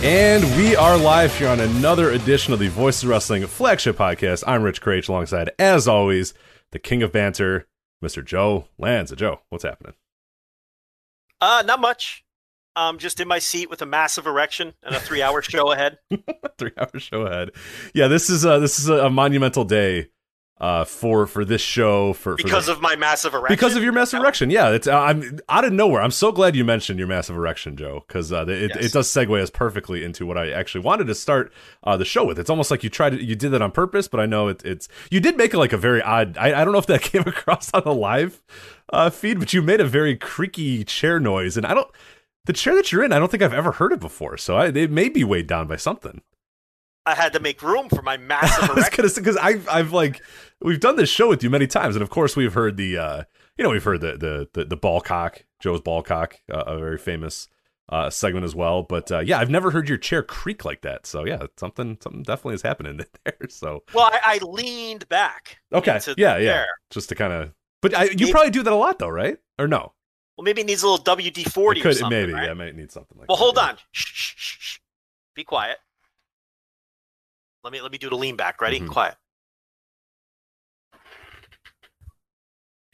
And we are live here on another edition of the Voices of Wrestling flagship podcast. I'm Rich Kraetsch alongside, as always, the king of banter, Mr. Joe Lanza. Joe, what's happening? Uh, not much. Um, just in my seat with a massive erection and a three-hour show ahead. Three hour show ahead. Yeah, this is a this is a monumental day uh, for for this show for, for Because the- of my massive erection. because of your massive erection. Yeah, it's uh, I'm out of nowhere. I'm so glad you mentioned your massive erection, Joe, because uh, it, Yes. it does segue us perfectly into what I actually wanted to start uh, the show with. It's almost like you tried to, you did that on purpose, but I know it, it's you did make it like a very odd. I, I don't know if that came across on the live uh, feed, but you made a very creaky chair noise, and I don't. The chair that you're in, I don't think I've ever heard it before, so I, it may be weighed down by something. I had to make room for my massive I was erection. gonna say because I've I've like we've done this show with you many times, and of course we've heard the uh you know we've heard the the the, the ball cock Joe's ball cock uh, a very famous uh segment as well. But uh, yeah, I've never heard your chair creak like that. So yeah, something something definitely is happening there. So Well, I, I leaned back. okay, yeah, yeah, chair. just to kind of. But I, you probably do that a lot though, right? Or no? Well, maybe it needs a little WD forty could something. maybe right? yeah, it might need something like. That. Well, that, hold yeah. on. Shh, shh, shh, shh. Be quiet. Let me let me do the lean back. Ready? Mhm. Quiet.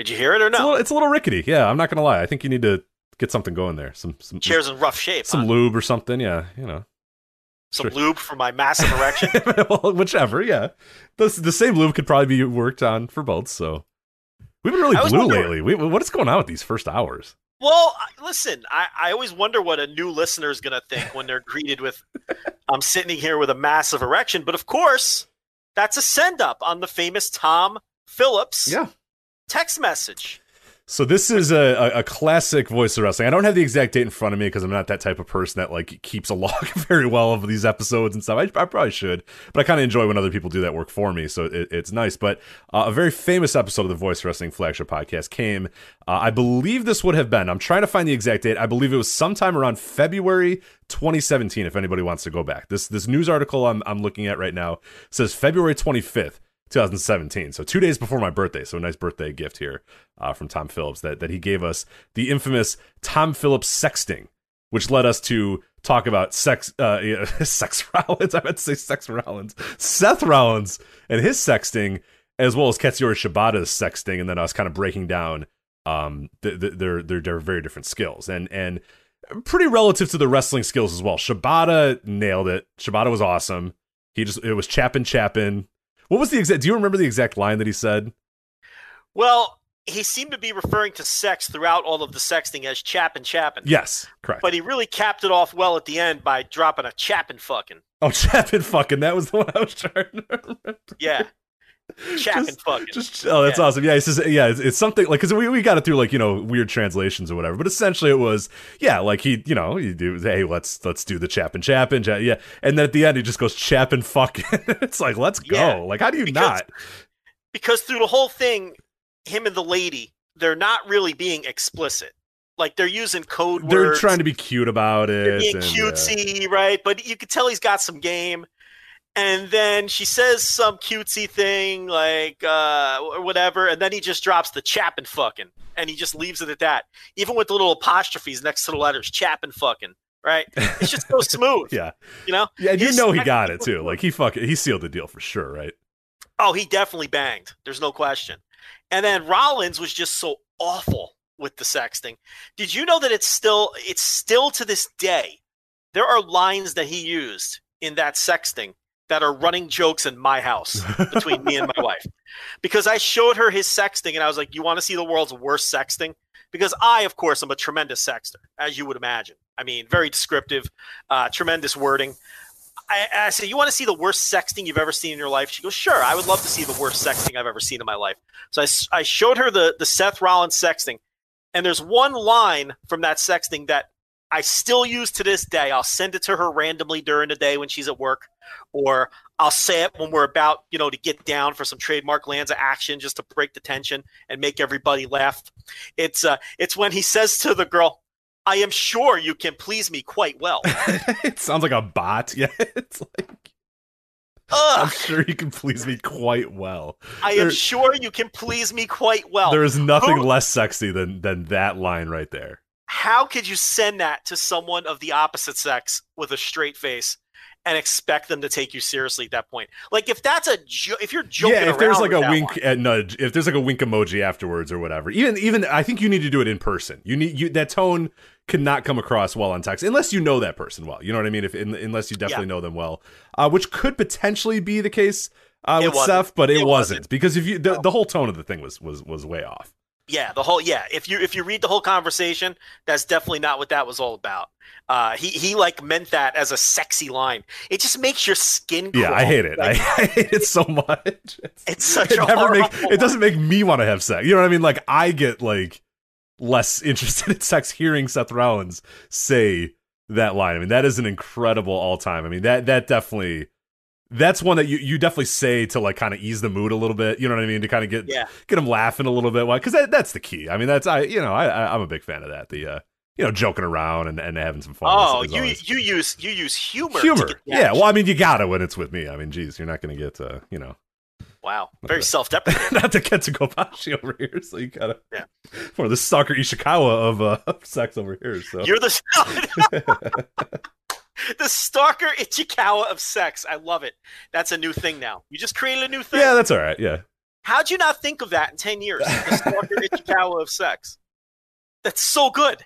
Did you hear it or It's a, no? little, it's a little rickety. Yeah, I'm not gonna lie. I think you need to get something going there. Some some Chair's in rough shape. some huh? lube or something. Yeah, you know. Some sure. lube for my massive erection. well, whichever, yeah. The, the same lube could probably be worked on for both. So we've been really blue lately. We, what is going on with these first hours? well, listen, I, I always wonder what a new listener is going to think when they're greeted with, "I'm sitting here with a massive erection." But of course, that's a send up on the famous Tom Phillips Yeah. Text message. So this is a, a, classic voice of wrestling. I don't have the exact date in front of me because I'm not that type of person that like keeps a log very well of these episodes and stuff. I, I probably should, but I kind of enjoy when other people do that work for me, so it, it's nice. But uh, a very famous episode of the Voice Wrestling flagship podcast came. Uh, I believe this would have been. I'm trying to find the exact date. I believe it was sometime around February 2017. If anybody wants to go back, this this news article I'm I'm looking at right now says February 25th. 2017. So two days before my birthday. So a nice birthday gift here uh, from Tom Phillips that that he gave us the infamous Tom Phillips sexting, which led us to talk about sex, uh, sex Rollins. I meant to say sex Rollins, Seth Rollins and his sexting, as well as Katsuyori Shibata's sexting, and then us kind of breaking down um th- th- their their their very different skills and and pretty relative to the wrestling skills as well. Shibata nailed it. Shibata was awesome. He just it was chappin' chappin'. What was the exact? Do you remember the exact line that he said? Well, he seemed to be referring to sex throughout all of the sexting as chappin' chappin'. Yes, correct. But he really capped it off well at the end by dropping a chappin' fucking. oh, chappin' fucking. That was the one I was trying to remember. Yeah. Chappin' Just- fucking. Just oh, that's Yeah. awesome. Yeah, he says yeah, it's, it's something like because we, we got it through like you know weird translations or whatever. But essentially, it was yeah, like he you know he do hey let's let's do the chappin' chappin' cha- yeah, and then at the end he just goes chappin' fucking. it's like let's go. Yeah, like how do you because- not? because through the whole thing, him and the lady, they're not really being explicit. Like they're using code words. They're trying to be cute about it. They're being and, cutesy, right? But you could tell he's got some game. And then she says some cutesy thing like uh, whatever, and then he just drops the chappin' fucking, and he just leaves it at that. Even with the little apostrophes next to the letters, chappin' fucking, right? It's just so smooth, yeah, you know. yeah, and you know he got it too. Like he fucking he sealed the deal for sure, right? Oh, he definitely banged. There's no question. And then Rollins was just so awful with the sexting. Did you know that it's still it's still to this day there are lines that he used in that sexting that are running jokes in my house between me and my wife because I showed her his sexting and I was like, "You want to see the world's worst sexting?" Because I, of course, am a tremendous sexter, as you would imagine. I mean, very descriptive, uh, tremendous wording. I, I said, "You want to see the worst sexting you've ever seen in your life?" She goes, "Sure, I would love to see the worst sexting I've ever seen in my life." So I showed her the the Seth Rollins sexting, and there's one line from that sexting that I still use to this day. I'll send it to her randomly during the day when she's at work, or I'll say it when we're about, you know, to get down for some trademark Lanza action just to break the tension and make everybody laugh. It's uh it's when he says to the girl, I am sure you can please me quite well. it sounds like a bot. Yeah, it's like I'm sure you can please me quite well. I am sure you can please me quite well. there is nothing who- less sexy than than that line right there. How could you send that to someone of the opposite sex with a straight face and expect them to take you seriously at that point? Like if that's a jo- if you're joking yeah, if there's like a wink at nudge, if there's like a wink emoji afterwards or whatever, even even I think you need to do it in person. You need you that tone cannot come across well on text unless you know that person well. You know what I mean? If in, unless you definitely know them well, uh, which could potentially be the case uh, with. Seth, but it, It wasn't. wasn't. because if you the, the whole tone of the thing was was was way off. Yeah, the whole yeah. If you if you read the whole conversation, that's definitely not what that was all about. Uh, he he like meant that as a sexy line. It just makes your skin. Yeah, I hate it. I, Like, I hate it so much. It's, it's such it a never make it doesn't make me want to have sex. You know what I mean? Like I get like less interested in sex hearing Seth Rollins say that line. I mean, that is an incredible all time. I mean, that that definitely that's one that you, you definitely say to like kind of ease the mood a little bit. You know what I mean? To kind of get Yeah. get them laughing a little bit. Why? Because that, that's the key. I mean, that's I you know I, I'm a big fan of that. The uh you know joking around and, and having some fun. Oh, you always- you use you use humor. humor. Yeah. Well, I mean, you got to when it's with me. I mean, geez, you're not going to get uh you know. wow, very self-deprecating. not to get to Kobashi over here, so you gotta Yeah. for the stalker Ichikawa of uh of sex over here. So You're the the stalker Ichikawa of sex. I love it. That's a new thing now. You just created a new thing. yeah, that's all right. Yeah, How'd you not think of that in ten years? The stalker Ichikawa of sex. That's so good.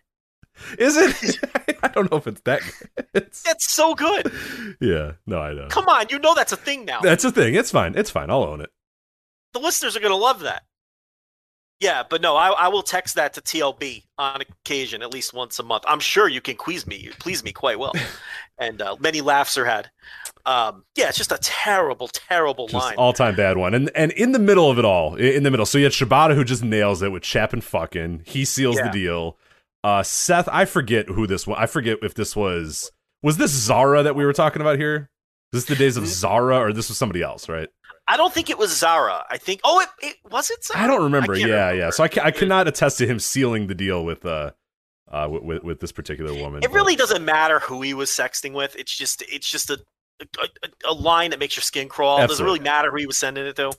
is it? I don't know if it's that. Good. It's, That's so good. yeah, no, I know. Come on, you know that's a thing now. That's a thing. It's fine. It's fine. I'll own it. the listeners are going to love that. Yeah, but no, I, I will text that to TLB on occasion, at least once a month. I'm sure you can please me, please me quite well, and uh, many laughs are had. Um, yeah, it's just a terrible, terrible Just line. all time bad one. And and in the middle of it all, in the middle, so you had Shibata who just nails it with Chap and fucking. He seals Yeah. the deal. Uh, Seth, I forget who this was. I forget if this was was this Zahra that we were talking about here. Is this the days of Mm-hmm. Zahra, or this was somebody else, right? I don't think it was Zahra. I think. Oh, it, it was it. Zahra? I don't remember. can't yeah, remember. yeah. So I, I cannot attest to him sealing the deal with uh, uh, with, with, with this particular woman. It but- really doesn't matter who he was sexting with. It's just, it's just a. A, a line that makes your skin crawl. It doesn't really matter who he was sending it to.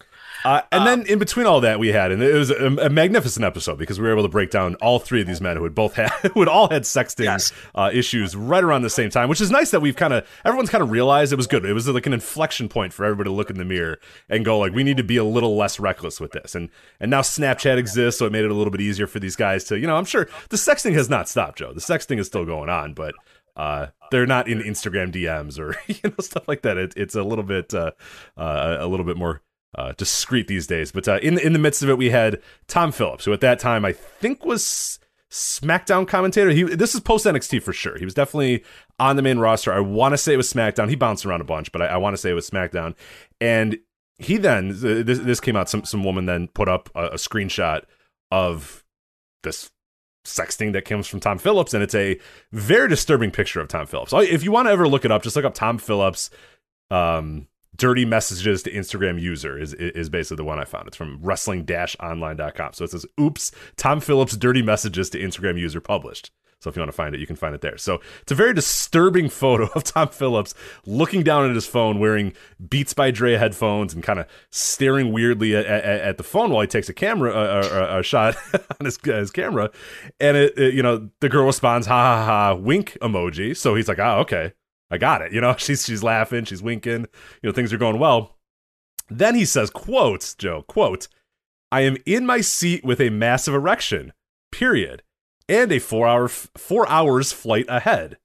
Uh, and Um, then in between all that, we had, and it was a, a magnificent episode because we were able to break down all three of these men who had both had, who had all had sexting Yes. uh, issues right around the same time, which is nice that we've kind of, everyone's kind of realized it was good. It was like an inflection point for everybody to look in the mirror and go like, we need to be a little less reckless with this. And and now Snapchat exists, so it made it a little bit easier for these guys to, you know, I'm sure the sexting has not stopped, Joe. The sexting is still going on, but uh, they're not in Instagram DMs or you know stuff like that. It, it's a little bit uh, uh, a little bit more uh, discreet these days. But uh, in in the midst of it, we had Tom Phillips, who at that time I think was SmackDown commentator. He this is post NXT for sure. He was definitely on the main roster. I want to say it was SmackDown. He bounced around a bunch, but I, I want to say it was SmackDown. And he then this, this came out. Some some woman then put up a, a screenshot of this sexting that comes from Tom Phillips, and it's a very disturbing picture of Tom Phillips. Oh, If you want to ever look it up, just look up Tom Phillips. Um, dirty messages to Instagram user is is basically the one I found. It's from wrestling-online.com. So it says, "Oops, Tom Phillips dirty messages to Instagram user published." So if you want to find it, you can find it there. So it's a very disturbing photo of Tom Phillips looking down at his phone, wearing Beats by Dre headphones, and kind of staring weirdly at, at, at the phone while he takes a camera a, a, a shot on his, his camera. And it, it, you know, the girl responds, "Ha ha ha!" Wink emoji. So he's like, "Oh, okay, I got it." You know, she's she's laughing, she's winking. You know, things are going well. Then he says, "Quotes, Joe. Quote: I am in my seat with a massive erection. Period." And a four hour four hours flight ahead.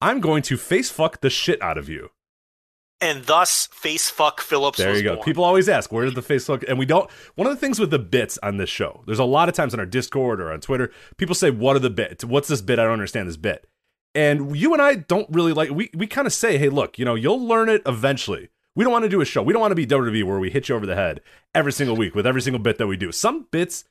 I'm going to face fuck the shit out of you. and thus face fuck Phillips. There was you go. born. People always ask, where did the face look? And we don't. One of the things with the bits on this show, there's a lot of times on our Discord or on Twitter, people say, "What are the bits? What's this bit? I don't understand this bit." And you and I don't really like. We we kind of say, "Hey, look, you know, you'll learn it eventually." We don't want to do a show. We don't want to be WWE where we hit you over the head every single week with every single bit that we do. Some bits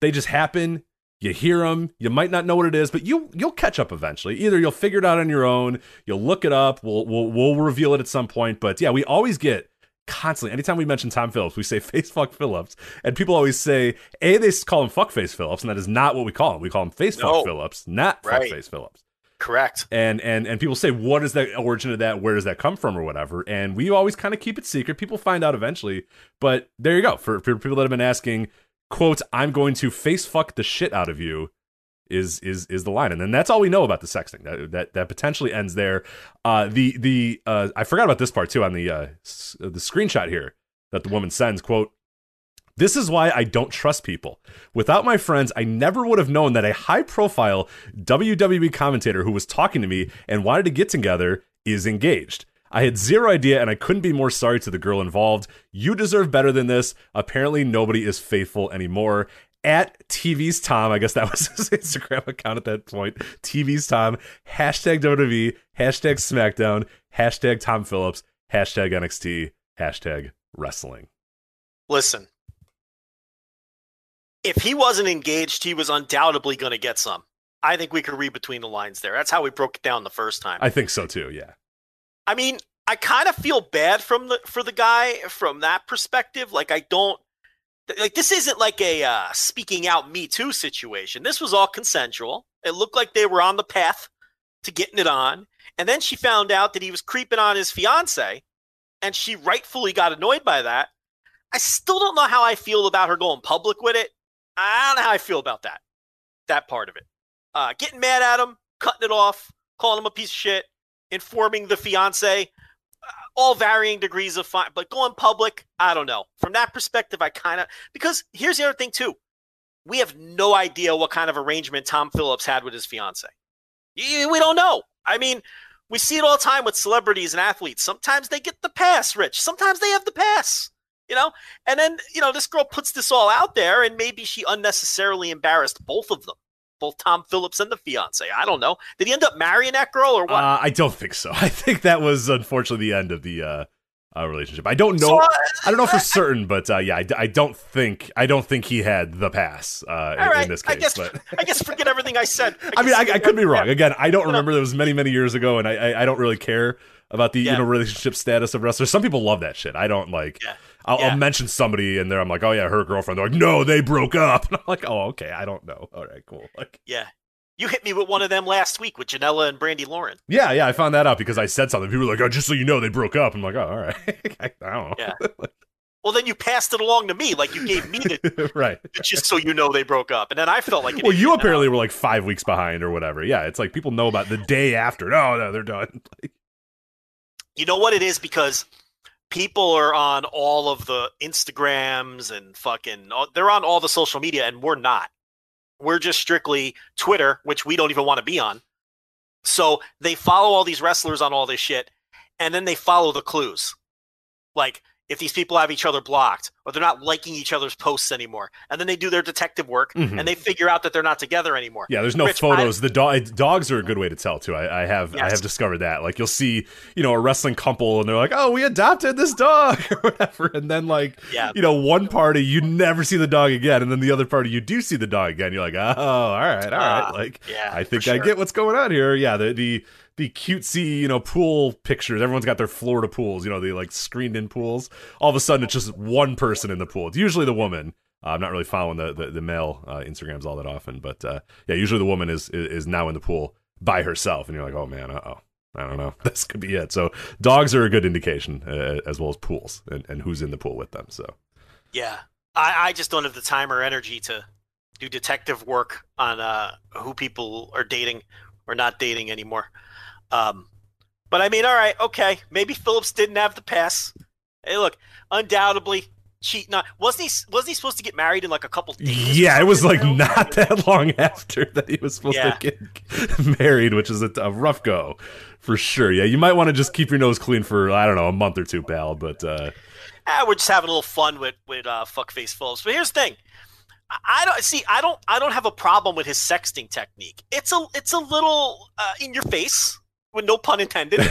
they just happen. You hear them. You might not know what it is, but you you'll catch up eventually. Either you'll figure it out on your own. You'll look it up. We'll we'll we'll reveal it at some point. But yeah, we always get constantly. Anytime we mention Tom Phillips, we say face fuck Phillips, and people always say a they call him fuck face Phillips, and that is not what we call him. We call him face No. fuck Phillips, not fuck face Phillips correct. and and and people say what is the origin of that where does that come from or whatever and we always kind of keep it secret people find out eventually but there you go for, for people that have been asking quote i'm going to face fuck the shit out of you is is is the line and then that's all we know about the sexting that that, that potentially ends there uh the the uh i forgot about this part too on the uh s- the screenshot here that the woman sends quote this is why I don't trust people. Without my friends, I never would have known that a high profile WWE commentator who was talking to me and wanted to get together is engaged. I had zero idea and I couldn't be more sorry to the girl involved. You deserve better than this. Apparently, nobody is faithful anymore. At TV's Tom, I guess that was his Instagram account at that point. TV's Tom, hashtag WWE, hashtag SmackDown, hashtag Tom Phillips, hashtag NXT, hashtag wrestling. Listen, if he wasn't engaged, he was undoubtedly going to get some. I think we could read between the lines there. That's how we broke it down the first time. I think so too, yeah. I mean, I kind of feel bad from the for the guy from that perspective. Like I don't like this isn't like a uh, speaking out Me Too situation. This was all consensual. It looked like they were on the path to getting it on, and then she found out that he was creeping on his fiance, and she rightfully got annoyed by that. I still don't know how I feel about her going public with it. I don't know how I feel about that. That part of it. Uh, getting mad at him, cutting it off, calling him a piece of shit, informing the fiance, uh, all varying degrees of fine. But going public, I don't know. From that perspective, I kind of because here's the other thing too. We have no idea what kind of arrangement Tom Phillips had with his fiance. We don't know. I mean, we see it all the time with celebrities and athletes. Sometimes they get the pass, Rich. Sometimes they have the pass. You know, and then you know this girl puts this all out there, and maybe she unnecessarily embarrassed both of them, both Tom Phillips and the fiance. I don't know. Did he end up marrying that girl or what? Uh, I don't think so. I think that was unfortunately the end of the uh, uh, relationship. I don't know. So, uh, I don't know for certain, but uh, yeah, I, I don't think I don't think he had the pass uh, in, right. in this case. I guess but I guess forget everything I said. I mean, I, I could be wrong. Again, I don't remember. That was many many years ago, and I I, I don't really care about the Yeah. you know relationship status of wrestlers. Some people love that shit. I don't like. Yeah. I'll, Yeah. I'll mention somebody and there I'm like, oh yeah, her girlfriend. They're like, no, they broke up. And I'm like, oh okay, I don't know. All right, cool. Like, Yeah. You hit me with one of them last week with Janella and Brandi Lauren. yeah, yeah, I found that out because I said something. People were like, oh, just so you know, they broke up. I'm like, oh, all right. I, I don't know. Yeah. Well, then you passed it along to me, like you gave me the right. just so you know they broke up, and then I felt like Well, you apparently were like five weeks behind or whatever. Yeah, it's like people know about the day after. No, no, they're done. You know what it is because people are on all of the Instagrams and fucking uh, they're on all the social media, and we're not. We're just strictly Twitter, which we don't even want to be on. So they follow all these wrestlers on all this shit, and then they follow the clues. Like if these people have each other blocked or they're not liking each other's posts anymore, and then they do their detective work Mhm. and they figure out that they're not together anymore. yeah, there's no Rich, photos. the dog dogs are a good way to tell too. I, I have I have discovered that. Like you'll see, you know, a wrestling couple and they're like, oh, we adopted this dog or whatever, and then like, Yeah. you know, one party you never see the dog again, and then the other party you do see the dog again. You're like, oh, all right, all right. Ah, like, yeah, I think I sure. get what's going on here. Yeah, the the the cutesy, you know, pool pictures. Everyone's got their Florida pools, you know, the like screened in pools. All of a sudden, it's just one person in the pool. It's usually the woman. Uh, I'm not really following the the, the male uh, Instagrams all that often, but uh, yeah, usually the woman is, is is now in the pool by herself, and you're like, oh man, uh oh. I don't know. This could be it. So dogs are a good indication, uh, as well as pools and, and who's in the pool with them. So Yeah, I, I just don't have the time or energy to do detective work on uh, who people are dating or not dating anymore. Um, but I mean, all right, okay, maybe Phillips didn't have the pass. Hey, look, undoubtedly, cheating on. Wasn't he? Wasn't he supposed to get married in like a couple days? Yeah, it was like something? not that long after that he was supposed Yeah. to get married, which is a, a rough go for sure. Yeah, you might want to just keep your nose clean for I don't know a month or two, pal. But uh, Ah, we're just having a little fun with with uh, fuckface Phillips. But here's the thing. I- I don't see. I don't. I don't have a problem with his sexting technique. It's a. It's a little uh, in your face, with no pun intended.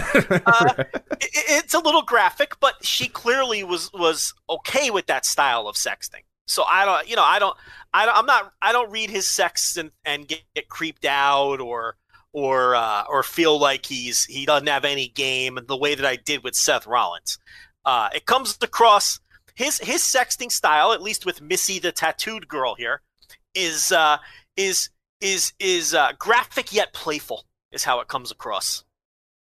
Uh, it, it's a little graphic, but she clearly was was okay with that style of sexting. So I don't. You know, I don't. I don't, I'm not. I don't read his sex and and get, get creeped out or or uh, or feel like he's he doesn't have any game the way that I did with Seth Rollins. Uh, it comes across his his sexting style, at least with Missy the tattooed girl here, is uh, is is is uh, graphic yet playful. Is how it comes across.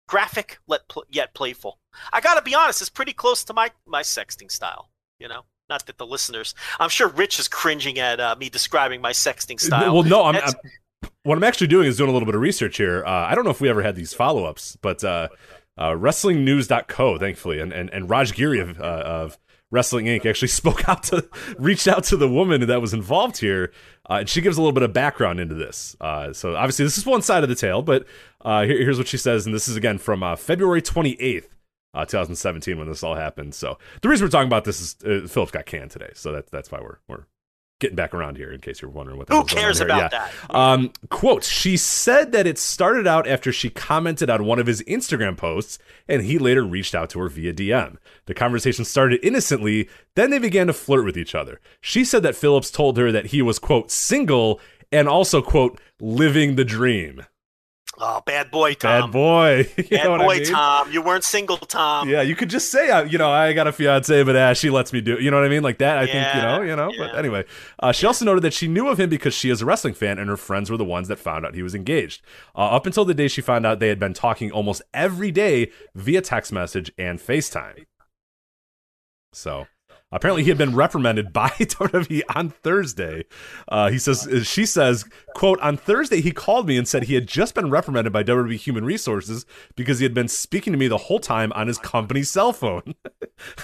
Graphic yet pl- yet playful. I gotta be honest, it's pretty close to my my sexting style. You know, not that the listeners. I'm sure Rich is cringing at uh, me describing my sexting style. well, no, I'm, I'm what I'm actually doing is doing a little bit of research here. Uh, I don't know if we ever had these follow ups, but uh, uh, WrestlingNews.co, thankfully, and and, and Raj Giri of, uh, of Wrestling Inc. actually spoke out to, reached out to the woman that was involved here, uh, and she gives a little bit of background into this. Uh, so obviously, this is one side of the tale, but uh, here, here's what she says, and this is again from uh, February 28th. Uh, 2017 when this all happened. So the reason we're talking about this is uh, Phillips got canned today, so that's that's why we're we're getting back around here. In case you're wondering what the Who cares about Yeah. that? Um, quote, she said that it started out after she commented on one of his Instagram posts, and he later reached out to her via DM. The conversation started innocently, then they began to flirt with each other. She said that Phillips told her that he was, quote, single and also, quote, living the dream. Oh, bad boy, Tom. Bad boy. you Bad boy, I mean? Tom. You weren't single, Tom. Yeah, you could just say, uh, you know, I got a fiance, but uh, she lets me do, you know what I mean, like that. I think, you know, you know. But anyway, uh, she also noted that she knew of him because she is a wrestling fan, and her friends were the ones that found out he was engaged. Uh, up until the day she found out, they had been talking almost every day via text message and FaceTime. So. Apparently, he had been reprimanded by WWE on Thursday. Uh, he says, she says, "quote On Thursday, he called me and said he had just been reprimanded by WWE Human Resources because he had been speaking to me the whole time on his company cell phone."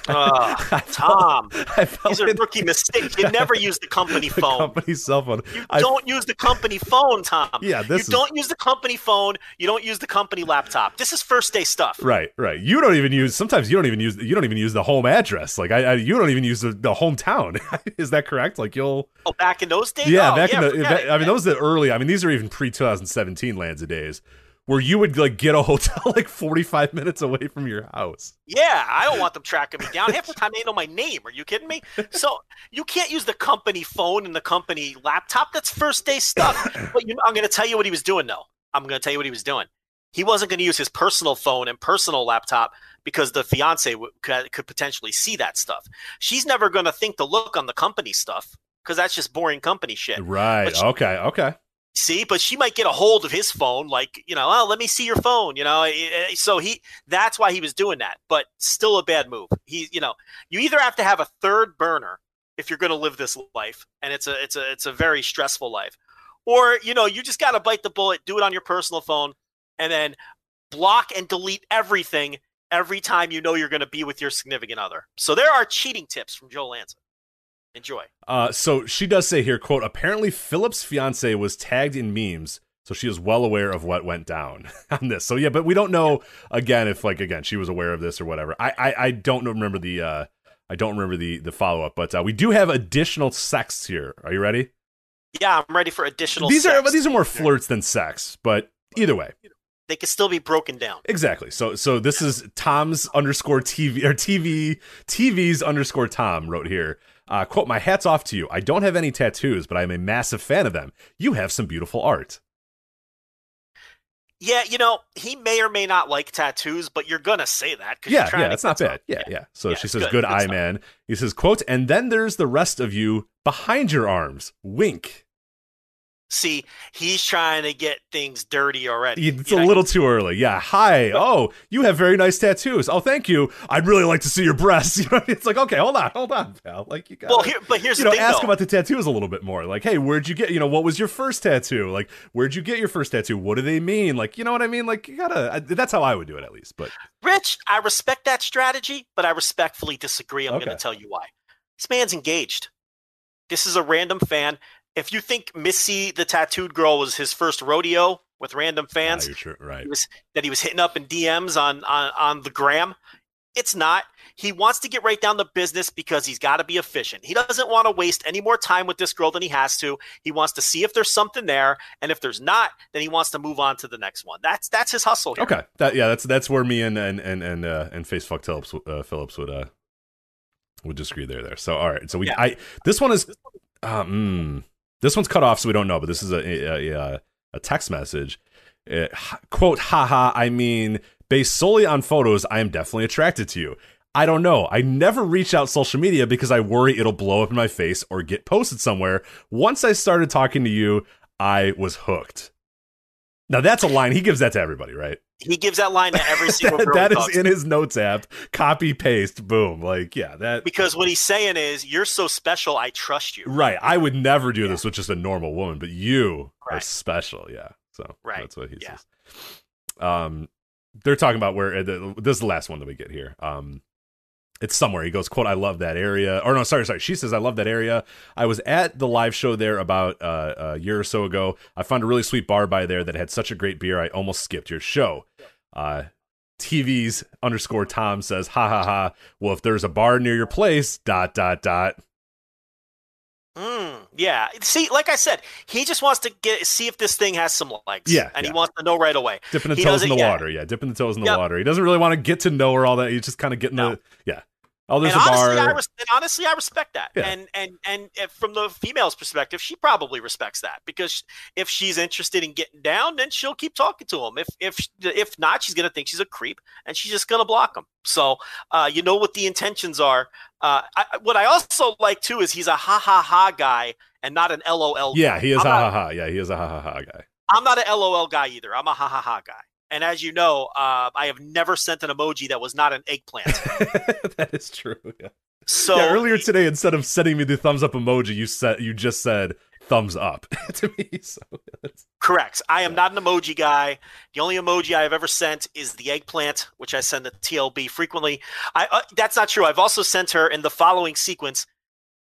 Ugh, I Tom. I felt These are like rookie mistakes. You never use the company the phone. company cell phone. You I- don't use the company phone, Tom. Yeah, this is- you don't use the company phone. You don't use the company laptop. This is first day stuff. Right, right. You don't even use. Sometimes you don't even use. You don't even use the home address. Like I, I you don't even use the, the hometown. is that correct? Like you'll. Oh, back in those days. Yeah, Oh, back in the. back- I mean, those are the early. I mean, these are even pre 2017 lands of days, where you would like get a hotel like 45 minutes away from your house. Yeah, I don't want them tracking me down. Half the time they know my name. Are you kidding me? So you can't use the company phone and the company laptop. That's first day stuff. But you, I'm going to tell you what he was doing, though. I'm going to tell you what he was doing. He wasn't going to use his personal phone and personal laptop because the fiance w- could, could potentially see that stuff. She's never going to think to look on the company stuff because that's just boring company shit. Right. She- Okay. Okay. See, but she might get a hold of his phone, like you know, oh, let me see your phone, you know. eh, eh, So he, that's why he was doing that. But still a bad move. He, you know, you either have to have a third burner if you're going to live this life, and it's a, it's a, it's a very stressful life, or you know, you just got to bite the bullet, do it on your personal phone, and then block and delete everything every time you know you're going to be with your significant other. So there are cheating tips from Joe Lanza. Enjoy. Uh, so she does say here, quote, apparently Phillips' fiance was tagged in memes, so she is well aware of what went down on this. So yeah, but we don't know again if like again she was aware of this or whatever. I I, I don't remember the uh I don't remember the the follow up, but uh, we do have additional sex here. Are you ready? Yeah, I'm ready for additional. These are sex. but these are more flirts than sex, but either way. They could still be broken down. Exactly. So so this is Tom's underscore TV or TV TV's underscore Tom wrote here. Uh, quote, my hat's off to you. I don't have any tattoos, but I'm a massive fan of them. You have some beautiful art. Yeah, you know, he may or may not like tattoos, but you're gonna say that. Yeah, you're yeah, to that's not bad. Yeah, yeah. So Yeah, she says, good, good, good eye, stuff. man. He says, quote, and then there's the rest of you behind your arms. Wink. See, he's trying to get things dirty already. It's You a know, little too early. Yeah. Hi. Oh, you have very nice tattoos. Oh, thank you. I'd really like to see your breasts. You know, it's like, okay, hold on, hold on, pal. Like you got Well, here, but here's you the know, thing, ask though. about the tattoos a little bit more. Like, hey, where'd you get, you know, what was your first tattoo? Like, where'd you get your first tattoo? What do they mean? Like, you know what I mean? Like, you gotta, I, that's how I would do it at least. But Rich, I respect that strategy, but I respectfully disagree. I'm Okay. going to tell you why. This man's engaged. This is a random fan. If you think Missy the tattooed girl was his first rodeo with random fans, true. Right. he was, that he was hitting up in DMs on, on on the gram. It's not. He wants to get right down to business because he's got to be efficient. He doesn't want to waste any more time with this girl than he has to. He wants to see if there's something there, and if there's not, then he wants to move on to the next one. That's that's his hustle. Here. Okay. That yeah, that's that's where me and and and and uh, and face fuck Phillips uh, Phillips would uh would disagree there there. So all right. So we Yeah. I this one is um this one's cut off so we don't know, but this is a a, a, text message. Uh, h- quote haha I mean based solely on photos I am definitely attracted to you. I don't know. I never reach out social media because I worry it'll blow up in my face or get posted somewhere. Once I started talking to you, I was hooked. Now that's a line he gives that to everybody, right? He gives that line to every single that, girl. that is in his notes app. Copy paste, boom. Like, yeah, that because what he's saying is, "You're so special, I trust you." right. I would never do this with just a normal woman, but you are special. Yeah. So Right. that's what he Yeah. says. Um, they're talking about where uh, the, this is the last one that we get here. Um, it's somewhere. He goes, "quote I love that area." Or no, sorry, sorry. She says, "I love that area." I was at the live show there about uh, a year or so ago. I found a really sweet bar by there that had such a great beer. I almost skipped your show. Uh, TV's underscore Tom says, "Ha ha ha." Well, if there's a bar near your place, dot dot dot. Mm, yeah. See, like I said, he just wants to get see if this thing has some legs. Yeah, and yeah. he wants to know right away. Dipping the He toes in the yeah. water. Yeah, dipping the toes in the Yep. water. He doesn't really want to get to know her all that. He's just kind of getting No. the yeah. Oh, there's and a honestly, bar. I res- and honestly, I respect that. Yeah. And and and from the female's perspective, she probably respects that because if she's interested in getting down, then she'll keep talking to him. If if if not, she's gonna think she's a creep and she's just gonna block him. So uh, you know what the intentions are. Uh, I, what I also like too is he's a ha ha ha guy and not an LOL. yeah, guy. he is I'm ha ha ha. Yeah, he is a ha ha ha guy. I'm not an LOL guy either. I'm a ha ha ha guy. And as you know, uh, I have never sent an emoji that was not an eggplant. that is true. Yeah. So yeah, earlier today, instead of sending me the thumbs up emoji, you said you just said thumbs up to me. So Correct. I am not an emoji guy. The only emoji I have ever sent is the eggplant, which I send to TLB frequently. I uh, that's not true. I've also sent her in the following sequence.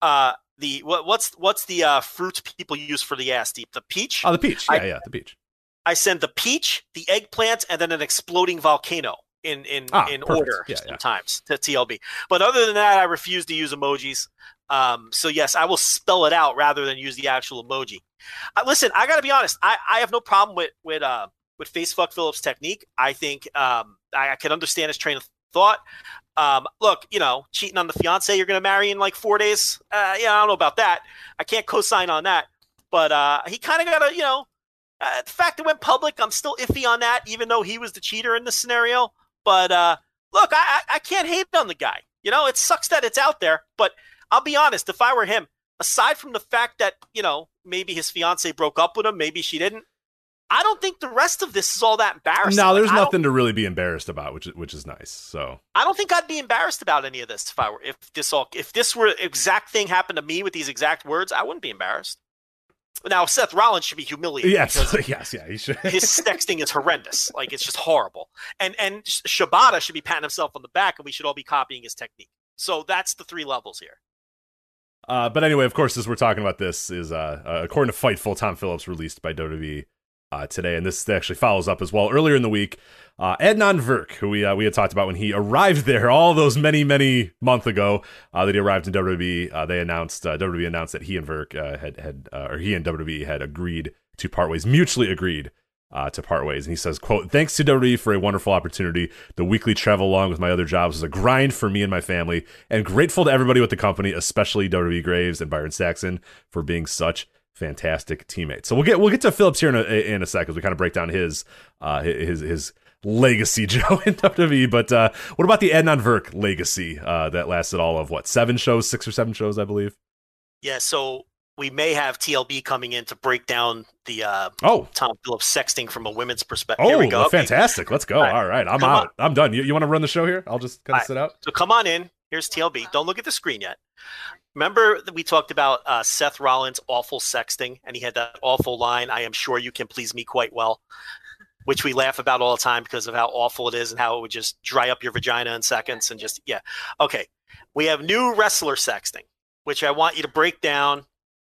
Uh, the what, what's what's the uh, fruit people use for the ass deep? The peach. oh, the peach. I- Yeah, yeah, the peach. I send the peach, the eggplant, and then an exploding volcano in in Ah, in perfect. order Yeah, yeah. sometimes to TLB. But other than that, I refuse to use emojis. Um, so yes, I will spell it out rather than use the actual emoji. Uh, listen, I got to be honest. I, I have no problem with with uh, with Facefuck Phillips' technique. I think um, I, I can understand his train of thought. Um, look, you know, cheating on the fiance you're going to marry in like four days. Uh, yeah, I don't know about that. I can't co-sign on that. But uh, he kind of got to, you know, uh, the fact it went public, I'm still iffy on that, even though he was the cheater in this scenario. But uh, look, I, I I can't hate on the guy. You know, it sucks that it's out there, but I'll be honest. If I were him, aside from the fact that you know maybe his fiance broke up with him, maybe she didn't. I don't think the rest of this is all that embarrassing. No, there's don't- nothing to really be embarrassed about, which is which is nice. So I don't think I'd be embarrassed about any of this if I were if this all if this were exact thing happened to me with these exact words, I wouldn't be embarrassed. Now Seth Rollins should be humiliated yes, yes, yeah, he should. his sexting is horrendous. Like it's just horrible. And and Shibata should be patting himself on the back, and we should all be copying his technique. So that's the three levels here. Uh, but anyway, of course, as we're talking about this, is uh, uh, according to Fightful, Tom Phillips released by WWE uh, today, and this actually follows up as well. Earlier in the week, uh, Adnan Virk, who we uh, we had talked about when he arrived there all those many many month ago, uh, that he arrived in WWE. Uh, they announced uh, WWE announced that he and Virk uh, had had or he and WWE had agreed to part ways, mutually agreed uh, to part ways. And he says, quote, thanks to WWE for a wonderful opportunity. The weekly travel along with my other jobs was a grind for me and my family and grateful to everybody with the company, especially WWE Graves and Byron Saxton for being such fantastic teammate. So we'll get, we'll get to Phillips here in a, in a sec as we kind of break down his, uh, his, his legacy, Joe, in WWE. But, uh, what about the Adnan Virk legacy, uh, that lasted all of what, seven shows, six or seven shows, I believe? Yeah. So we may have TLB coming in to break down the uh, Oh, Tom Phillips sexting from a women's perspective. Oh, here we go. Okay. fantastic. Let's go. All right. All right. I'm Come out. on. I'm done. You, you want to run the show here? I'll just kind of right. sit out. So come on in. Here's TLB. Don't look at the screen yet. Remember that we talked about uh, Seth Rollins' awful sexting, and he had that awful line, "I am sure you can please me quite well." which we laugh about all the time because of how awful it is and how it would just dry up your vagina in seconds and just yeah. Okay, we have new wrestler sexting, which I want you to break down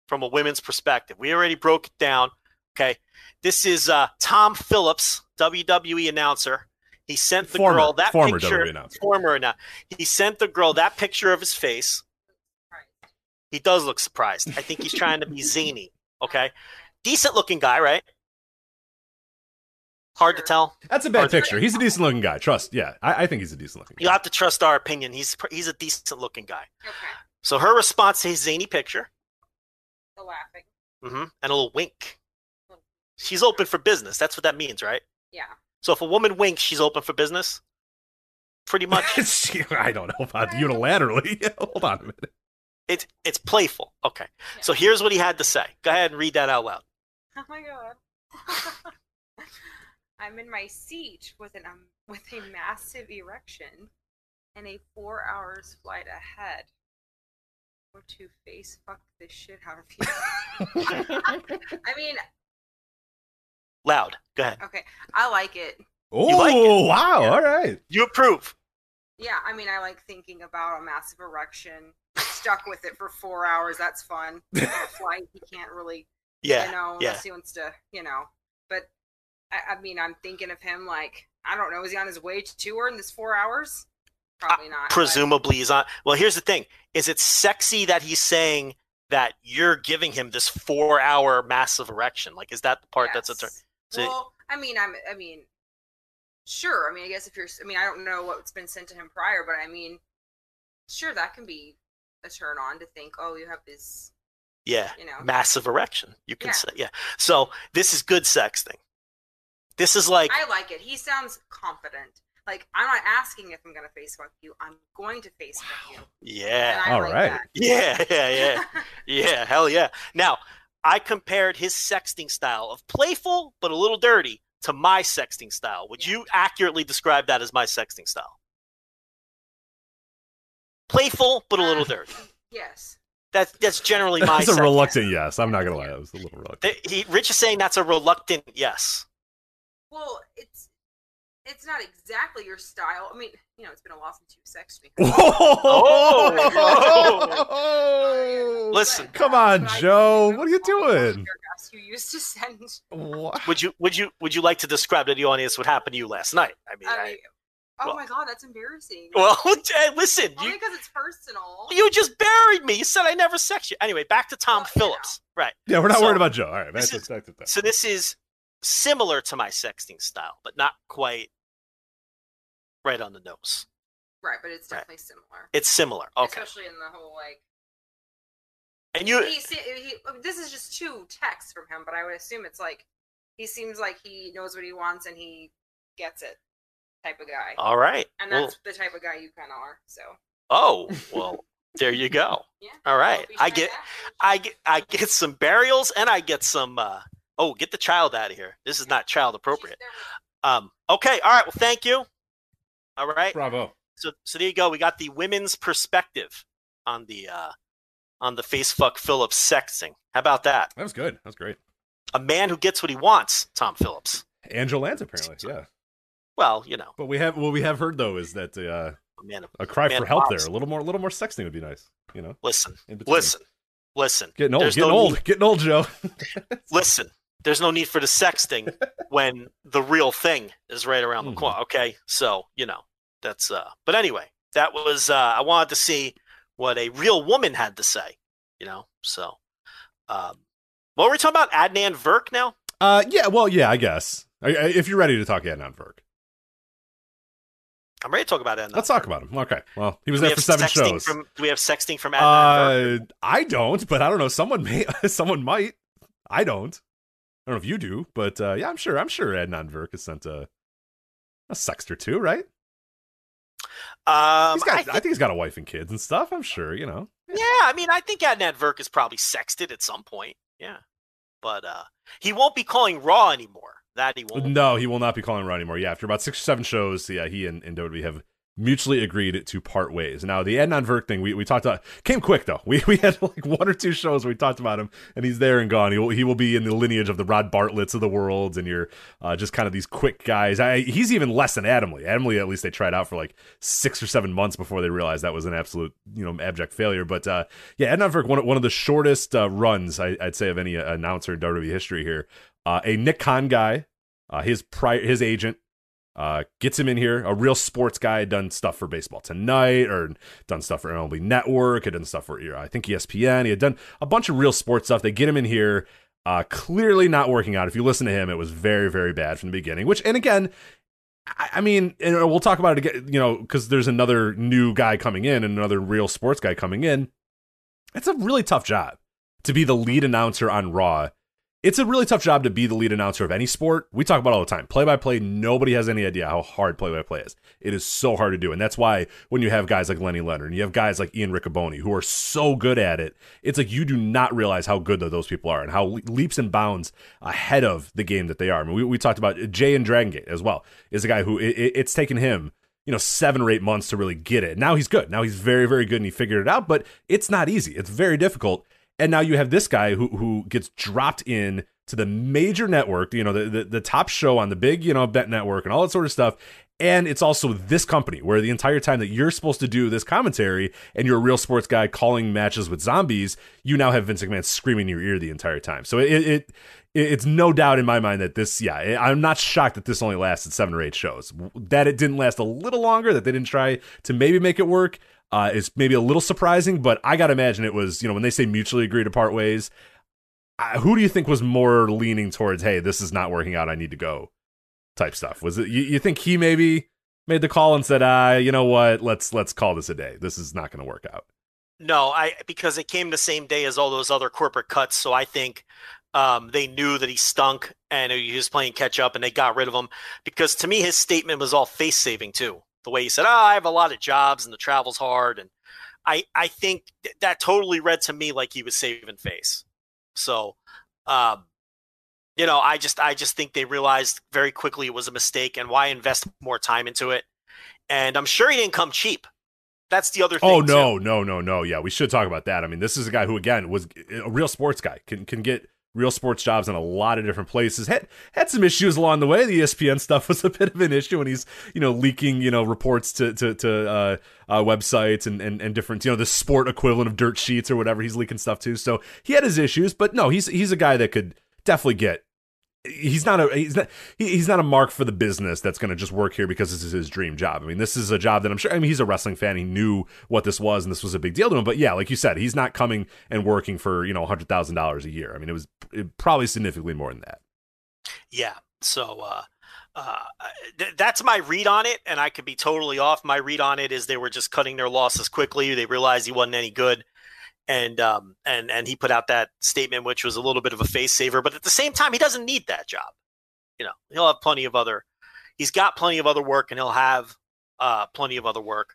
from a women's perspective. We already broke it down. Okay, this is uh, Tom Phillips, WWE announcer. He sent the Former- girl that former picture. WWE announcer. Former. He sent the girl that picture of his face. He does look surprised. I think he's trying to be zany. Okay, decent looking guy, right? Hard to tell. That's a bad picture. He's a decent looking guy. Trust. Yeah, I, I think he's a decent looking. You have to trust our opinion. He's he's a decent looking guy. Okay. So her response to his zany picture, The laughing. Mm-hmm. and a little wink. She's open for business. That's what that means, right? Yeah. So if a woman winks, she's open for business. Pretty much. I don't know about unilaterally. Hold on a minute. It's it's playful. Okay. So here's what he had to say. Go ahead and read that out loud. Oh my god. I'm in my seat with an um, with a massive erection and a four hours flight ahead. Or to face fuck the shit out of you. I mean, Loud. Go ahead. okay, I like it. Oh like it? wow! All right. You approve. Yeah, I mean, I like thinking about a massive erection. Stuck with it for four hours. That's fun. On a flight, he can't really Yeah. you know, yeah. unless he wants to, you know. But I, I mean, I'm thinking of him like I don't know. Is he on his way to her in this four hours? Uh, Probably not. but- Presumably he's on. Well, here's the thing: is it sexy that he's saying that you're giving him this four-hour massive erection? Like, is that the part that's a turn? So- well, I mean, I'm. I mean, sure. I mean, I guess if you're. I mean, I don't know what's been sent to him prior, but I mean, sure, that can be a turn on to think, oh, you have this, Yeah. you know. Massive erection. You can Yeah. say, yeah. So this is good sexting. This is like, I like it. He sounds confident. Like I'm not asking if I'm gonna face fuck you. I'm going to face fuck you. yeah, And I All like right. that. yeah, yeah, yeah. Yeah, hell yeah. Now, I compared his sexting style of playful but a little dirty to my sexting style. Would Yeah. you accurately describe that as my sexting style? Playful but a little ah. dirty. yes. That's that's generally my. That's a reluctant yes. I'm not gonna lie. That was a little reluctant. Th- He, Rich is saying that's a reluctant yes. Well, it's it's not exactly your style. I mean, you know, it's been a while since you've sexted me. Oh! Listen. Come on, but Joe. What are you remember all the doing? You used to send. What? Would you would you would you like to describe to the audience what happened to you last night? I mean, I I, mean, oh well- my god, that's embarrassing. well, hey, listen, Only you because it's personal. you just buried me. You said I never sex you. Anyway, back to Tom Well, you know. Phillips. Right. Yeah, we're not So, worried about Joe. All right, back this to, is- back that. So this is similar to my sexting style, but not quite right on the nose. right, but it's Right. definitely similar. It's similar. Okay. Especially in the whole like. And you He, he, oh, this is just two texts from him, but I would assume it's like he seems like he knows what he wants and he gets it, type of guy. all right. and Well, that's the type of guy you kind of are. So oh, well, there you go. yeah. All right. Don't I get back. I get I get some burials and I get some uh oh, get the child out of here. This is not child appropriate. She's there with- Um okay, all right. Well, thank you. All right. Bravo. So so there you go. We got the women's perspective on the uh on the face fuck Phillips sexting. How about that? That was good. That was great. A man who gets what he wants, Tom Phillips. Angel Lance apparently. Yeah. Well, you know, But we have what we have heard though is that uh, a man of a cry Man for help there. A little more, a little more sexting would be nice. You know. listen, listen, listen. Getting old. There's Getting no old. need- Getting old, Joe. listen, there's no need for the sexting when the real thing is right around the Mhm. corner. Okay, so you know that's. uh But anyway, that was. uh I wanted to see what a real woman had to say. You know, so. um What were we talking about? Adnan Virk now? Uh, yeah. Well, yeah. I guess I- I- if you're ready to talk Adnan Virk, I'm ready to talk about Adnan. let's talk about him. Okay. Well, he was there for seven shows. From, do we have sexting from Adnan Uh, I don't, but I don't know. Someone may. someone might. I don't. I don't know if you do, but uh, yeah, I'm sure. I'm sure Adnan Virk has sent a a sext or two, right? Um, He's got. I I, think- think he's got a wife and kids and stuff. I'm sure. You know. Yeah, I mean, I think Adnan Virk is probably sexted at some point. Yeah, but uh he won't be calling Raw anymore. That he won't. No, he will not be calling Raw anymore. Yeah, after about six or seven shows, yeah, he and, and WWE have mutually agreed to part ways. Now, the Adnan Virk thing we, we talked about came quick though. We we had like one or two shows where we talked about him, and he's there and gone. He will he will be in the lineage of the Rob Bartletts of the world, and you're uh, just kind of these quick guys. I, he's even less than Adam Lee. Adam Lee, at least they tried out for like six or seven months before they realized that was an absolute you know abject failure. But uh, yeah, Adnan Virk, one one of the shortest uh, runs I, would say of any announcer in WWE history here. Uh, a Nick Khan guy, uh, his prior his agent uh, gets him in here, a real sports guy, done stuff for Baseball Tonight or done stuff for MLB Network, had done stuff for I think ESPN. He had done a bunch of real sports stuff. They get him in here, uh, clearly not working out. If you listen to him, it was very, very bad from the beginning. Which, and again, I, I mean, and we'll talk about it again, you know, because there's another new guy coming in and another real sports guy coming in. It's a really tough job to be the lead announcer on Raw it's a really tough job to be the lead announcer of any sport. We talk about all the time. Play by play, nobody has any idea how hard play by play is. It is so hard to do. And that's why when you have guys like Lenny Leonard and you have guys like Ian Riccoboni who are so good at it, it's like you do not realize how good those people are and how leaps and bounds ahead of the game that they are. I mean, we, we talked about Jay and Dragon Gate as well, is a guy who it, it's taken him you know seven or eight months to really get it. Now he's good. Now he's very very good and he figured it out. But it's not easy. It's very difficult. And now you have this guy who who gets dropped in to the major network, you know, the, the, the top show on the big, you know, bet network and all that sort of stuff. And it's also this company where the entire time that you're supposed to do this commentary and you're a real sports guy calling matches with zombies, you now have Vince McMahon screaming in your ear the entire time. So it, it it's no doubt in my mind that this, yeah, I'm not shocked that this only lasted seven or eight shows. That it didn't last a little longer, that they didn't try to maybe make it work, uh, is maybe a little surprising. But I got to imagine it was, you know, when they say mutually agree to part ways, who do you think was more leaning towards, hey, this is not working out, I need to go type stuff? Was it you, you think he maybe made the call and said, ah, you know what, let's let's call this a day. This is not going to work out. No, I because it came the same day as all those other corporate cuts, so I think um, they knew that he stunk and he was playing catch up, and they got rid of him. Because to me, his statement was all face saving too. The way he said, "Oh, I have a lot of jobs and the travel's hard," and I I think that totally read to me like he was saving face. So, um, you know, I just I just think they realized very quickly it was a mistake, and why invest more time into it? And I'm sure he didn't come cheap. That's the other thing. Oh no, too. no, no, no. Yeah, we should talk about that. I mean, this is a guy who again was a real sports guy. Can can get real sports jobs in a lot of different places. Had had some issues along the way. The ESPN stuff was a bit of an issue when he's you know leaking you know reports to to, to uh, uh, websites and, and and different you know the sport equivalent of dirt sheets or whatever. He's leaking stuff too. So he had his issues, but no, he's he's a guy that could definitely get he's not a he's not he's not a mark for the business that's going to just work here because this is his dream job. I mean, this is a job that I'm sure. I mean, he's a wrestling fan. He knew what this was, and this was a big deal to him. But yeah, like you said, he's not coming and working for you know hundred thousand dollars a year. I mean, it was probably significantly more than that. Yeah. So. uh uh, th- that's my read on it, and I could be totally off. My read on it is they were just cutting their losses quickly. They realized he wasn't any good, and um, and and he put out that statement, which was a little bit of a face saver. But at the same time, he doesn't need that job. You know, he'll have plenty of other. He's got plenty of other work, and he'll have uh, plenty of other work.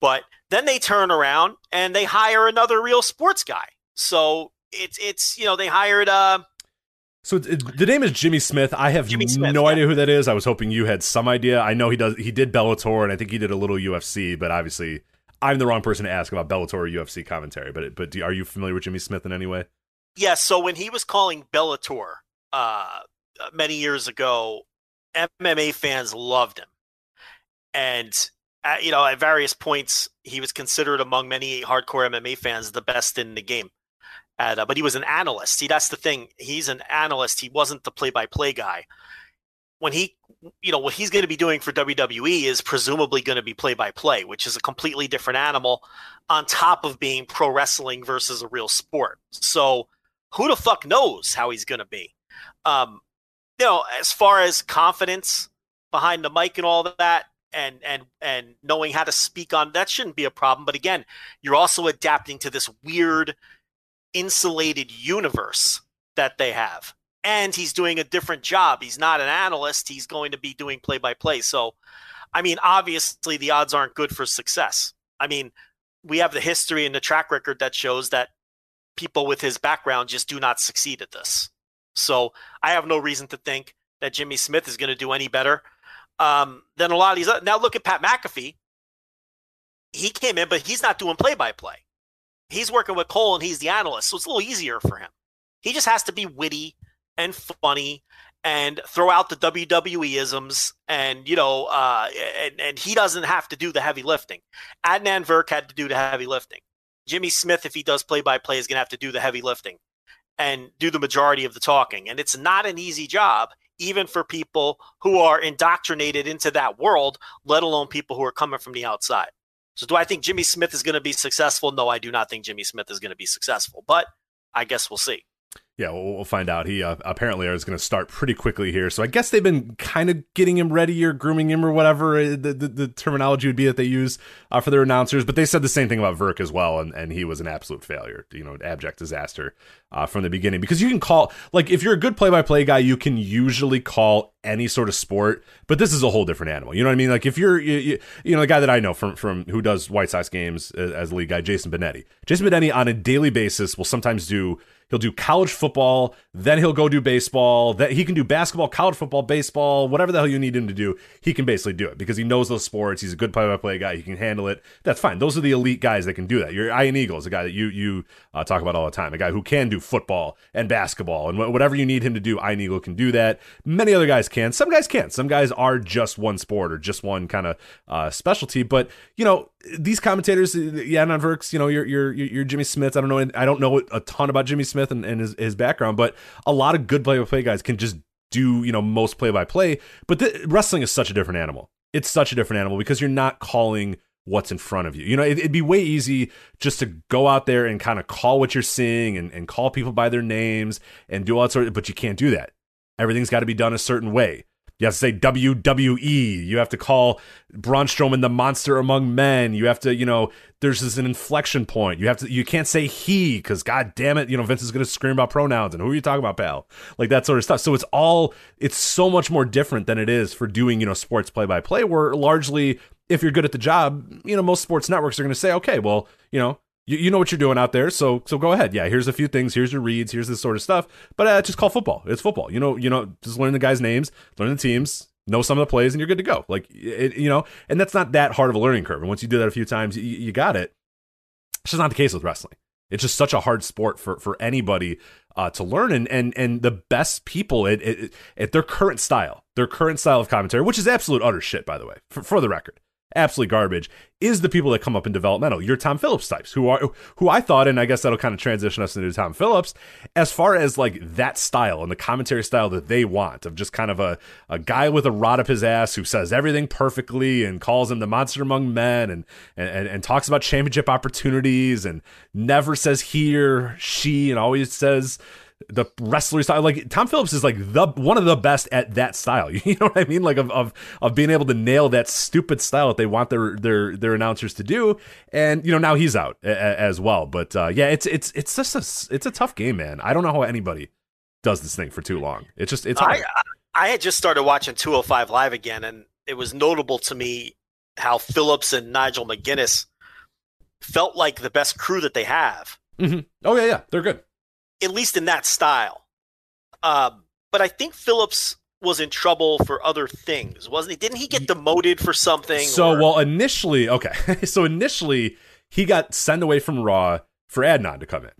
But then they turn around and they hire another real sports guy. So it's it's you know they hired. Uh, so the name is Jimmy Smith. I have Smith, no yeah. idea who that is. I was hoping you had some idea. I know he does. He did Bellator, and I think he did a little UFC, but obviously I'm the wrong person to ask about Bellator or UFC commentary, but but do, are you familiar with Jimmy Smith in any way? Yes. Yeah, so when he was calling Bellator uh, many years ago, MMA fans loved him, and at, you know at various points he was considered among many hardcore MMA fans the best in the game. At, uh, but he was an analyst. See, that's the thing. He's an analyst. He wasn't the play-by-play guy. When he you know what he's going to be doing for WWE is presumably going to be play by play, which is a completely different animal on top of being pro wrestling versus a real sport. So who the fuck knows how he's going to be? Um, you know, as far as confidence behind the mic and all that, and and and knowing how to speak on that shouldn't be a problem. But again, you're also adapting to this weird insulated universe that they have and he's doing a different job. He's not an analyst. He's going to be doing play by play. So, I mean, obviously the odds aren't good for success. I mean, we have the history and the track record that shows that people with his background just do not succeed at this. So I have no reason to think that Jimmy Smith is going to do any better um, than a lot of these. Now look at Pat McAfee. he came in, but he's not doing play by play. He's working with Cole and he's the analyst, so it's a little easier for him. He just has to be witty and funny and throw out the WWE isms, and you know, uh, and and he doesn't have to do the heavy lifting. Adnan Virk had to do the heavy lifting. Jimmy Smith, if he does play by play, is going to have to do the heavy lifting and do the majority of the talking. And it's not an easy job, even for people who are indoctrinated into that world, let alone people who are coming from the outside. So, do I think Jimmy Smith is going to be successful? No, I do not think Jimmy Smith is going to be successful, but I guess we'll see. Yeah, we'll, we'll find out. He uh, apparently is going to start pretty quickly here. So I guess they've been kind of getting him ready or grooming him or whatever uh, the, the, the terminology would be that they use uh, for their announcers. But they said the same thing about Virk as well, and, and he was an absolute failure, you know, an abject disaster uh, from the beginning. Because you can call, like, if you're a good play by play guy, you can usually call any sort of sport, but this is a whole different animal. You know what I mean? Like if you're, you, you, you know, the guy that I know from from who does White Sox games as, as league guy, Jason Benetti. Jason Benetti on a daily basis will sometimes do He'll do college football, then he'll go do baseball. That he can do basketball, college football, baseball, whatever the hell you need him to do. He can basically do it because he knows those sports. He's a good play-by-play guy. He can handle it. That's fine. Those are the elite guys that can do that. Your Ian Eagle is a guy that you you uh, talk about all the time. A guy who can do football and basketball and whatever you need him to do. Ian Eagle can do that. Many other guys can. Some guys can't. Some guys are just one sport or just one kind of uh, specialty. But you know these commentators, yeah, on Virks, you know, you're, you're, you're Jimmy Smith. I don't know. I don't know a ton about Jimmy Smith and, and his, his background, but a lot of good play by play guys can just do, you know, most play by play. But the, wrestling is such a different animal. It's such a different animal because you're not calling what's in front of you. You know, it, would be way easy just to go out there and kind of call what you're seeing and, and call people by their names and do all that sort of, but you can't do that. Everything's got to be done a certain way. You have to say WWE. You have to call Braun Strowman the monster among men. You have to, you know, there's this an inflection point. You have to, you can't say he because God damn it, you know, Vince is going to scream about pronouns and who are you talking about, pal? Like that sort of stuff. So it's all, it's so much more different than it is for doing, you know, sports play by play, where largely, if you're good at the job, you know, most sports networks are going to say, okay, well, you know, you, you know what you're doing out there, so so go ahead. Yeah, here's a few things. Here's your reads. Here's this sort of stuff. But uh, just call football. It's football. You know, you know, just learn the guys' names, learn the teams, know some of the plays, and you're good to go. Like it, you know, and that's not that hard of a learning curve. And once you do that a few times, you, you got it. It's just not the case with wrestling. It's just such a hard sport for for anybody uh, to learn, and and and the best people at, at, at their current style, their current style of commentary, which is absolute utter shit, by the way, for, for the record absolutely garbage is the people that come up in developmental. Your Tom Phillips types, who are who I thought, and I guess that'll kind of transition us into Tom Phillips, as far as like that style and the commentary style that they want of just kind of a, a guy with a rod up his ass who says everything perfectly and calls him the monster among men and and, and talks about championship opportunities and never says he or she and always says the wrestler style. Like Tom Phillips is like the one of the best at that style. You know what I mean? Like of of of being able to nail that stupid style that they want their their their announcers to do. And you know now he's out a, a, as well. But uh, yeah, it's it's it's just a it's a tough game, man. I don't know how anybody does this thing for too long. It's just it's. I, I had just started watching 205 Live again, and it was notable to me how Phillips and Nigel McGuinness felt like the best crew that they have. Mm-hmm. Oh yeah, yeah, they're good at least in that style. Um, but I think Phillips was in trouble for other things, wasn't he? Didn't he get demoted for something? So, or? well, initially, okay. so initially, he got sent away from Raw for Adnan to come in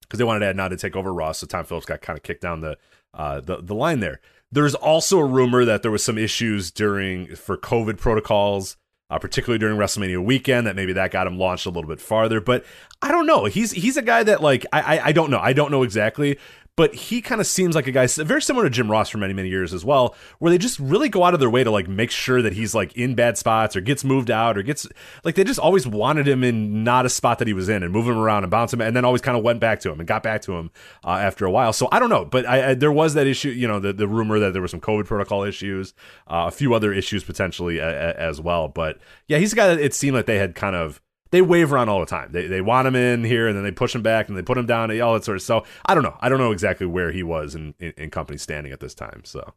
because they wanted Adnan to take over Raw. So Tom Phillips got kind of kicked down the uh, the the line there. There's also a rumor that there was some issues during for COVID protocols uh, particularly during WrestleMania weekend. That maybe that got him launched a little bit farther. But I don't know. He's he's a guy that like I I, I don't know. I don't know exactly but he kind of seems like a guy very similar to Jim Ross for many many years as well, where they just really go out of their way to like make sure that he's like in bad spots or gets moved out or gets like they just always wanted him in not a spot that he was in and move him around and bounce him and then always kind of went back to him and got back to him uh, after a while. So I don't know, but I, I, there was that issue, you know, the the rumor that there were some COVID protocol issues, uh, a few other issues potentially a, a, as well. But yeah, he's a guy that it seemed like they had kind of they wave around all the time. They they want him in here and then they push him back and they put him down and all that sort of. So I don't know. I don't know exactly where he was in, in, in company standing at this time. So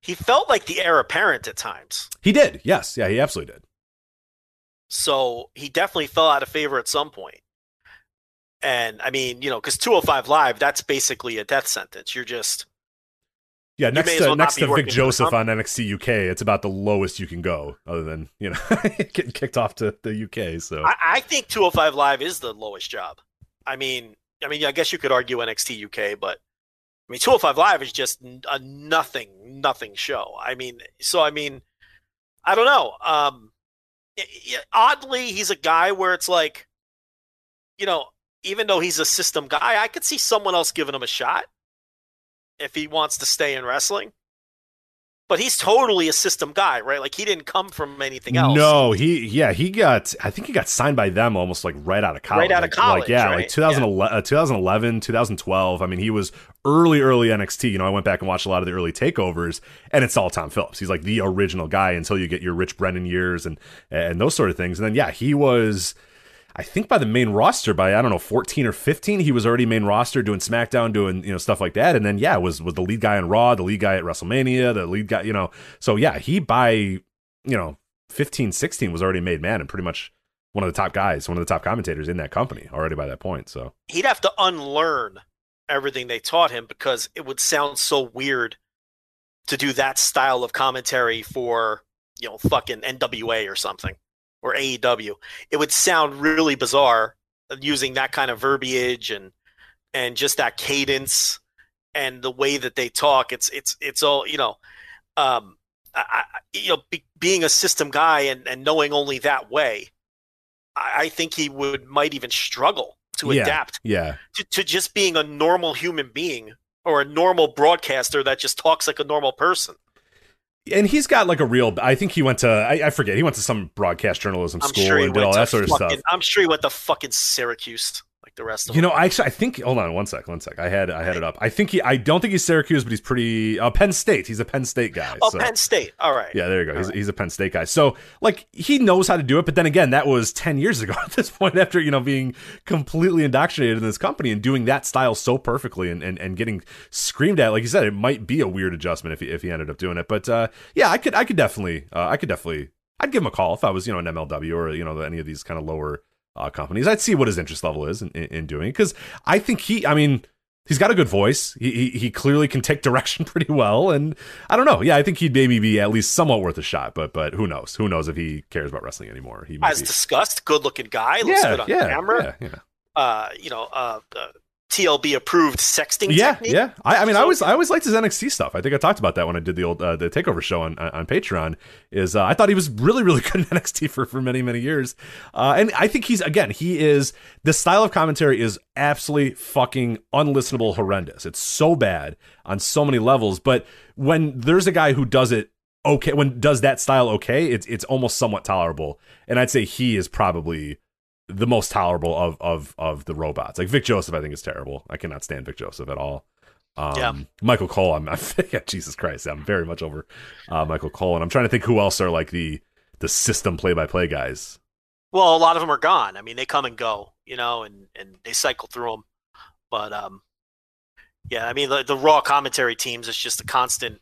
he felt like the heir apparent at times. He did. Yes. Yeah. He absolutely did. So he definitely fell out of favor at some point. And I mean, you know, because 205 Live, that's basically a death sentence. You're just Yeah, next to well next to Vic working for the Joseph on NXT UK, it's about the lowest you can go, other than you know getting kicked off to the UK. So I, I think 205 Live is the lowest job. I mean, I mean, I guess you could argue NXT UK, but I mean, 205 Live is just a nothing, nothing show. I mean, so I mean, I don't know. Um, oddly, he's a guy where it's like, you know, even though he's a system guy, I could see someone else giving him a shot if he wants to stay in wrestling. But he's totally a system guy, right? Like he didn't come from anything else. no, he yeah he got I think he got signed by them almost like right out of college. Right out of Like- college, like yeah, right? like 2011, uh, 2011, 2012. I mean, he was early, early NXT. You know, I went back and watched a lot of the early takeovers, and it's all Tom Phillips. He's like the original guy until you get your Rich Brennan years and and those sort of things. And then yeah, he was. I think by the main roster by I don't know 14 or 15 he was already main roster doing SmackDown doing you know stuff like that. And then yeah was was the lead guy on Raw the lead guy at WrestleMania the lead guy you know. So yeah he by you know 15 16 was already made man and pretty much one of the top guys one of the top commentators in that company already by that point so. He'd have to unlearn everything they taught him because it would sound so weird to do that style of commentary for you know fucking NWA or something or AEW. It would sound really bizarre using that kind of verbiage and and just that cadence and the way that they talk. It's it's it's all you know. Um, I, you know, be, being a system guy and, and knowing only that way, I, I think he would might even struggle to Yeah. adapt yeah to, to just being a normal human being or a normal broadcaster that just talks like a normal person. And he's got like a real I think he went to I, I forget he went to some broadcast journalism I'm school sure and did all that sort of stuff. I'm sure he went to fucking Syracuse like the rest of You them. know, I actually, I think. Hold on, one sec, one sec. I had, I had it up. I think he. I don't think he's Syracuse, but he's pretty. Uh, Penn State. He's a Penn State guy. oh, so- Penn State. All right. Yeah, there you go. He's, he's a Penn State guy. So, like, he knows how to do it. But then again, that was 10 years ago at this point, after, you know, being completely indoctrinated in this company and doing that style so perfectly and, and, and getting screamed at. Like you said, it might be a weird adjustment if he, if he ended up doing it. But, uh, yeah, I could, I could definitely, uh, I could definitely, I'd give him a call if I was, you know, an MLW or, you know, any of these kind of lower uh, companies. I'd see what his interest level is in, in, in doing it. Cause I think he, I mean, he's got a good voice. He, he he clearly can take direction pretty well, and I don't know. Yeah, I think he'd maybe be at least somewhat worth a shot. But but who knows? Who knows if he cares about wrestling anymore? He As be. discussed, good looking guy, looks yeah, good on yeah, camera. yeah, yeah, Uh, you know, uh, uh, TLB approved sexting yeah, technique. yeah. I, I mean, I So- always I always liked his NXT stuff. I think I talked about that when I did the old uh, the Takeover show on on Patreon. Is uh, I thought he was really really good in NXT for for many many years, uh, and I think he's again he is the style of commentary is absolutely fucking unlistenable, horrendous. It's so bad on so many levels. But when there's a guy who does it okay, when does that style okay, it's it's almost somewhat tolerable. And I'd say he is probably the most tolerable of of of the robots. Like Vic Joseph, I think is terrible. I cannot stand Vic Joseph at all. Um, Yeah. Michael Cole, I'm, I'm yeah, Jesus Christ, I'm very much over uh, Michael Cole, and I'm trying to think who else are like the the system play by play guys. Well, a lot of them are gone. I mean, they come and go, you know, and, and they cycle through them. But um, yeah, I mean, the, the raw commentary teams is just a constant.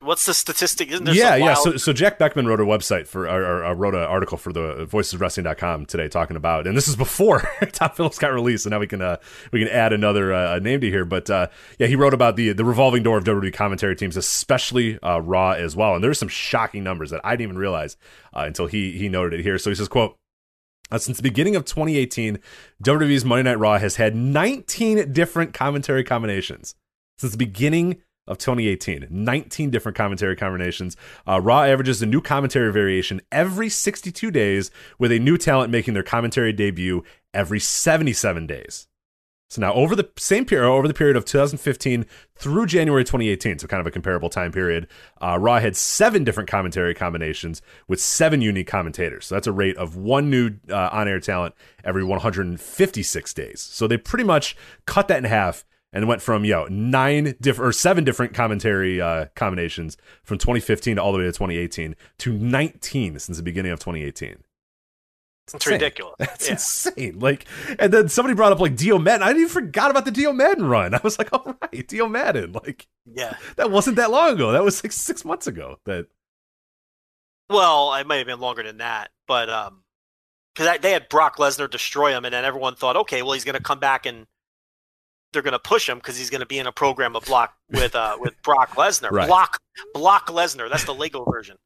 What's the statistic? Isn't there yeah, some yeah. So, so Jack Beckman wrote a website for, or, or, or wrote an article for the voiceswrestling.com today talking about, and this is before Tom Phillips got released, so now we can uh, we can add another uh, name to here. But uh, yeah, he wrote about the the revolving door of WWE commentary teams, especially uh, Raw as well. And there's some shocking numbers that I didn't even realize uh, until he he noted it here. So he says, "quote." Uh, since the beginning of 2018, WWE's Monday Night Raw has had 19 different commentary combinations. Since the beginning of 2018, 19 different commentary combinations. Uh, Raw averages a new commentary variation every 62 days, with a new talent making their commentary debut every 77 days. So now, over the same period, over the period of 2015 through January 2018, so kind of a comparable time period, uh, Raw had seven different commentary combinations with seven unique commentators. So that's a rate of one new uh, on-air talent every 156 days. So they pretty much cut that in half and went from you know nine different or seven different commentary uh, combinations from 2015 to all the way to 2018 to 19 since the beginning of 2018. it's insane. ridiculous. That's yeah. insane. Like, and then somebody brought up like Dio Maddin. I even forgot about the Dio Maddin run. I was like, all right, Dio Maddin. Like, yeah. that wasn't that long ago. That was like six months ago. That Well, it might have been longer than that, but um, because they had Brock Lesnar destroy him, and then everyone thought, okay, well, he's going to come back and they're going to push him because he's going to be in a program of block with uh, with Brock Lesnar. Right. Block Block Lesnar. That's the Lego version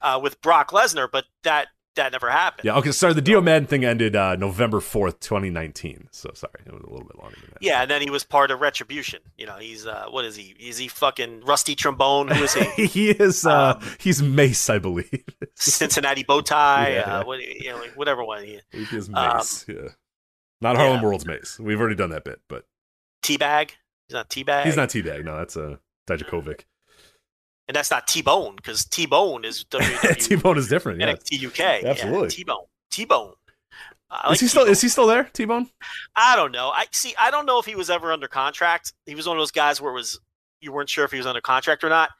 uh, with Brock Lesnar, but that that never happened. Yeah, okay, sorry. The Dio Maddin thing ended uh, November 4th, 2019. So sorry, it was a little bit longer than that. Yeah, and then he was part of Retribution. You know, he's uh, what is he? Is he fucking Rusty Trombone? Who is he? he is, uh, Um, he's Mace, I believe. Cincinnati bow tie. Yeah, uh, what, you know, whatever one. He, he is Um, Mace, yeah. Not Harlem yeah. World's Mace. We've already done that bit, but Teabag. He's not Teabag. he's not T-Bag. No, that's uh, Dijakovic. and that's not T Bone because T Bone is WWE T-Bone is different, yeah. NXT UK. Absolutely. T Bone. T Bone. I like is he still T-Bone. is he still there, T-Bone? I don't know. I see. I don't know if he was ever under contract. He was one of those guys where it was you weren't sure if he was under contract or not.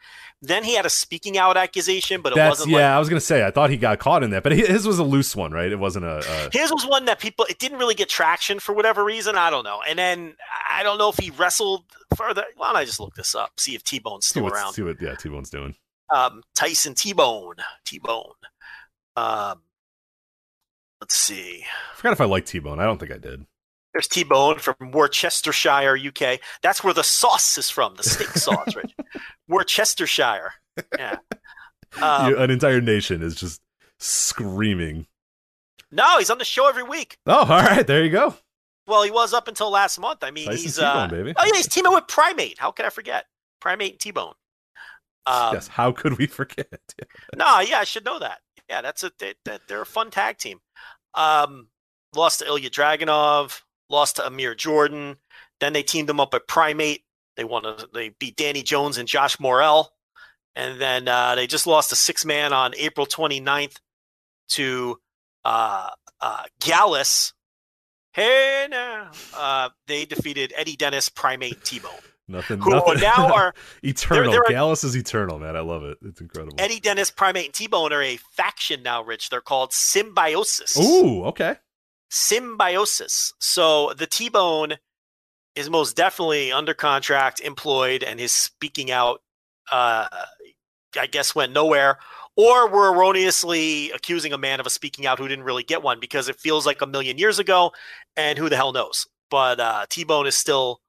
Then he had a speaking out accusation, but it That's wasn't yeah. like I was gonna say I thought he got caught in that, but his was a loose one, right? It wasn't a. a his was one that people it didn't really get traction for whatever reason. I don't know. And then I don't know if he wrestled further. Why don't I just look this up, see if T Bone's still what, around? see what yeah T-Bone's doing. Um, Tyson T Bone, T Bone. Um, let's see. I forgot if I liked T-Bone. I don't think I did. There's T Bone from Worcestershire, UK. That's where the sauce is from, the steak sauce, Rich. Worcestershire. Yeah. Um, an entire nation is just screaming. no, he's on the show every week. Oh, all right, there you go. Well, he was up until last month. I mean, he's uh, baby. oh yeah, he's teaming with Primate. How could I forget Primate and T Bone? Um, yes, how could we forget? No, yeah, I should know that. Yeah, that's a they, they're a fun tag team. Um, lost to Ilya Dragunov, lost to Amir Jordan. Then they teamed them up at Primate. They won. A, they beat Danny Jones and Josh Morrell, and then uh, they just lost a six man on April 29th to uh, uh, Gallus. Hey now, uh, they defeated Eddie Dennis, Primate, T Bone, Nothing. who nothing. now are eternal. they're- Gallus is eternal, man. I love it. It's incredible. Eddie Dennis, Primate, and T Bone are a faction now. Rich, they're called Symbiosis. Ooh, okay. Symbiosis. So the T Bone is most definitely under contract, employed, and his speaking out, uh, I guess, went nowhere. Or we're erroneously accusing a man of a speaking out who didn't really get one because it feels like a million years ago, and who the hell knows? But uh, T Bone is still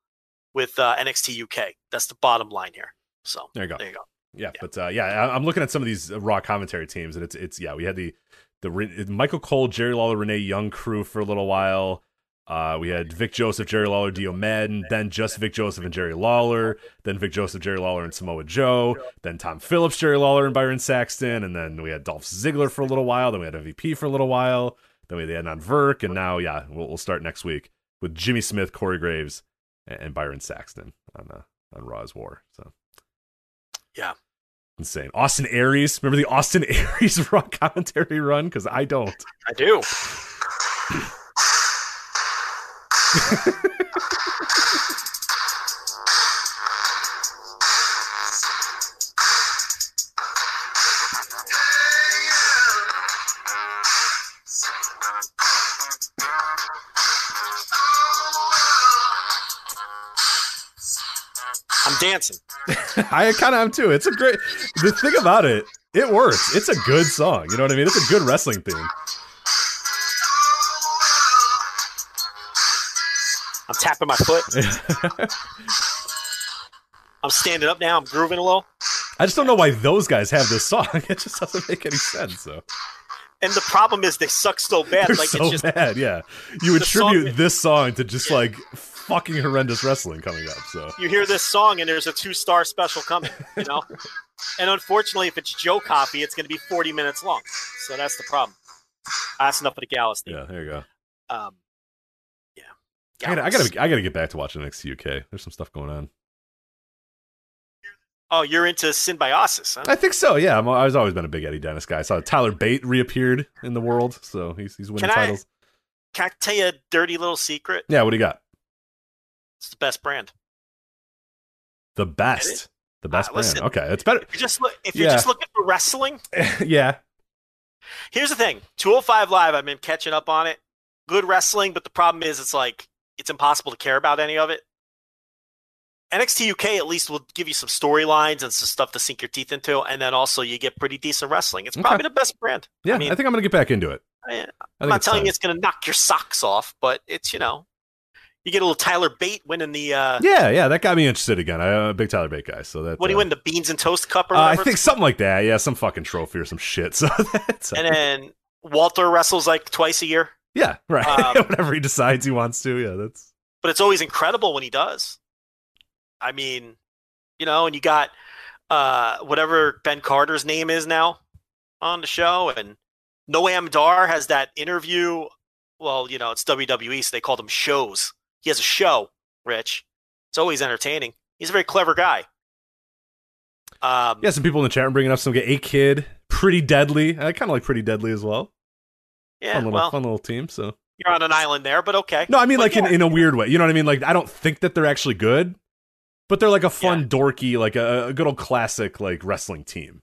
with uh, NXT UK. That's the bottom line here. So There you go. there you go. Yeah, but uh, yeah, I'm looking at some of these uh, raw commentary teams, and it's it's yeah, we had the the Michael Cole, Jerry Lawler, Renee Young crew for a little while. Uh, we had Vic Joseph, Jerry Lawler, Dio Maddin, then just Vic Joseph and Jerry Lawler, then Vic Joseph, Jerry Lawler, and Samoa Joe, then Tom Phillips, Jerry Lawler, and Byron Saxton, and then we had Dolph Ziggler for a little while, then we had MVP for a little while, then we had Adnan Virk, and now yeah, we'll, we'll start next week with Jimmy Smith, Corey Graves, and, and Byron Saxton on uh, on Raw's War. So Yeah. Insane. Austin Aries, remember the Austin Aries Raw commentary run? Because I don't. I do. I kind of am too. It's a great. The thing about it, it works. It's a good song. You know what I mean? It's a good wrestling theme. I'm tapping my foot. I'm standing up now. I'm grooving a little. I just don't know why those guys have this song. It just doesn't make any sense. So And the problem is they suck so bad. they're like so it's just bad. Yeah, you The song- attribute this song to just like fucking horrendous wrestling coming up. So you hear this song and there's a two star special coming, you know? and unfortunately, if it's Joe Coffey, it's going to be 40 minutes long. So that's the problem. That's enough of the Gallus thing. yeah, there you go. Um, yeah. I gotta, I gotta, I gotta get back to watching NXT UK. There's some stuff going on. Oh, you're into symbiosis, huh? I think so. Yeah, I'm, I've always been a big Eddie Dennis guy. I saw Tyler Bate reappeared in the world, so he's he's winning Can I- titles. Can I tell you a dirty little secret? Yeah, what do you got? It's the best brand. The best, the best Uh, brand. listen. Okay, it's better. If you're just, look, if you're Yeah. just looking for wrestling, yeah, Here's the thing 205 Live, I've been catching up on it. Good wrestling, but the problem is it's like it's impossible to care about any of it. NXT UK at least will give you some storylines and some stuff to sink your teeth into, and then also you get pretty decent wrestling. It's probably Okay. the best brand. yeah. I, I think I'm gonna get back into it. I, think not telling time. you it's going to knock your socks off, but it's you know, You get a little Tyler Bate winning the uh, Yeah, yeah, that got me interested again. I'm a big Tyler Bate guy, so that. what do you uh, win the Beans and Toast Cup or uh, I think something like that. Yeah, some fucking trophy or some shit. So that's and then Walter wrestles like twice a year, yeah, right. um, Whatever he decides he wants to. Yeah, that's but it's always incredible when he does. I mean, you know, and you got uh, whatever Ben Carter's name is now on the show, and Noam Dar has that interview. Well, you know, it's WWE, so they call them shows. He has a show, Rich. It's always entertaining. He's a very clever guy. Um, yeah. Some people in the chat room bringing up some get a kid, pretty deadly. I kind of like pretty deadly as well. yeah, fun little well, fun little team. So you're on an island there, but okay. no, I mean But like yeah. in, in a weird way. You know what I mean? Like I don't think that they're actually good, but they're like a fun, Yeah. dorky, like a, a good old classic like wrestling team.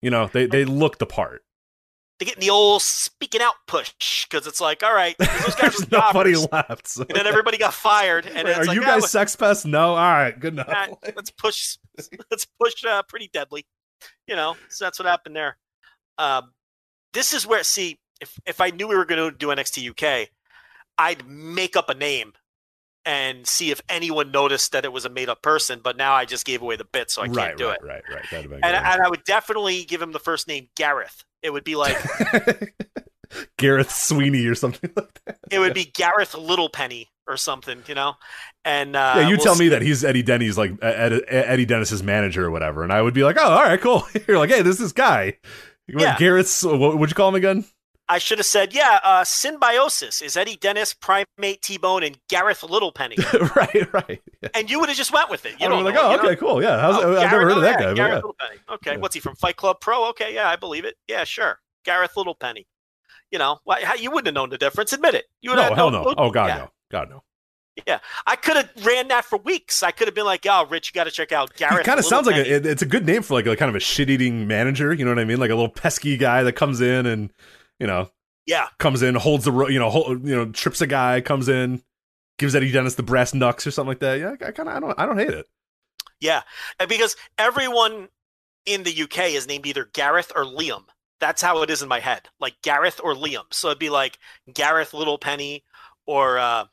You know, they they look the part. They get the old speaking out push because it's like, all right, those guys nobody left. so- and then everybody got fired. And Right, it's Are like, you ah, guys well, sex pests? No. All right, good enough. ah, let's push, let's push, uh, pretty deadly. You know, so that's what happened there. Um, this is where, see, if if I knew we were going to do NXT UK, I'd make up a name and see if anyone noticed that it was a made up person. But now I just gave away the bit, so I can't right, do right, it. right, right. Been And, and I would definitely give him the first name Gareth. It would be like Gareth Sweeney or something like that. it would be Gareth Littlepenny or something, you know. And uh, yeah, you we'll tell see. me that he's Eddie Denny's like Ed, Ed- Eddie Dennis's manager or whatever, and I would be like, oh, all right, cool. You're like, hey, this is guy. Yeah. What would you call him again? I should have said, yeah, uh, Symbiosis is Eddie Dennis, Primate T Bone, and Gareth Littlepenny. right, right. Yeah. and you would have just went with it. You know, like, oh, you know? okay, cool. Yeah, How's, Oh, I've never heard of oh, that yeah, guy. Gareth But Littlepenny. Okay, Yeah. what's he from? Fight Club Pro? Okay, yeah, I believe it. Yeah, sure. Gareth Littlepenny. You know, why, how, you wouldn't have known the difference. Admit it. You yeah. would No, have hell known- no. Oh God, yeah. no. God no. Yeah, I could have ran that for weeks. I could have been like, "Oh, Rich, you got to check out Gareth." He kind of sounds like a, it- it's a good name for like a kind of a shit eating manager. You know what I mean? Like a little pesky guy that comes in and you know yeah. comes in, holds the ro- you know hold, you know trips a guy, comes in, gives Eddie Dennis the brass knucks or something like that. Yeah, I kind of I don't I don't hate it. Yeah, and because everyone in the UK is named either Gareth or Liam. That's how it is in my head, like Gareth or Liam. So it'd be like Gareth Littlepenny or uh,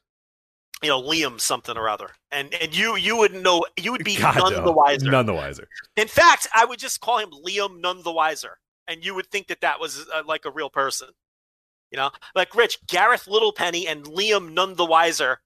you know Liam something or other. And and you you would know you would be God, none no. the wiser. None the wiser. In fact, I would just call him Liam none the wiser, and you would think that that was uh, like a real person. You know, like Rich Gareth Littlepenny and Liam none the wiser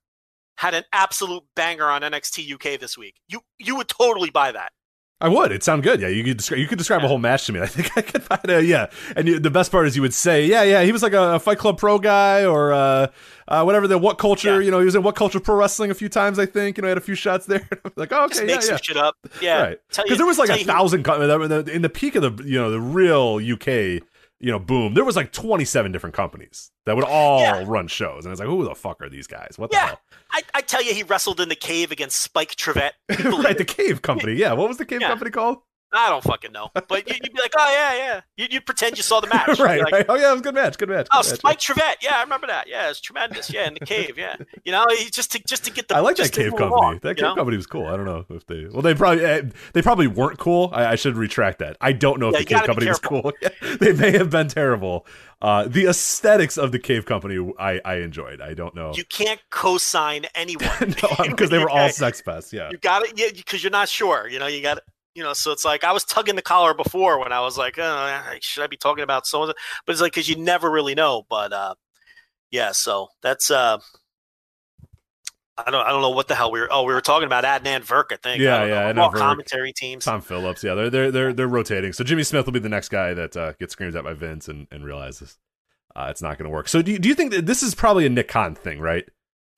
had an absolute banger on NXT UK this week. You you would totally buy that. I would. It sound good. Yeah, you could describe, you could describe a whole match to me. I think I could find a yeah. And you, the best part is you would say, yeah, yeah, he was like a, Fight Club Pro guy or uh, uh, whatever. The what culture? Yeah. You know, he was in what culture pro wrestling a few times. I think you know, he had a few shots there. like, oh, Just okay, yeah, make yeah. some shit up. Yeah, right. Because there was like a thousand co- in the peak of the you know the real UK you know boom. There was like twenty seven different companies that would all Yeah. run shows, and it's like, who the fuck are these guys? What the Yeah. hell? I, I tell you, he wrestled in the cave against Spike Trivet. Right, the. Cave Company. Yeah, what was the Cave Yeah. Company called? I don't fucking know, but you- you'd be like, oh yeah, yeah. You'd, you'd pretend you saw the match. Right, like, right. Oh yeah, it was a good match. Good match. Oh, good match. Spike Trivet. Yeah, I remember that. Yeah, it's tremendous. Yeah, in the cave. Yeah, you know, just to just to get the. I like that cave company. along, that cave know? company was cool. I don't know if they well they probably eh, they probably weren't cool. I, I should retract that. I don't know if Yeah, the cave company was cool. they may have been terrible. Uh, the aesthetics of the cave company I, I enjoyed. I don't know. You can't co-sign anyone no, because they were all sex pests. Yeah. You got it, yeah, because you're not sure. You know, you got you know. So it's like I was tugging the collar before when I was like, oh, should I be talking about so? But it's like because you never really know. But uh, yeah, so that's uh, I don't I don't know what the hell we were. Oh, we were talking about Adnan Virk, I think. Yeah, I yeah, know. Adnan All Virk. commentary teams. Tom Phillips. Yeah, they're they're they're they're rotating. So Jimmy Smith will be the next guy that uh, gets screamed at by Vince and, and realizes uh, it's not going to work. So do you, do you think that this is probably a Nick Khan thing, right?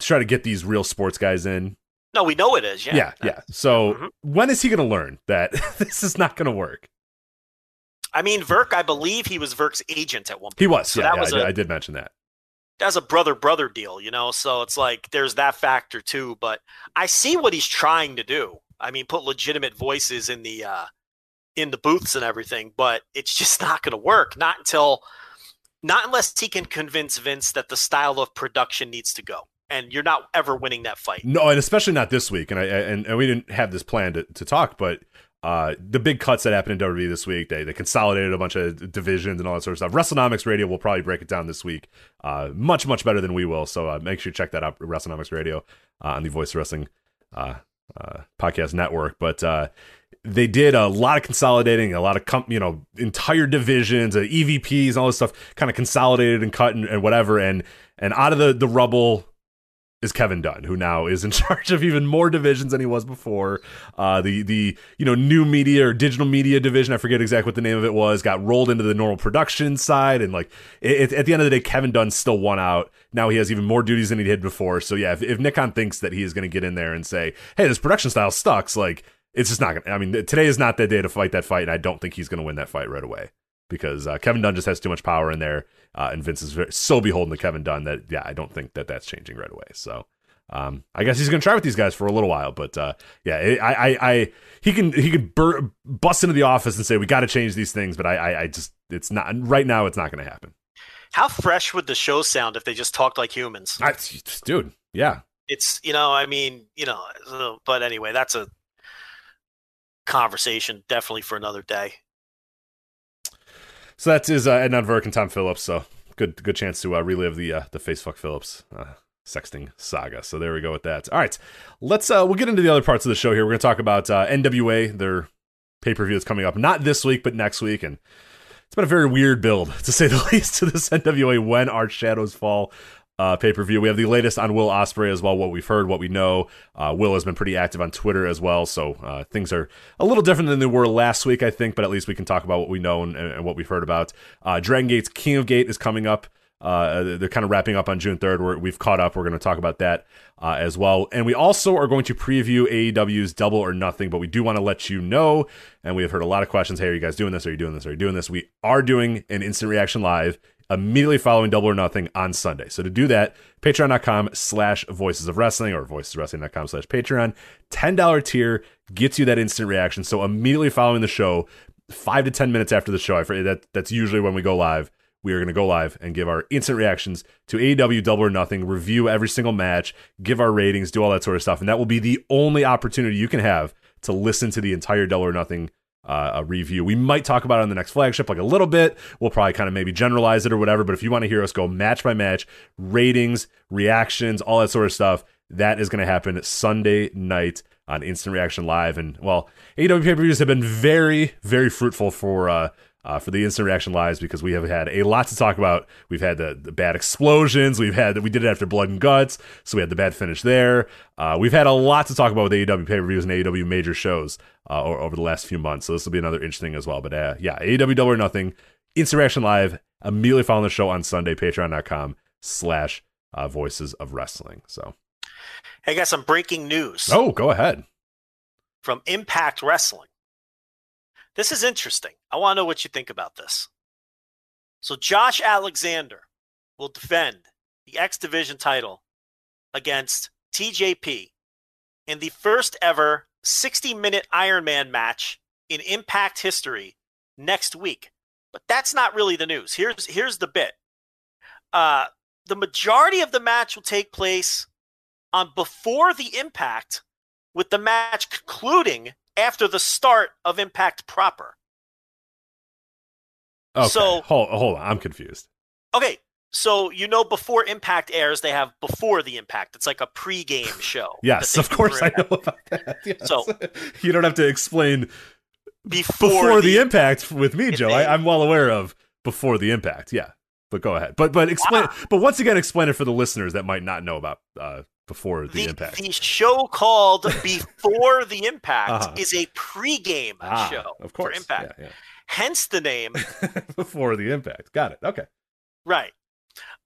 To try to get these real sports guys in. No, we know it is. Yeah, Yeah, yeah. So Mhm. when is he going to learn that this is not going to work? I mean, Virk, I believe he was Virk's agent at one point. He was. So yeah, that yeah, was I, did, did mention that. that's a brother brother deal, you know. So it's like there's that factor too. But I see what he's trying to do. I mean, put legitimate voices in the uh, in the booths and everything, but it's just not going to work. Not until, not unless he can convince Vince that the style of production needs to go. And you're not ever winning that fight. No, and especially not this week. And I and, and we didn't have this plan to, to talk, but uh, the big cuts that happened in WWE this week. They they consolidated a bunch of divisions and all that sort of stuff. WrestleNomics Radio will probably break it down this week, uh, much much better than we will. So uh, make sure you check that out, WrestleNomics Radio uh, on the Voice Wrestling uh, uh, podcast network. But uh, they did a lot of consolidating, a lot of com- you know entire divisions, uh, EVPs, all this stuff, kind of consolidated and cut and, and whatever. And and out of the the rubble is Kevin Dunn, who now is in charge of even more divisions than he was before. Uh, the the you know new media or digital media division, I forget exactly what the name of it was, got rolled into the normal production side, and like it, at the end of the day, Kevin Dunn still won out. Now he has even more duties than he did before. So yeah, if, if Nick Khan thinks that he is going to get in there and say, "Hey, this production style sucks," like it's just not going. to I mean, today is not the day to fight that fight, and I don't think he's going to win that fight right away because uh, Kevin Dunn just has too much power in there, uh, and Vince is very, so beholden to Kevin Dunn that yeah, I don't think that that's changing right away. So um, I guess he's going to try with these guys for a little while, but uh, yeah, I, I, I, he can he can bur- bust into the office and say we got to change these things, but I, I, I just it's not right now. It's not going to happen. How fresh would the show sound if they just talked like humans? I, dude, yeah, It's you know, I mean, you know, but anyway, that's a conversation definitely for another day. So that is uh, Adnan Virk and Tom Phillips. So good good chance to uh, relive the uh, the facefuck Phillips uh, sexting saga. So there we go with that. All right, let's uh, we'll get into the other parts of the show here. We're to talk about uh, NWA, their pay per view that's coming up not this week but next week, and it's been a very weird build to say the least to this NWA when our shadows fall. Uh, pay per view. We have the latest on Will Ospreay as well. What we've heard, what we know. Uh, Will has been pretty active on Twitter as well, so uh, things are a little different than they were last week, I think. But at least we can talk about what we know and, and what we've heard about. Uh, Dragon Gate's King of Gate is coming up. Uh, they're kind of wrapping up on June 3rd. We're, we've caught up. We're going to talk about that uh, as well. And we also are going to preview AEW's Double or Nothing, but we do want to let you know, and we have heard a lot of questions hey, are you guys doing this? Are you doing this? Are you doing this? We are doing an instant reaction live immediately following Double or Nothing on Sunday. So to do that, patreon.com slash voices of wrestling or voiceswrestling.com slash patreon. $10 tier gets you that instant reaction. So immediately following the show, five to 10 minutes after the show, I that that's usually when we go live. We are going to go live and give our instant reactions to AEW Double or Nothing, review every single match, give our ratings, do all that sort of stuff. And that will be the only opportunity you can have to listen to the entire Double or Nothing uh, a review. We might talk about it on the next flagship, like a little bit. We'll probably kind of maybe generalize it or whatever. But if you want to hear us go match by match, ratings, reactions, all that sort of stuff, that is going to happen Sunday night on Instant Reaction Live. And well, AEW pay per views have been very, very fruitful for. Uh, uh, for the instant reaction lives because we have had a lot to talk about. We've had the, the bad explosions. We've had we did it after Blood and Guts, so we had the bad finish there. Uh, we've had a lot to talk about with AEW pay per views and AEW major shows uh, over the last few months. So this will be another interesting as well. But uh, yeah, AEW Double or Nothing, instant reaction live immediately following the show on Sunday. Patreon.com slash uh, Voices of Wrestling. So Hey, I got some breaking news oh, go ahead. from Impact Wrestling. This is interesting. I want to know what you think about this. So, Josh Alexander will defend the X Division title against TJP in the first ever 60 minute Iron Man match in Impact history next week. But that's not really the news. Here's here's the bit. Uh, the majority of the match will take place on before the Impact, with the match concluding after the start of Impact proper. Okay. So- hold, hold on. I'm confused. Okay, so you know before Impact airs, they have before the Impact. It's like a pre-game show. Yes, of course I know about that. Yes. So- you don't have to explain Before, before, the, the impact with me, Joe. I, I'm well aware of before the impact. Yeah, but go ahead. But but explain. But once again, explain it for the listeners that might not know about uh, before the, the, impact. the show called Before the Impact Uh-huh. is a pre-game ah, show of course. for Impact. Yeah, Hence the name. before the impact. Got it. Okay. Right.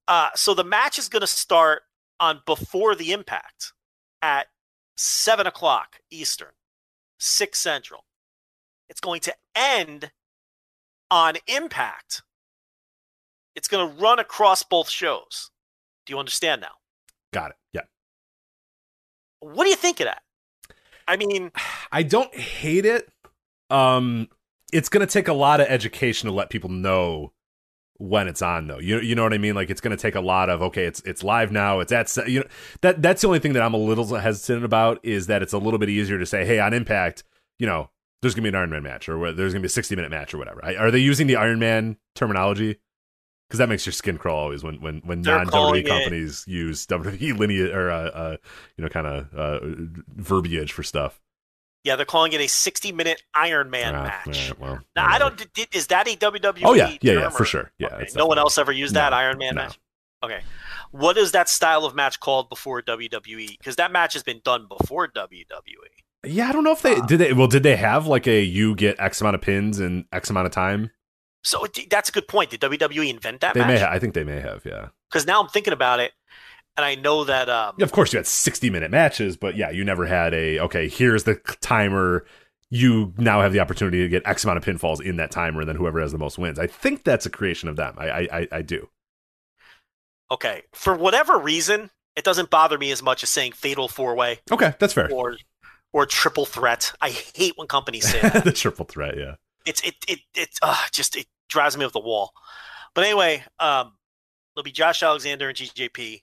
Uh, so the match is going to start on Before the Impact at 7 o'clock Eastern, 6 Central. It's going to end on Impact. It's going to run across both shows. Do you understand now? Got it. Yeah. What do you think of that? I mean, I don't hate it. Um, it's gonna take a lot of education to let people know when it's on, though. You you know what I mean? Like it's gonna take a lot of okay, it's it's live now. It's at you know that that's the only thing that I'm a little hesitant about is that it's a little bit easier to say, hey, on Impact, you know, there's gonna be an Iron Man match, or there's gonna be a 60 minute match, or whatever. Are they using the Iron Man terminology? Because that makes your skin crawl always when when when non WWE it- companies use WWE lineage or uh, uh you know kind of uh, verbiage for stuff. Yeah, they're calling it a 60 minute Iron Man Ah, match. alright, well, Now, I don't. Did, is that a WWE? Oh yeah, yeah, yeah, for sure. Yeah, Okay, No one else ever used that No, Iron Man no. match. Okay, what is that style of match called before WWE? Because that match has been done before. WWE. Yeah, I don't know if they Uh, did. They well, did they have like a you get X amount of pins in X amount of time? So it- that's a good point. Did WWE invent that They may. match? Ha- I think they may have. Yeah. Because now I'm thinking about it, and I know that. Um, Yeah, Of course, you had sixty minute matches, but yeah, you never had a okay. Here's the timer. You now have the opportunity to get X amount of pinfalls in that timer, and then whoever has the most wins. I think that's a creation of them. I I, I, I do. Okay, for whatever reason, it doesn't bother me as much as saying fatal four way Okay, that's fair. or or triple threat. I hate when companies say that. the triple threat. Yeah. It's it it it uh, just it drives me off the wall. But anyway, um, there'll be Josh Alexander and TJP.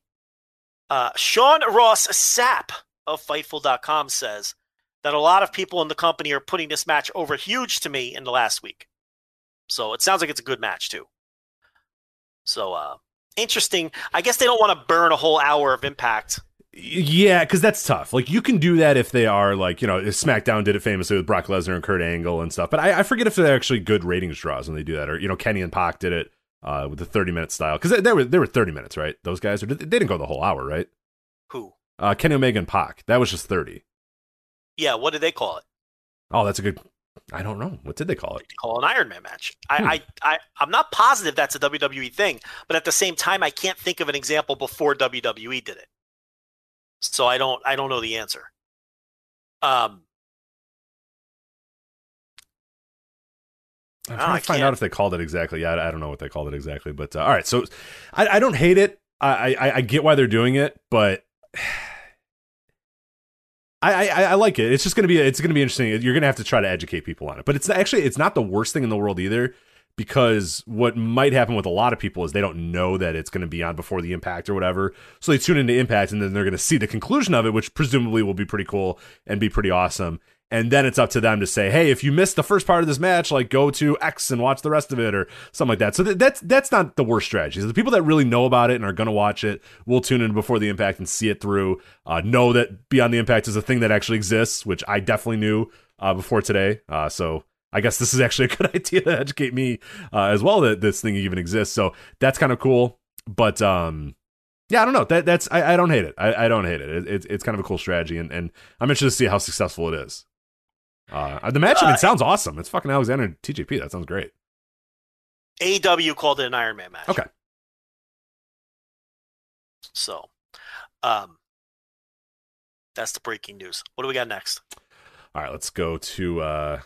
Uh, Sean Ross Sapp of Fightful.com says that a lot of people in the company are putting this match over huge to me in the last week. So it sounds like it's a good match too. So uh, interesting. I guess they don't want to burn a whole hour of impact. Yeah, because that's tough. Like you can do that if they are like you know SmackDown did it famously with Brock Lesnar and Kurt Angle and stuff. But I, I forget if they're actually good ratings draws when they do that, or you know Kenny and Pac did it uh, with the thirty minute style because they, they were they were thirty minutes, right? Those guys, or did, they didn't go the whole hour, right? Who? Uh, Kenny Omega and Pac, that was just thirty. Yeah, what did they call it? Oh, that's a good. I don't know what did they call it. They call an Iron Man match. Hmm. I, I, I, I'm not positive that's a WWE thing, but at the same time, I can't think of an example before WWE did it. So I don't, I don't know the answer. Um, I'm Oh, trying to find out if they called it exactly. Yeah, I, I don't know what they called it exactly, but uh, all right. So I, I don't hate it. I, I I get why they're doing it, but I, I I like it. It's just gonna be it's gonna be interesting. You're gonna have to try to educate people on it, but it's actually it's not the worst thing in the world either. Because what might happen with a lot of people is they don't know that it's going to be on before the impact or whatever. So they tune into impact and then they're going to see the conclusion of it, which presumably will be pretty cool and be pretty awesome. And then it's up to them to say, hey, if you missed the first part of this match, like go to X and watch the rest of it or something like that. So th- that's that's not the worst strategy. The people that really know about it and are going to watch it will tune in before the impact and see it through. Uh, know that Beyond the Impact is a thing that actually exists, which I definitely knew uh, before today. Uh, so I guess this is actually a good idea to educate me uh, as well that this thing even exists. So that's kind of cool. But um, yeah, I don't know. That that's I, I don't hate it. I, I don't hate it. it. It's it's kind of a cool strategy, and, and I'm interested to see how successful it is. Uh, the match, I mean, Uh, sounds awesome. It's fucking Alexander and TJP. That sounds great. AEW called it an Iron Man match. Okay. So, um, that's the breaking news. What do we got next? All right, let's go to uh,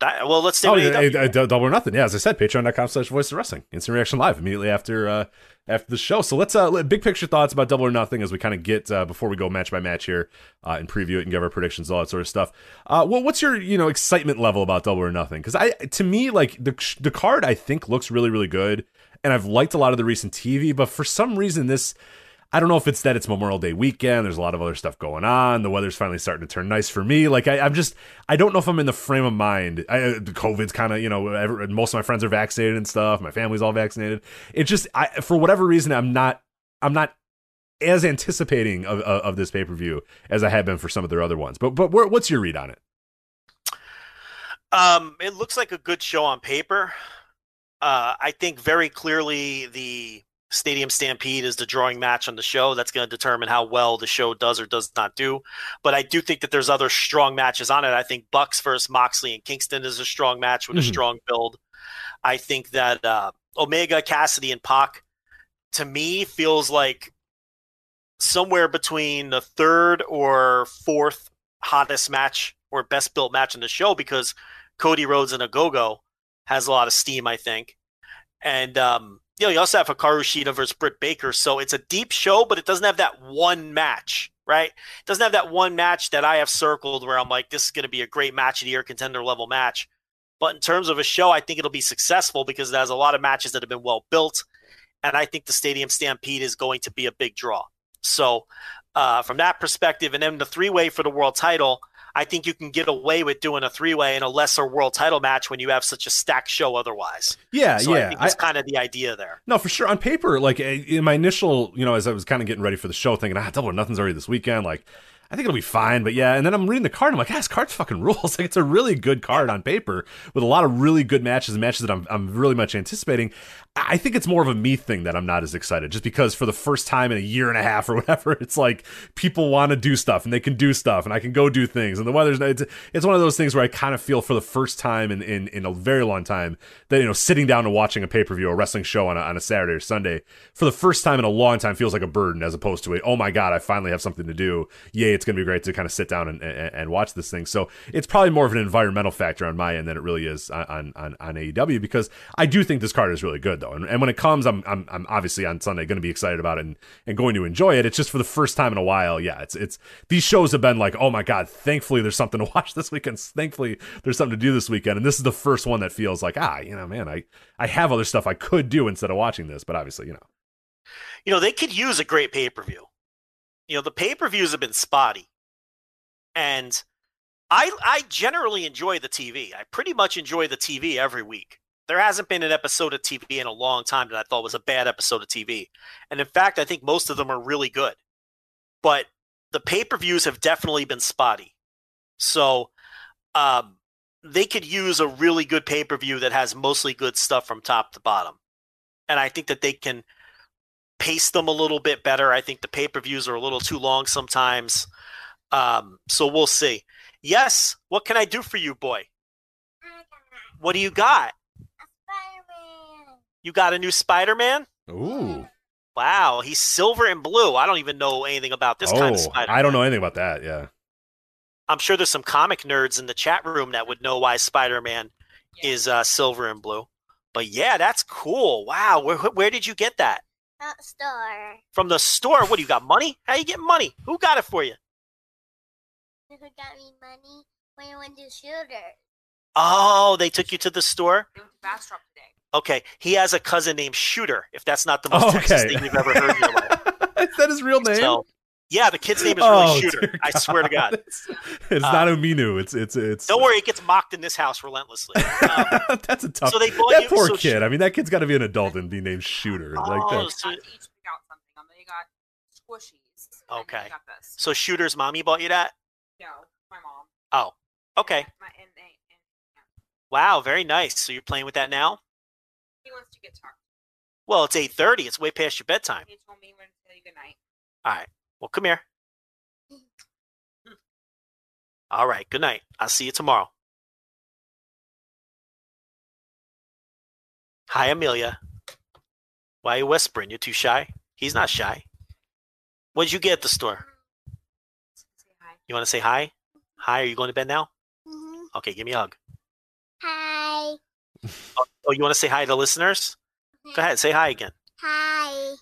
That, well, let's stay oh, with yeah, AEW. double or nothing. Yeah, as I said, patreon.com slash voice of wrestling. Instant reaction live immediately after uh, after the show. So let's uh, big picture thoughts about double or nothing as we kind of get uh, before we go match by match here uh, and preview it and give our predictions, all that sort of stuff. Uh, well, what's your you know excitement level about double or nothing? Because I to me like the the card I think looks really really good, and I've liked a lot of the recent TV, but for some reason this. I don't know if it's that it's Memorial Day weekend. There's a lot of other stuff going on. The weather's finally starting to turn nice for me. Like I, I'm just, I don't know if I'm in the frame of mind. I, uh, COVID's kind of, you know, every, most of my friends are vaccinated and stuff. My family's all vaccinated. It just, I, for whatever reason, I'm not, I'm not as anticipating of, of, of this pay per view as I have been for some of their other ones. But, but what's your read on it? Um, it looks like a good show on paper. Uh, I think very clearly the Stadium Stampede is the drawing match on the show. That's going to determine how well the show does or does not do. But I do think that there's other strong matches on it. I think Bucks versus Moxley and Kingston is a strong match with Mhm. a strong build. I think that uh, Omega, Cassidy, and Pac to me feels like somewhere between the third or fourth hottest match or best built match in the show because Cody Rhodes and Ogogo has a lot of steam, I think. And um, you know, you also have Hikaru Shida versus Britt Baker, so it's a deep show, but it doesn't have that one match, right? It doesn't have that one match that I have circled where I'm like, this is going to be a great match of the year, contender level match. But in terms of a show, I think it'll be successful because it has a lot of matches that have been well built, and I think the Stadium Stampede is going to be a big draw. So, uh, from that perspective, and then the three way for the world title, I think you can get away with doing a three way in a lesser world title match when you have such a stacked show otherwise. Yeah, So I yeah. think I, that's kind of the idea there. no, for sure. On paper, like eh, in my initial, you know, as I was kind of getting ready for the show, thinking, ah, double or nothing's already this weekend. Like, I think it'll be fine. But yeah, and then I'm reading the card. I'm like, ah, this card's fucking rules. Like, it's a really good card on paper with a lot of really good matches and matches that I'm, I'm really much anticipating. I think it's more of a me thing that I'm not as excited, just because for the first time in a year and a half or whatever, it's like people want to do stuff and they can do stuff and I can go do things. And the weather's it's, it's one of those things where I kind of feel for the first time in, in, in a very long time that, you know, sitting down and watching a pay per view, a wrestling show on a, on a Saturday or Sunday for the first time in a long time feels like a burden as opposed to a, oh my God, I finally have something to do. Yay, it's going to be great to kind of sit down and, and, and watch this thing. So it's probably more of an environmental factor on my end than it really is on, on, on, AEW because I do think this card is really good though. And, and when it comes, I'm, I'm, I'm obviously on Sunday going to be excited about it and, and going to enjoy it. It's just for the first time in a while. Yeah, it's, it's, these shows have been like, oh my God, thankfully there's something to watch this weekend. Thankfully there's something to do this weekend. And this is the first one that feels like, ah, you know, man, I, I have other stuff I could do instead of watching this, but obviously, you know. You know, they could use a great pay per view. You know, the pay per views have been spotty. And I I generally enjoy the TV. I pretty much enjoy the TV every week. There hasn't been an episode of TV in a long time that I thought was a bad episode of TV. And in fact, I think most of them are really good. But the pay per views have definitely been spotty. So um, they could use a really good pay per view that has mostly good stuff from top to bottom. And I think that they can pace them a little bit better. I think the pay per views are a little too long sometimes. Um, so we'll see. Yes, what can I do for you, boy? What do you got? You got a new Spider Man? Ooh. Wow, he's silver and blue. I don't even know anything about this oh, kind of Spider. I don't know anything about that. Yeah. I'm sure there's some comic nerds in the chat room that would know why Spider Man is uh, silver and blue. But yeah, that's cool. Wow, where where did you get that? Not store. From the store? What do you got? Money? How you get money? Who got it for you? Who got me money when I went to shooter? Oh, they took you to the store. They went to Bastrop today. Okay, he has a cousin named Shooter. If that's not the most Oh, Texas thing you've ever heard in your life. Is that his real name? So, yeah, the kid's name is really Oh, Shooter. I swear to God. It's, it's Uh, not Umino. It's it's it's. Don't worry, it gets mocked in this house relentlessly. Um, That's a tough. so they bought that you- poor so kid. she- I mean, that kid's got to be an adult and be named Shooter. like Oh, that. so- each pick out something. Um, they got squishies. Okay. got this. so Shooter's mommy bought you that? No, my mom. Oh, okay. My, and they, and Wow, very nice. So you're playing with that now? he wants to get talked. Well, it's 8:30. It's way past your bedtime. He told me when to tell you good night. All right. Well, come here. All right. Good night. I'll see you tomorrow. Hi, Amelia. Why are you whispering? You're too shy? He's not shy. What did you get at the store? You want to say hi? Hi, are you going to bed now? hmm Okay, give me a hug. Hi. Oh, you want to say hi to listeners? Go ahead, say hi again. Hi.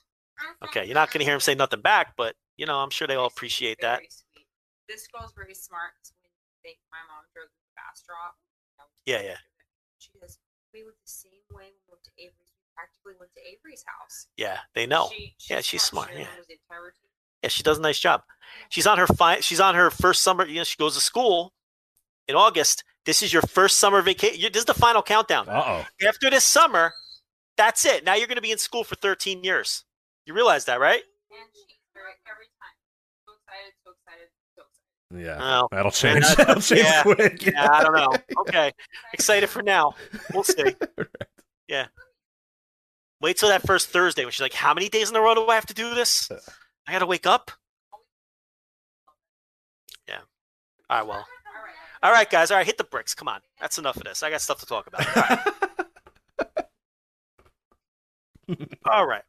Okay, you're not going to hear him say nothing back, but, you know, I'm sure they all appreciate that. Sweet. This girl's very smart. So when they, my mom drove the Bastrop. you know, Yeah, yeah. She goes, we went the same way we went to Avery's. We practically went to Avery's house. Yeah, they know. She, Yeah, she's smart, She yeah. knows the entire routine. Yeah, she does a nice job. She's on her fi- she's on her first summer, you know, she goes to school in August. This is your first summer vacation. This is the final countdown. Uh oh. After this summer, that's it. Now you're going to be in school for 13 years. You realize that, right? And every time. So excited, so excited, so excited. Yeah. Oh, That'll change. that- That'll change yeah. quick. yeah, I don't know. Okay. Excited for now. We'll see. Yeah. Wait till that first Thursday when she's like, How many days in a row do I have to do this? I got to wake up? Yeah. All right, well. All right, guys. All right, hit the bricks. Come on. That's enough of this. I got stuff to talk about. All right.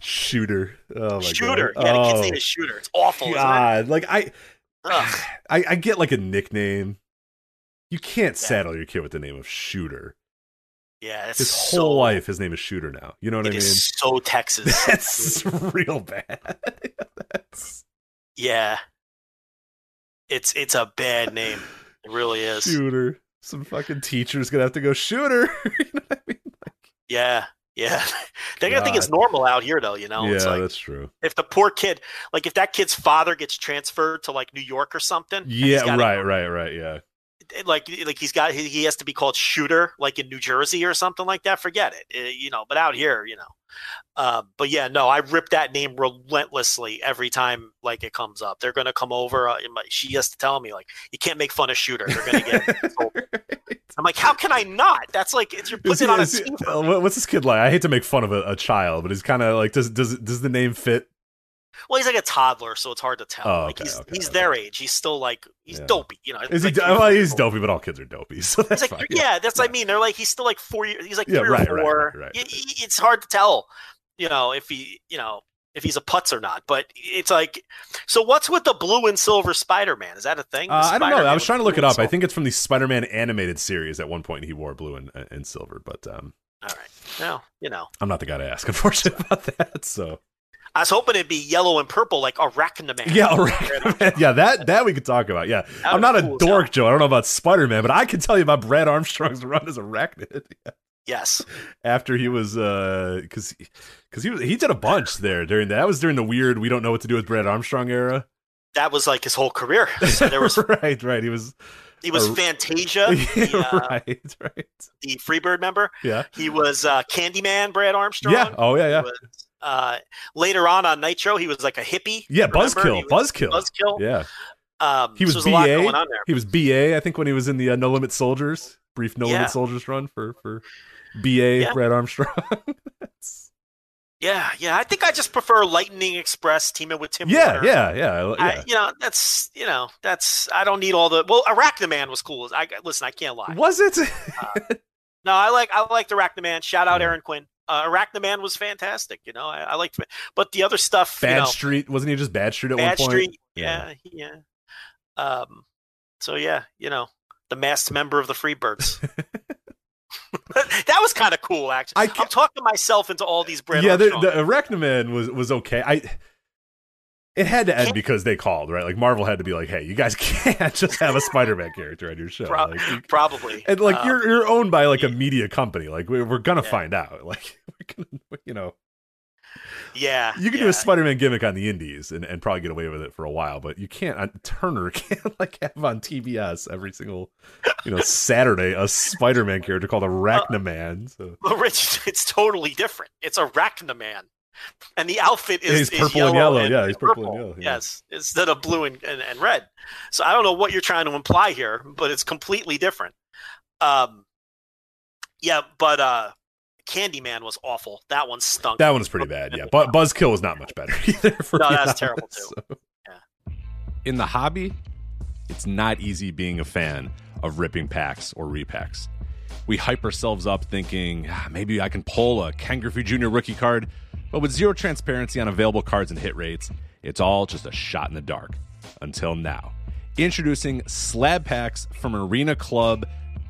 Shooter. Oh my Shooter. god. Yeah, oh. the kid's Oh, name is Shooter. It's awful, isn't it? God. Like I, Ugh. I, I get like a nickname. You can't saddle your kid with the name of Shooter. Yeah, it's His so, whole life, his name is Shooter now. You know what I mean? is so Texas. That's real bad. That's yeah. It's it's a bad name. It really is. Shooter. Some fucking teacher's gonna have to go Shooter. you know what I mean? like, Yeah. Yeah, they're gonna think it's normal out here, though. You know, yeah, it's like that's true. if the poor kid, like if that kid's father gets transferred to like New York or something. Yeah, gotta right, right, right. Yeah. Like, like he's got he he has to be called shooter, like in New Jersey or something like that. Forget it, Uh, you know. But out here, you know. Um, but yeah, no, I rip that name relentlessly every time like it comes up. They're gonna come over. Uh, my- she has to tell me like, you can't make fun of shooter. They're gonna get. I'm like, how can I not? That's like it's you're putting he- it on a he- uh, what- what's this kid like? I hate to make fun of a, a child, but he's kind of like does does does the name fit? Well, he's like a toddler, so it's hard to tell. Oh, like he's okay, he's okay. their age. He's still like he's Yeah. dopey. You know, Is he? like three, well, he's dopey, but all kids are dopey, so that's like, fine. yeah. that's what I mean. They're like he's still like four years. He's like Yeah, three right, or four. right, right. Y- It's hard to tell, you know, if he, you know, if he's a putz or not. But it's like, so what's with the blue and silver Spider Man? Is that a thing? Uh, I don't know. I was trying to look it up. I think it's from the Spider-Man animated series. At one point, he wore blue and, and silver, but um, All right. No, you know, I'm not the guy to ask, unfortunately, about that. So I was hoping it'd be yellow and purple like Arachnaman. yeah, right. yeah, that that we could talk about. Yeah, I'm not a cool as dork. Joe. I don't know about Spider-Man, but I can tell you about Brad Armstrong's run as Arachnid. Yes. after he was uh because because he was he did a bunch there during that. That was during the weird we don't know what to do with Brad Armstrong era. That was like his whole career. So there was right, right. He was he was Uh, Fantasia, the, uh, right, right. the Freebird member. Yeah, He was uh, Candyman, Brad Armstrong. yeah. Oh yeah, yeah, was, uh, later on on Nitro, he was like a hippie. yeah. Buzzkill, Buzzkill. Buzzkill. Yeah, Um, he was so there's a lot going BA. on there. He was BA. I think when he was in the uh, No Limit Soldiers, brief No Yeah. Limit Soldiers run for for BA Yeah. Brad Armstrong. Yeah, yeah. I think I just prefer Lightning Express teaming with Tim. yeah, Horner. yeah, yeah, yeah. I, you know, that's you know, that's I don't need all the. Well, Arachnaman was cool. I listen. I can't lie. was it? No, I like I liked Arachnaman. Shout out Yeah. Aaron Quinn. Uh, Arachnaman was fantastic. You know, I, I liked, but the other stuff, Bad you know, Street wasn't he just Bad Street at Bad one point? Street. Yeah, yeah. Um. So yeah, you know, the masked member of the Freebirds. that was kind of cool, actually. I am talking myself into all these Brad yeah, the, the Arachnaman was was okay. I it had to end because they called, right? Like Marvel had to be like, "Hey, you guys can't just have a Spider-Man character on your show." Pro- Like, you- probably. and like Uh, you're you're owned by like a media company. Like we, we're gonna find out. Like we're gonna, you know, yeah, you can yeah. do a Spider-Man gimmick on the Indies and, and probably get away with it for a while, but you can't. On, Turner can't like have on TBS every single you know Saturday a Spider-Man character called Arachnaman. So Well, Rich, it's totally different. It's Arachnaman. And the outfit is, He's is purple and yellow yellow. Yeah, he's purple and yellow, yeah. Yes, instead of blue and, and, and red. So I don't know what you're trying to imply here, but it's completely different. Um, yeah, but uh, Candyman was awful. That one stunk. That one's pretty bad, yeah. But Buzzkill was not much better either. For No, being that's terrible, too. so. In the hobby, it's not easy being a fan of ripping packs or repacks. We hype ourselves up thinking "Ah, maybe I can pull a Ken Griffey Jr. rookie card, but with zero transparency on available cards and hit rates, it's all just a shot in the dark. Until now. Introducing slab packs from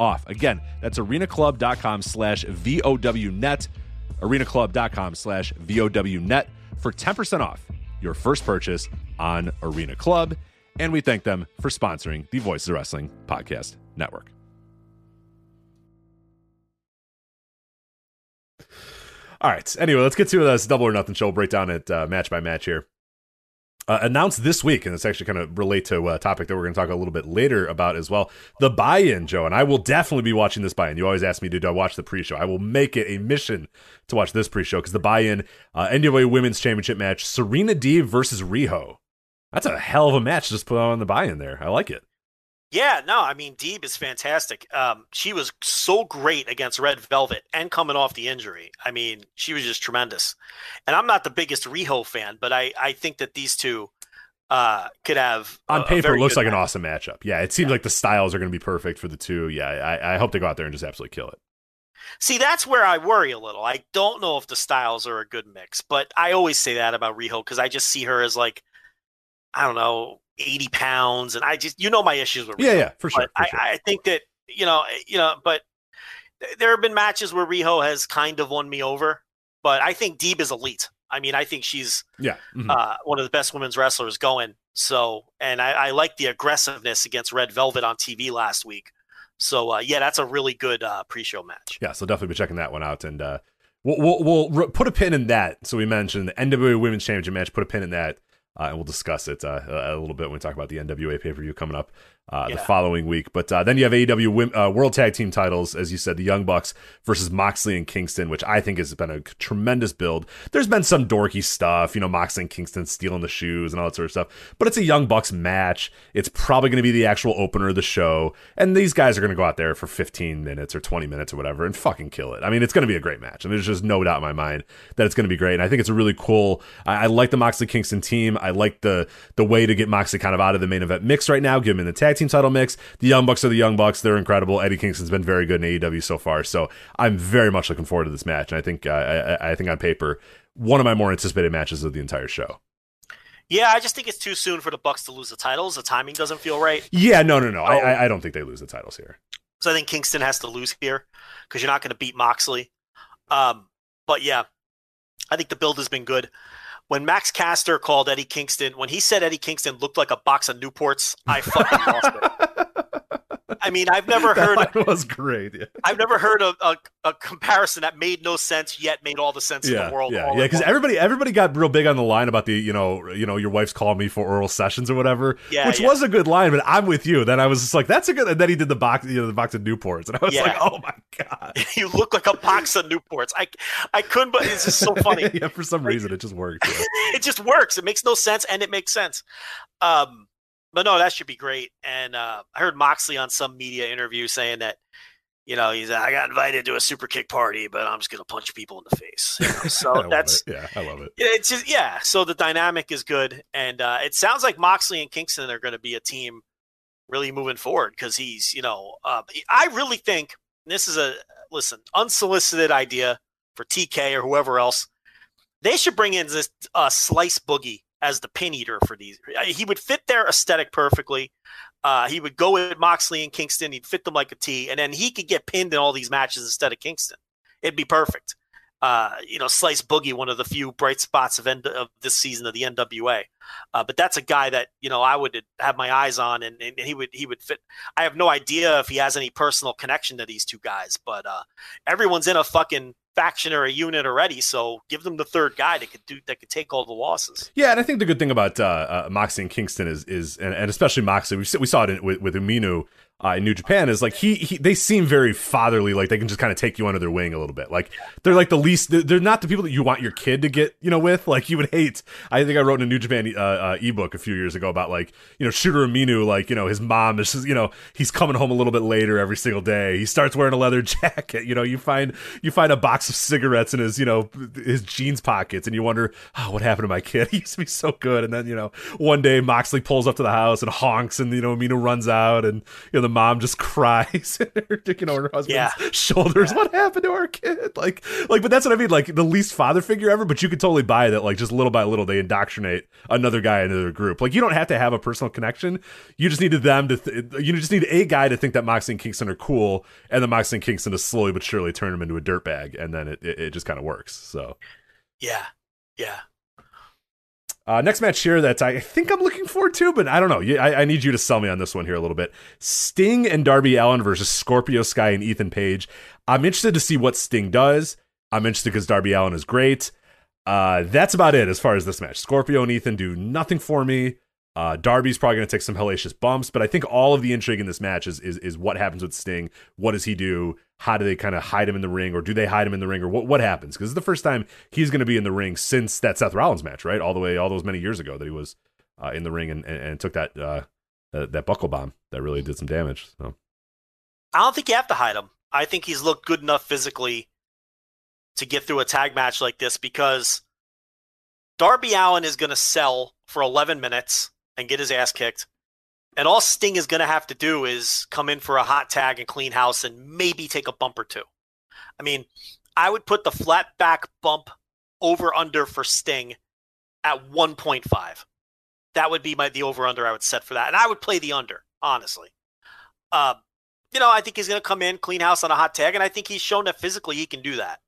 off. Again, that's arenaclub.com slash VOWnet. arenaclub.com slash VOWnet for 10% off your first purchase on Arena Club. And we thank them for sponsoring the Voices of Wrestling Podcast Network. All right. Anyway, let's get to this double or nothing show. We'll break down it uh, match by match here. Uh, announced this week, and it's actually kind of relate to a topic that we're going to talk a little bit later about as well. The buy-in, Joe, and I will definitely be watching this buy-in. You always ask me, do I watch the pre-show? I will make it a mission to watch this pre-show because the buy-in uh, NWA Women's Championship match: Serena Deeb versus Riho. That's a hell of a match just put on the buy-in there. I like it. Yeah, no, I mean Deeb is fantastic. Um, she was so great against Red Velvet and coming off the injury. I mean, she was just tremendous. And I'm not the biggest Riho fan, but I, I think that these two uh, could have on a- a paper it looks like an awesome matchup. Yeah, it seems like the styles are going to be perfect for the two. Yeah, I, I hope they go out there and just absolutely kill it. See, that's where I worry a little. I don't know if the styles are a good mix, but I always say that about Riho because I just see her as like, I don't know, 80 pounds, and I just you know my issues with Riho. Yeah, yeah, for sure. For I, sure. I think that you know, you know, but there have been matches where Riho has kind of won me over, but I think Deeb is elite. I mean, I think she's yeah, mhm. uh, one of the best women's wrestlers going. So, and I, I like the aggressiveness against Red Velvet on TV last week. So, uh, yeah, that's a really good uh, pre-show match. yeah. So definitely be checking that one out, and uh, we'll, we'll we'll put a pin in that. So we mentioned the NWA Women's Championship match. Put a pin in that, uh, and we'll discuss it uh, a little bit when we talk about the NWA pay per view coming up uh, the following week. But uh, then you have AEW uh, World Tag Team titles, as you said, the Young Bucks versus Moxley and Kingston, which I think has been a tremendous build. There's been some dorky stuff, you know, Moxley and Kingston stealing the shoes and all that sort of stuff, but it's a Young Bucks match. It's probably going to be the actual opener of the show, and these guys are going to go out there for 15 minutes or 20 minutes or whatever and fucking kill it. I mean, it's going to be a great match, and there's just no doubt in my mind that it's going to be great. And I think it's a really cool. I, I like the Moxley Kingston team. I like the the way to get Moxley kind of out of the main event mix right now. Give him in the tag team title mix. The Young Bucks are the Young Bucks. They're incredible. Eddie Kingston's been very good in AEW so far, so I'm very much looking forward to this match. And I think uh, I, I think on paper, one of my more anticipated matches of the entire show. Yeah, I just think it's too soon for the Bucks to lose the titles. The timing doesn't feel right. Yeah, no, no, no. I, Oh. I, I don't think they lose the titles here. So I think Kingston has to lose here because you're not going to beat Moxley. Um, but yeah, I think the build has been good. When Max Caster called Eddie Kingston, when he said Eddie Kingston looked like a box of Newports, I fucking lost it. I mean, I've never heard that was great. Yeah, I've never heard a, a, a comparison that made no sense yet made all the sense in the world. yeah, yeah. Because everybody, everybody got real big on the line about the, you know, you know, your wife's calling me for oral sessions or whatever, Yeah, which yeah. was a good line. But I'm with you. Then I was just like, that's a good. And then he did the box, you know, the box of Newports, and I was Yeah. like, oh my god. you look like a box of Newports. I I couldn't, but it's just so funny. yeah, for some reason it just works. yeah. it just works. It makes no sense, and it makes sense. Um, but no, that should be great. And uh, I heard Moxley on some media interview saying that, you know, he's I got invited to a super kick party, but I'm just gonna punch people in the face. You know, So that's yeah, I love it. it's just yeah. So the dynamic is good, and uh, it sounds like Moxley and Kingston are going to be a team really moving forward because he's you know uh, I really think this is a listen unsolicited idea for TK or whoever else. They should bring in this uh, slice boogie as the pin eater for these. Uh, He would fit their aesthetic perfectly. Uh, he would go with Moxley and Kingston. He'd fit them like a T, and then he could get pinned in all these matches instead of Kingston. It'd be perfect uh, you know, Slice Boogie, one of the few bright spots of, N- of this season of the NWA. Uh, but that's a guy that you know I would have my eyes on, and, and he would he would fit. I have no idea if he has any personal connection to these two guys, but uh, everyone's in a fucking faction or a unit already. So give them the third guy that could do that could take all the losses. Yeah, and I think the good thing about uh, uh, Moxley and Kingston is is and, and especially Moxie, we, saw it in, with, with Umino uh, in New Japan is like he, he they seem very fatherly, like they can just kind of take you under their wing a little bit. Like they're like the least they're, not the people that you want your kid to get you know with. Like you would hate. I think I wrote in a New Japan uh, uh, ebook a few years ago about like you know Shooter Umino, like you know his mom is just, you know he's coming home a little bit later every single day. He starts wearing a leather jacket. You know you find you find a box of cigarettes in his you know his jeans pockets, and you wonder oh, what happened to my kid. He used to be so good, and then you know one day Moxley pulls up to the house and honks, and you know Umino runs out, and you know the mom just cries and her, you know her husband's Yeah. shoulders. What happened to our kid? Like like but that's what i mean like the least father figure ever but you could totally buy that like just little by little they indoctrinate another guy into their group. Like you don't have to have a personal connection. You just needed them to th- you just need a guy to think that moxley and kingston are cool and then moxley and kingston to slowly but surely turn him into a dirtbag and then it, it, it just kind of works so. Yeah, yeah. Uh, next match here that I think I'm looking forward to, but I don't know. I, I need you to sell me on this one here a little bit. Sting and Darby Allin versus Scorpio Sky and Ethan Page. I'm interested to see what Sting does. I'm interested because Darby Allin is great. Uh, that's about it as far as this match. Scorpio and Ethan do nothing for me. Uh, Darby's probably going to take some hellacious bumps, but I think all of the intrigue in this match is, is is what happens with Sting. What does he do? How do they kind of hide him in the ring, or do they hide him in the ring, or what what happens? Because it's the first time he's going to be in the ring since that Seth Rollins match, right? All the way, all those many years ago that he was uh, in the ring and, and, and took that uh, uh, that buckle bomb that really did some damage. So I don't think you have to hide him. I think he's looked good enough physically to get through a tag match like this because Darby Allin is going to sell for 11 minutes and get his ass kicked. And all Sting is going to have to do is come in for a hot tag and clean house and maybe take a bump or two. I mean, I would put the flat back bump over under for Sting at 1.5. That would be my the over under I would set for that. And I would play the under, honestly. Uh, you know, I think he's going to come in, clean house on a hot tag, and I think he's shown that physically he can do that.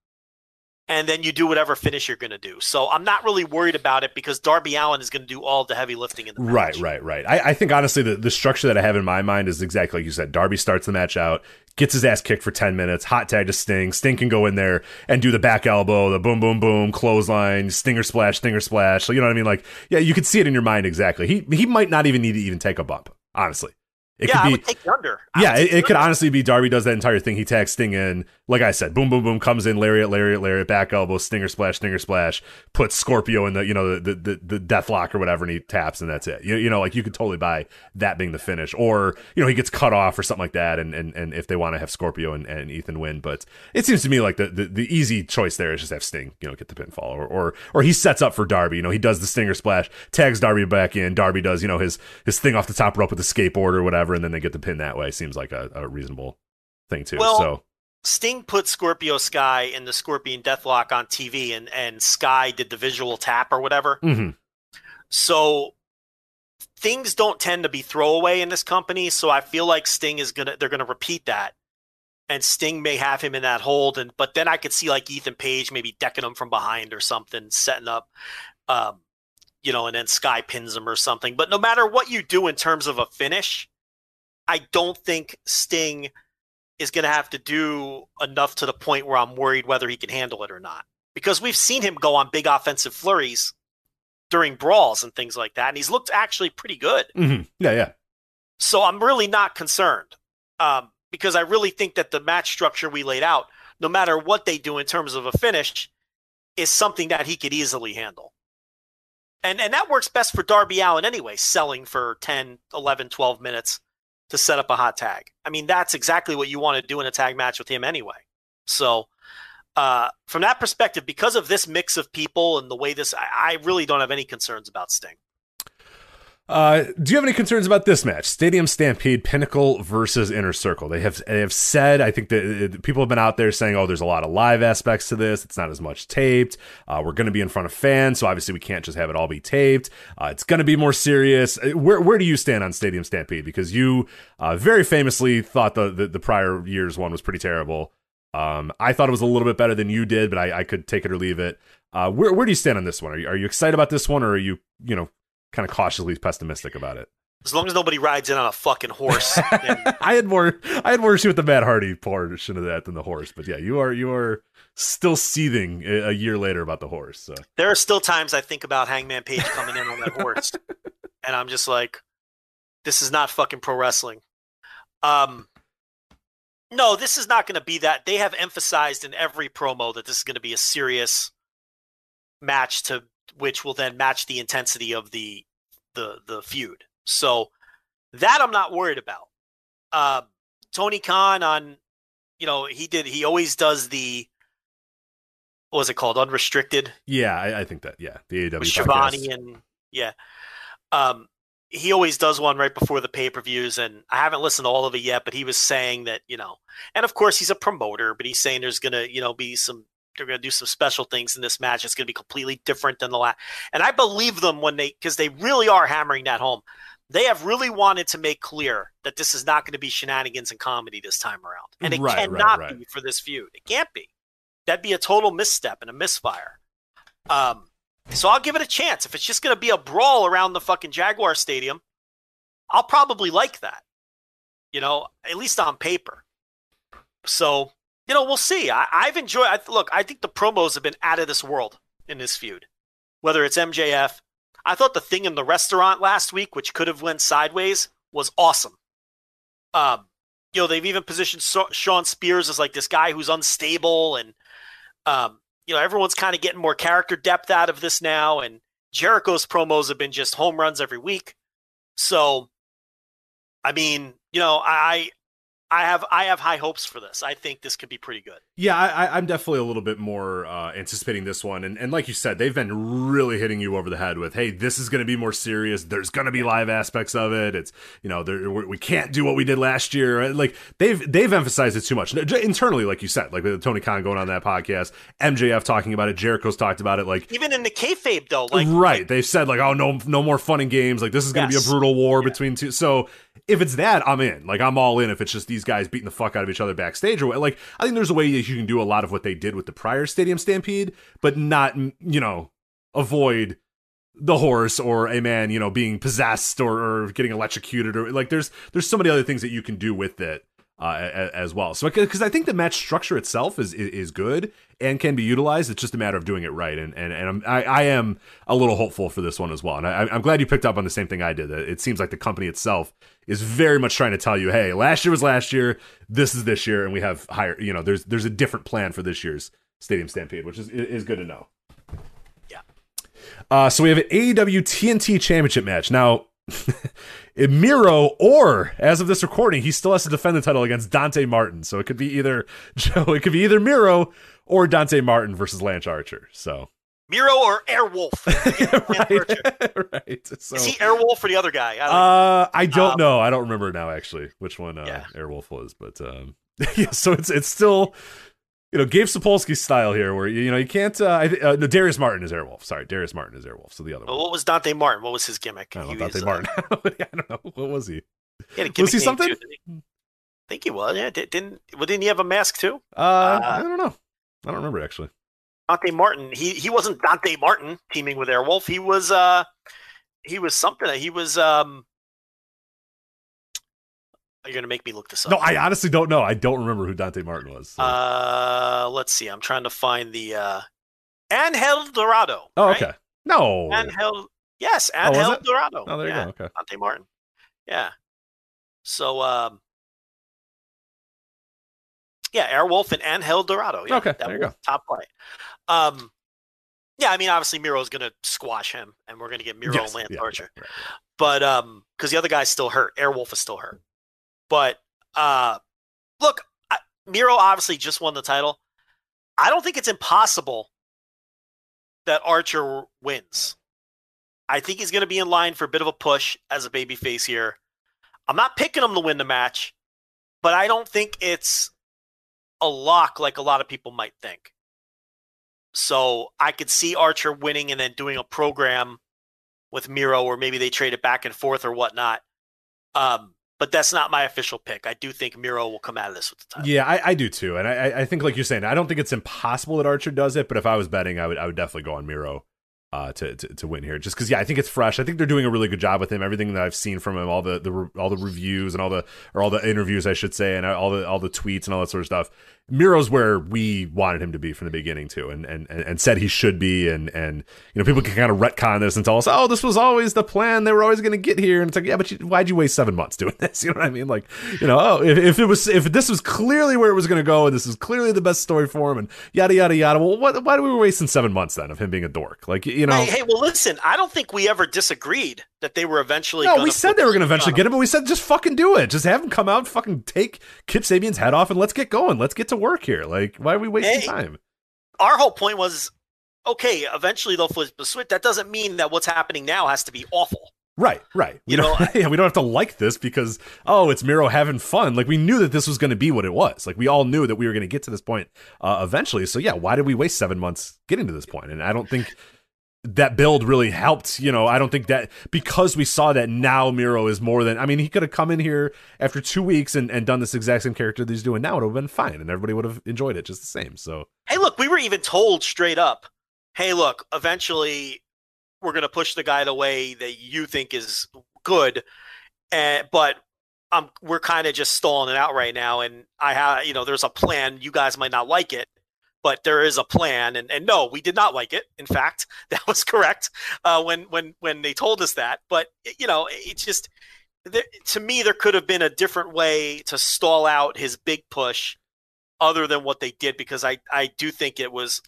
And then you do whatever finish you're going to do. So I'm not really worried about it because Darby Allin is going to do all the heavy lifting in the match. Right, right, right. I, I think honestly the, the structure that I have in my mind is exactly like you said. Darby starts the match out, gets his ass kicked for 10 minutes, hot tag to Sting. Sting can go in there and do the back elbow, the boom, boom, boom, clothesline, stinger splash, stinger splash. So you know what I mean? Like, yeah, you could see it in your mind exactly. He he might not even need to even take a bump, honestly. It yeah, I could would be take the under. I yeah, it, it could honestly be Darby does that entire thing. He tags Sting in, like I said, boom, boom, boom, comes in, lariat, lariat, lariat, back elbow, stinger splash, stinger splash, puts Scorpio in the you know the the, the death lock or whatever, and he taps, and that's it. You, you know, like you could totally buy that being the finish, or you know he gets cut off or something like that, and and, and if they want to have Scorpio and, and Ethan win, but it seems to me like the, the the easy choice there is just have Sting, you know, get the pinfall, or or or he sets up for Darby, you know, he does the stinger splash, tags Darby back in, Darby does you know his his thing off the top rope with the skateboard or whatever, and then they get the pin that way. Seems like a, a reasonable thing too. Well, so Sting put Scorpio Sky in the Scorpion Deathlock on TV, and and Sky did the visual tap or whatever. mhm. So things don't tend to be throwaway in this company. So I feel like Sting is gonna they're gonna repeat that, and Sting may have him in that hold. And but then I could see like Ethan Page maybe decking him from behind or something, setting up, um, you know, and then Sky pins him or something. But no matter what you do in terms of a finish, I don't think Sting is going to have to do enough to the point where I'm worried whether he can handle it or not. Because we've seen him go on big offensive flurries during brawls and things like that, and he's looked actually pretty good. Mhm. yeah, yeah. So I'm really not concerned um, because I really think that the match structure we laid out, no matter what they do in terms of a finish, is something that he could easily handle. And and that works best for Darby Allin anyway, selling for 10, 11, 12 minutes to set up a hot tag. I mean, that's exactly what you want to do in a tag match with him anyway. So uh, from that perspective, because of this mix of people and the way this, I, I really don't have any concerns about Sting. Uh, do you have any concerns about this match? Stadium Stampede, Pinnacle versus Inner Circle. They have they have said. I think that uh, people have been out there saying, "Oh, there's a lot of live aspects to this. It's not as much taped. Uh, we're going to be in front of fans, so obviously we can't just have it all be taped. Uh, it's going to be more serious." Uh, Where where do you stand on Stadium Stampede? Because you very famously thought the, the the prior year's one was pretty terrible. Um, I thought it was a little bit better than you did, but I, I could take it or leave it. Where where do you stand on this one? Are you, are you excited about this one, or are you you know kind of cautiously pessimistic about it? As long as nobody rides in on a fucking horse. and I had more I had more issue with the Matt Hardy portion of that than the horse, but yeah, you are you are still seething a, a year later about the horse. So there are still times I think about Hangman Page coming in on that horse, and I'm just like, this is not fucking pro wrestling. Um, no, this is not going to be that. They have emphasized in every promo that this is going to be a serious match to which will then match the intensity of the the the feud. So that I'm not worried about. Uh, Tony Khan on, you know, he did. He always does the what was it called? Unrestricted Yeah, I, I think that. Yeah, the AEW. Schiavone and yeah. Um, he always does one right before the pay per views, and I haven't listened to all of it yet. But he was saying that you know, and of course he's a promoter, but he's saying there's gonna you know be some they're gonna do some special things in this match. It's gonna be completely different than the last, and I believe them when they because they really are hammering that home. They have really wanted to make clear that this is not going to be shenanigans and comedy this time around, and it Right, right, cannot right. be for this feud. It can't be. That'd be a total misstep and a misfire. Um, so I'll give it a chance. If it's just going to be a brawl around the fucking Jaguar Stadium, I'll probably like that. You know, at least on paper. So, you know, we'll see. I, I've enjoyed. I, look, I think the promos have been out of this world in this feud. Whether it's MJF, I thought the thing in the restaurant last week, which could have went sideways, was awesome. Um, you know, they've even positioned so- Shawn Spears as like this guy who's unstable, and um, you know, everyone's kind of getting more character depth out of this now. And Jericho's promos have been just home runs every week. So, I mean, you know, I I have I have high hopes for this. I think this could be pretty good. Yeah, I, I'm definitely a little bit more uh, anticipating this one, and and like you said, they've been really hitting you over the head with, hey, this is going to be more serious. There's going to be live aspects of it. It's you know, we we can't do what we did last year. Like they've they've emphasized it too much internally, like you said, like with Tony Khan going on that podcast, MJF talking about it, Jericho's talked about it, like. Even in the kayfabe, though, like right, they've said like, oh no, no more fun and games. Like this is going to Yes. be a brutal war between two. So if it's that, I'm in. Like I'm all in. If it's just these guys beating the fuck out of each other backstage, or like I think there's a way that you can do a lot of what they did with the prior Stadium Stampede, but not you know avoid the horse or a man you know being possessed or, or getting electrocuted or like there's there's so many other things that you can do with it uh, as well. So because I think the match structure itself is, is is good and can be utilized. It's just a matter of doing it right. And and and I'm, I I am a little hopeful for this one as well. And I, I'm glad you picked up on the same thing I did. It seems like the company itself is very much trying to tell you, hey, last year was last year, this is this year, and we have higher. You know, there's there's a different plan for this year's Stadium Stampede, which is is good to know. Yeah. Uh, so we have an AEW TNT Championship match now. Miro, or as of this recording, he still has to defend the title against Dante Martin. So it could be either Joe, it could be either Miro or Dante Martin versus Lance Archer. So Miro or Airwolf. right, right. So Is he Airwolf or the other guy? I don't know. uh, I don't Um, know. I don't remember now actually which one uh, Yeah. Airwolf was, but um, yeah. So it's it's still you know Gabe Sapolsky style here, where you know you can't. Uh, I th- uh, no, Darius Martin is Airwolf. Sorry, Darius Martin is Airwolf. So the other Well, one. what was Dante Martin? What was his gimmick? I don't know He Dante was, uh, Martin. I don't know what was he. he had a Was he something? too, he? I think he was. Yeah, did, didn't well, didn't he have a mask too? Uh, I don't know. I don't remember actually. Dante Martin. He he wasn't Dante Martin teaming with Airwolf. He was uh he was something. He was um. You're gonna make me look this up. No, I honestly don't know. I don't remember who Dante Martin was. so- Uh, let's see. I'm trying to find the uh, Angel Dorado. oh, right? okay. No. Angel. Yes, Oh, Angel it? Dorado. Oh, there you yeah, go. Okay. Dante Martin. Yeah. So um. Yeah, Airwolf and Angel Dorado. Yeah, Okay, that there you go. Top flight. Um, yeah, I mean, obviously Miro's gonna squash him, and we're gonna get Miro Yes, and Lance yeah, Archer. right, right. But um, because the other guy's still hurt, Airwolf is still hurt. But uh, look, I, Miro obviously just won the title. I don't think it's impossible that Archer wins. I think he's going to be in line for a bit of a push as a babyface here. I'm not picking him to win the match, but I don't think it's a lock like a lot of people might think. So I could see Archer winning and then doing a program with Miro, or maybe they trade it back and forth or whatnot. Um, but that's not my official pick. I do think Miro will come out of this with the title. Yeah, I, I do too, and I, I- think like you're saying, I don't think it's impossible that Archer does it, but if I was betting, I would I would definitely go on Miro uh, to, to to win here, just because yeah, I think it's fresh. I think they're doing a really good job with him. Everything that I've seen from him, all the the all the reviews and all the or all the interviews, I should say, and all the all the tweets and all that sort of stuff. Miro's where we wanted him to be from the beginning too, and and and, said he should be, and and you know people can kind of retcon this and tell us, oh, this was always the plan. They were always going to get here, and it's like, yeah, but you, why'd you waste seven months doing this? You know what I mean? Like, you know, oh, if, if it was if this was clearly where it was going to go, and this is clearly the best story for him, and yada yada yada. Well, what, why do we wasting seven months then of him being a dork? Like, you know, Hey, hey, well, listen. I don't think we ever disagreed that they were eventually. no, we said they were going to eventually get him, but we said just fucking do it. Just have him come out, fucking take Kip Sabian's head off, and let's get going. Let's get to work here. Like, why are we wasting Hey, time? Our whole point was, okay, eventually they'll flip the switch. That doesn't mean that what's happening now has to be awful. Right, right. You You know, know, yeah, we don't have to like this because oh, it's Miro having fun. Like we knew that this was going to be what it was. Like we all knew that we were going to get to this point uh, eventually. So yeah, why did we waste seven months getting to this point? And I don't think that build really helped. You know, I don't think that because we saw that now Miro is more than. I mean, he could have come in here after two weeks and, and done this exact same character that he's doing now. It would have been fine, and everybody would have enjoyed it just the same. So Hey, look, we were even told straight up, hey, look, eventually we're going to push the guy the way that you think is good, and but um, we're kind of just stalling it out right now. And I have, you know, there's a plan. You guys might not like it, but there is a plan. And and no, we did not like it. In fact, that was correct uh, when when when they told us that. But you know, it's just there, to me, there could have been a different way to stall out his big push other than what they did because I, I do think it was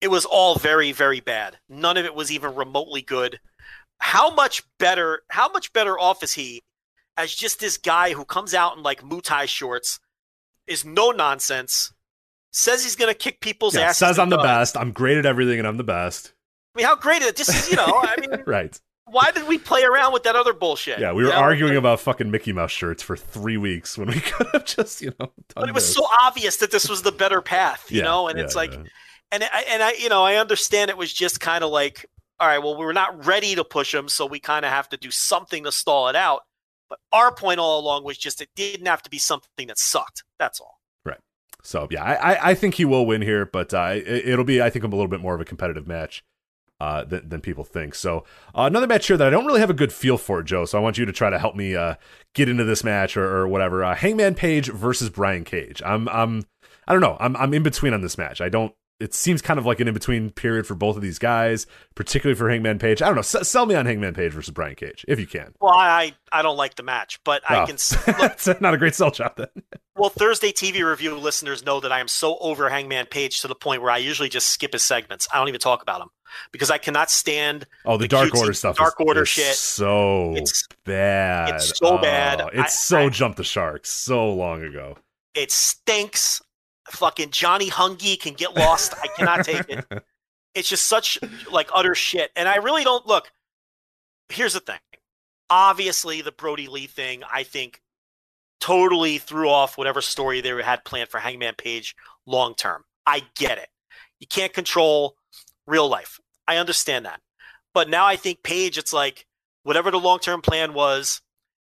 it was all very very bad. None of it was even remotely good. How much better how much better off is he as just this guy who comes out in like Muay shorts, is no nonsense, says he's going to kick people's yeah, asses. says I'm the best. I'm great at everything, and I'm the best. I mean, how great is it? Just you know, I mean, right. why did we play around with that other bullshit? Yeah, we were You know? arguing about fucking Mickey Mouse shirts for three weeks when we could have just, you know, done but it was this. so obvious that this was the better path, you Yeah, know. And yeah, it's like, and I and I, you know, I understand it was just kind of like, all right, well, we were not ready to push him, so we kind of have to do something to stall it out. But our point all along was just it didn't have to be something that sucked. That's all. So yeah, I, I- think he will win here, but uh, it, it'll be I think a little bit more of a competitive match uh, than, than people think. So uh, another match here that I don't really have a good feel for, Joe. So I want you to try to help me uh, get into this match or, or whatever. Uh, Hangman Page versus Brian Cage. I'm I'm I don't know. I'm I'm in between on this match. I don't. It seems kind of like an in between period for both of these guys, particularly for Hangman Page. I don't know. S- sell me on Hangman Page versus Brian Cage if you can. Well, I I don't like the match, but I oh. can s- look. That's not a great sell job then. Well, Thursday TV review listeners know that I am so over Hangman Page to the point where I usually just skip his segments. I don't even talk about him because I cannot stand Oh, the, The Dark Order stuff. Dark is, Order shit. So It's- bad. it's so bad. Oh, It's I- so I- jumped the shark so long ago. it stinks. Fucking Johnny Hungie can get lost. I cannot take it. It's just such like utter shit. And I really don't look. Here's the thing. Obviously, the Brodie Lee thing, I think, totally threw off whatever story they had planned for Hangman Page long term. I get it. You can't control real life. I understand that. But now I think Page, it's like whatever the long term plan was,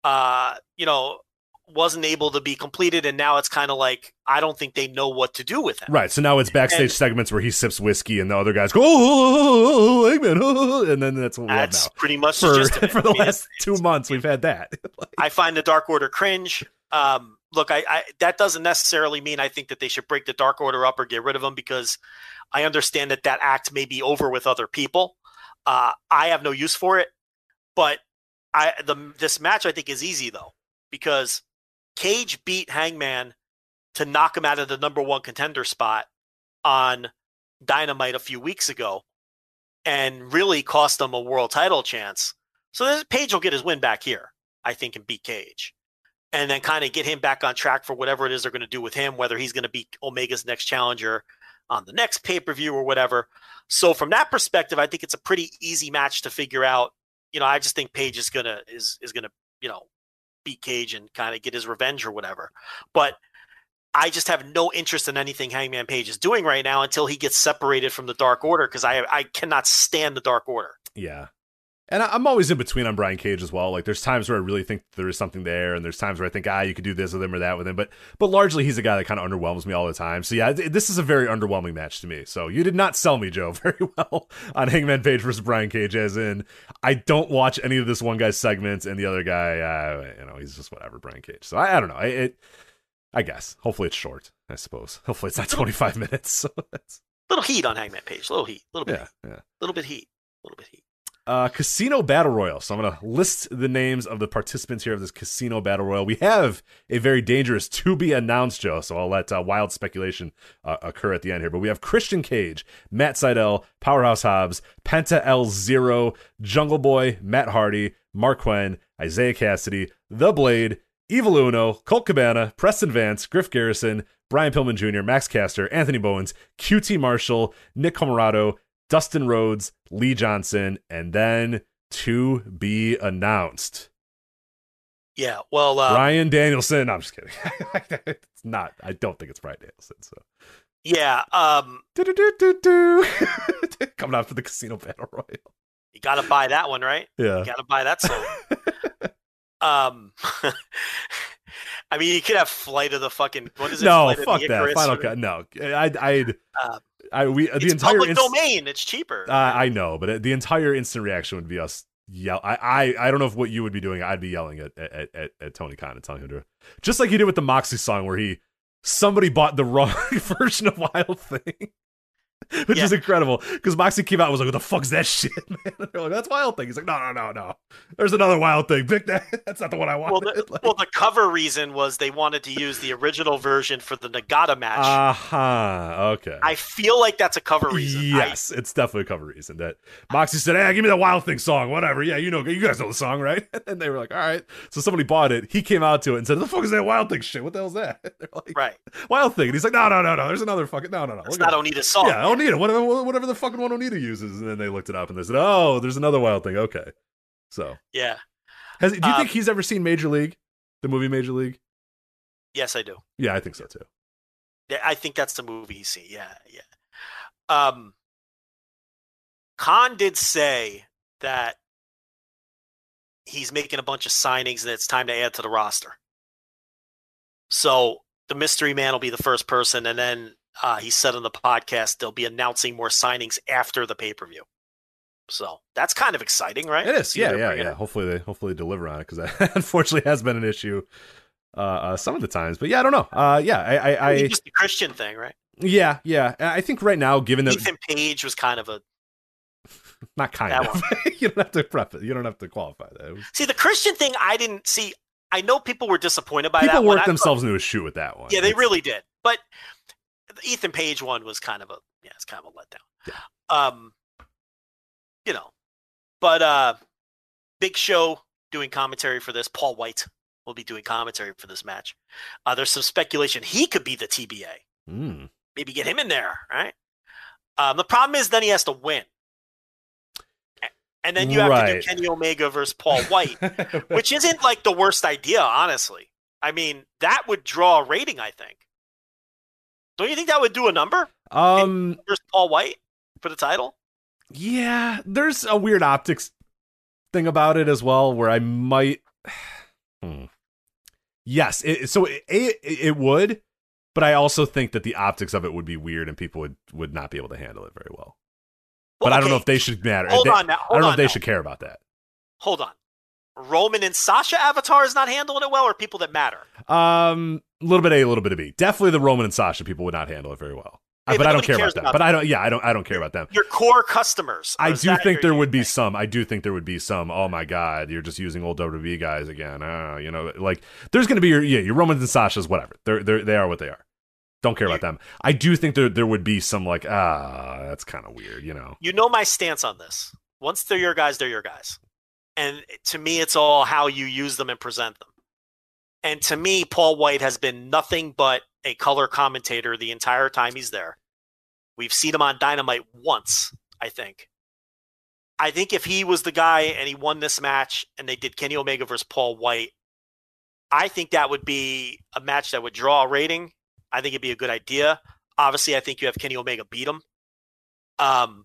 uh, you know, wasn't able to be completed, and now it's kind of like I don't think they know what to do with him. Right. So now it's backstage And- segments where he sips whiskey and the other guys go, oh, oh, oh, oh, oh," and then that's what we have That's now. pretty much For, for the I mean, last two months, we've had that. I find the Dark Order cringe. Um, look, I, I that doesn't necessarily mean I think that they should break the Dark Order up or get rid of them because I understand that that act may be over with other people. Uh, I have no use for it, but I the this match I think is easy though because Cage beat Hangman to knock him out of the number one contender spot on Dynamite a few weeks ago, and really cost him a world title chance. So this Page will get his win back here, I think, and beat Cage, and then kind of get him back on track for whatever it is they're going to do with him, whether he's going to be Omega's next challenger on the next pay per view or whatever. So from that perspective, I think it's a pretty easy match to figure out. You know, I just think Page is gonna is is gonna you know beat Cage and kind of get his revenge or whatever. But I just have no interest in anything Hangman Page is doing right now until he gets separated from the Dark Order because I I cannot stand the Dark Order. yeah. And I- I'm always in between on Brian Cage as well. Like, there's times where I really think there is something there, and there's times where I think, ah, you could do this with him or that with him. But, but largely, he's a guy that kind of underwhelms me all the time. So yeah, this is a very underwhelming match to me. So you did not sell me, Joe, very well on Hangman Page versus Brian Cage. As in, I don't watch any of this one guy's segments, and the other guy, uh, you know, he's just whatever, Brian Cage. So I, I don't know. I, it I guess. Hopefully it's short. I suppose. Hopefully it's not 25 minutes. So that's Little heat on Hangman Page. Little heat. Little bit. yeah, yeah. Little bit heat. Little bit heat. Uh, casino battle royal. So I'm gonna list the names of the participants here of this casino battle royal. We have a very dangerous to be announced, Joe. So I'll let uh, wild speculation uh, occur at the end here. But we have Christian Cage, Matt Sydal, Powerhouse Hobbs, Penta El Zero, Jungle Boy, Matt Hardy, Marq Quen, Isiah Kassidy, The Blade, Evil Uno, Colt Cabana, Preston Vance, Griff Garrison, Brian Pillman Jr., Max Caster, Anthony Bowens, QT Marshall, Nick Comoroto, Dustin Rhodes, Lee Johnson, and then to be announced. Yeah. Well, uh, Bryan Danielson. I'm just kidding. it's not. I don't think it's Bryan Danielson. So yeah. Um, coming out for the Casino Battle Royal. you got to buy that one, right? Yeah. You got to buy that song. um, I mean, you could have Flight of the fucking. What is it? No, Flight of fuck the that. Final cut. No, I, I, Uh, I, we the it's entire public inst- domain. It's cheaper. Uh, I know, but the entire instant reaction would be us yell. I, I, I don't know if what you would be doing. I'd be yelling at at, at, at Tony Khan and telling him to, just like he did with the Moxie song, where he somebody bought the wrong version of Wild Thing, which is incredible because Moxie came out and was like, "What the fuck's that shit, man?" They're like, "That's Wild Thing." He's like, "No, no, no, no. There's another Wild Thing. Pick that. That's not the one I well, wanted." the, well, the cover reason was they wanted to use the original version for the Nagata match. uh huh. Okay. I feel like that's a cover reason. I- Yes, it's definitely a cover reason that Moxie said, "Hey, give me that Wild Thing song, whatever." Yeah, you know, you guys know the song, right? And they were like, "All right." So somebody bought it. He came out to it and said, "The fuck is that Wild Thing shit? What the hell's that?" They're like, right. "Wild Thing." And he's like, "No, no, no, no. There's another fucking no, no, no. It's not it." Onita's song. Yeah, Onita, whatever, whatever the fucking one Onita uses." And then they looked it up and they said, "Oh, there's another Wild Thing." Okay, so Yeah. has do you Um, think he's ever seen Major League, the movie Major League? Yes, I do. Yeah, I think so too. Yeah, I think that's the movie he's seen. Yeah, yeah. Um, Khan did say that he's making a bunch of signings and it's time to add to the roster. So the mystery man will be the first person, and then uh, he said on the podcast they'll be announcing more signings after the pay per view. So that's kind of exciting, right? It is, yeah, yeah, yeah. it. Hopefully they hopefully they deliver on it because that unfortunately has been an issue uh, uh, some of the times. But yeah, I don't know. Uh, yeah, I, I, I just the Christian thing, right? yeah, yeah. I think right now, given that Ethan Page was kind of a not kind of, you don't have to prep it. You don't have to qualify that. Was- See, the Christian thing, I didn't see. I know people were disappointed by people that. one. worked themselves into a shoe with that one. yeah, they It's- really did. But Ethan Page one was kind of a yeah, it's kind of a letdown. Um, you know, but uh, Big Show doing commentary for this. Paul White will be doing commentary for this match. Uh, there's some speculation he could be the TBA. Mm. Maybe get him in there, right? Um, the problem is then he has to win. And then you have to do Kenny Omega versus Paul White, which isn't like the worst idea, honestly. I mean, that would draw a rating, I think. Don't you think that would do a number um, versus Paul White for the title? yeah, there's a weird optics thing about it as well, where I might. Hmm. Yes, it, so it, it it would, but I also think that the optics of it would be weird, and people would would not be able to handle it very well. But Well, I don't know if they should matter. Hold They- on now. I don't know if they now. should care about that. Hold on. Roman and Sasha Avatar is not handling it well, or people that matter. Um, a little bit A, a little bit of B. Definitely the Roman and Sasha people would not handle it very well. Hey, but but I don't care about them. about But I don't. Yeah, I don't. I don't care about them. Your core customers. I do think there would be thing? some. I do think there would be some. Oh my God, you're just using old WWE guys again. Uh, you know, like there's going to be your yeah, your Romans and Sasha's whatever. They're they they are what they are. Don't care about them. I do think there there would be some like ah, that's kind of weird. You know. you know my stance on this. Once they're your guys, they're your guys. And to me, it's all how you use them and present them. And to me, Paul White has been nothing but a color commentator the entire time he's there. We've seen him on Dynamite once, I think. I think if he was the guy and he won this match and they did Kenny Omega versus Paul White, I think that would be a match that would draw a rating. I think it'd be a good idea. Obviously, I think you have Kenny Omega beat him. Um,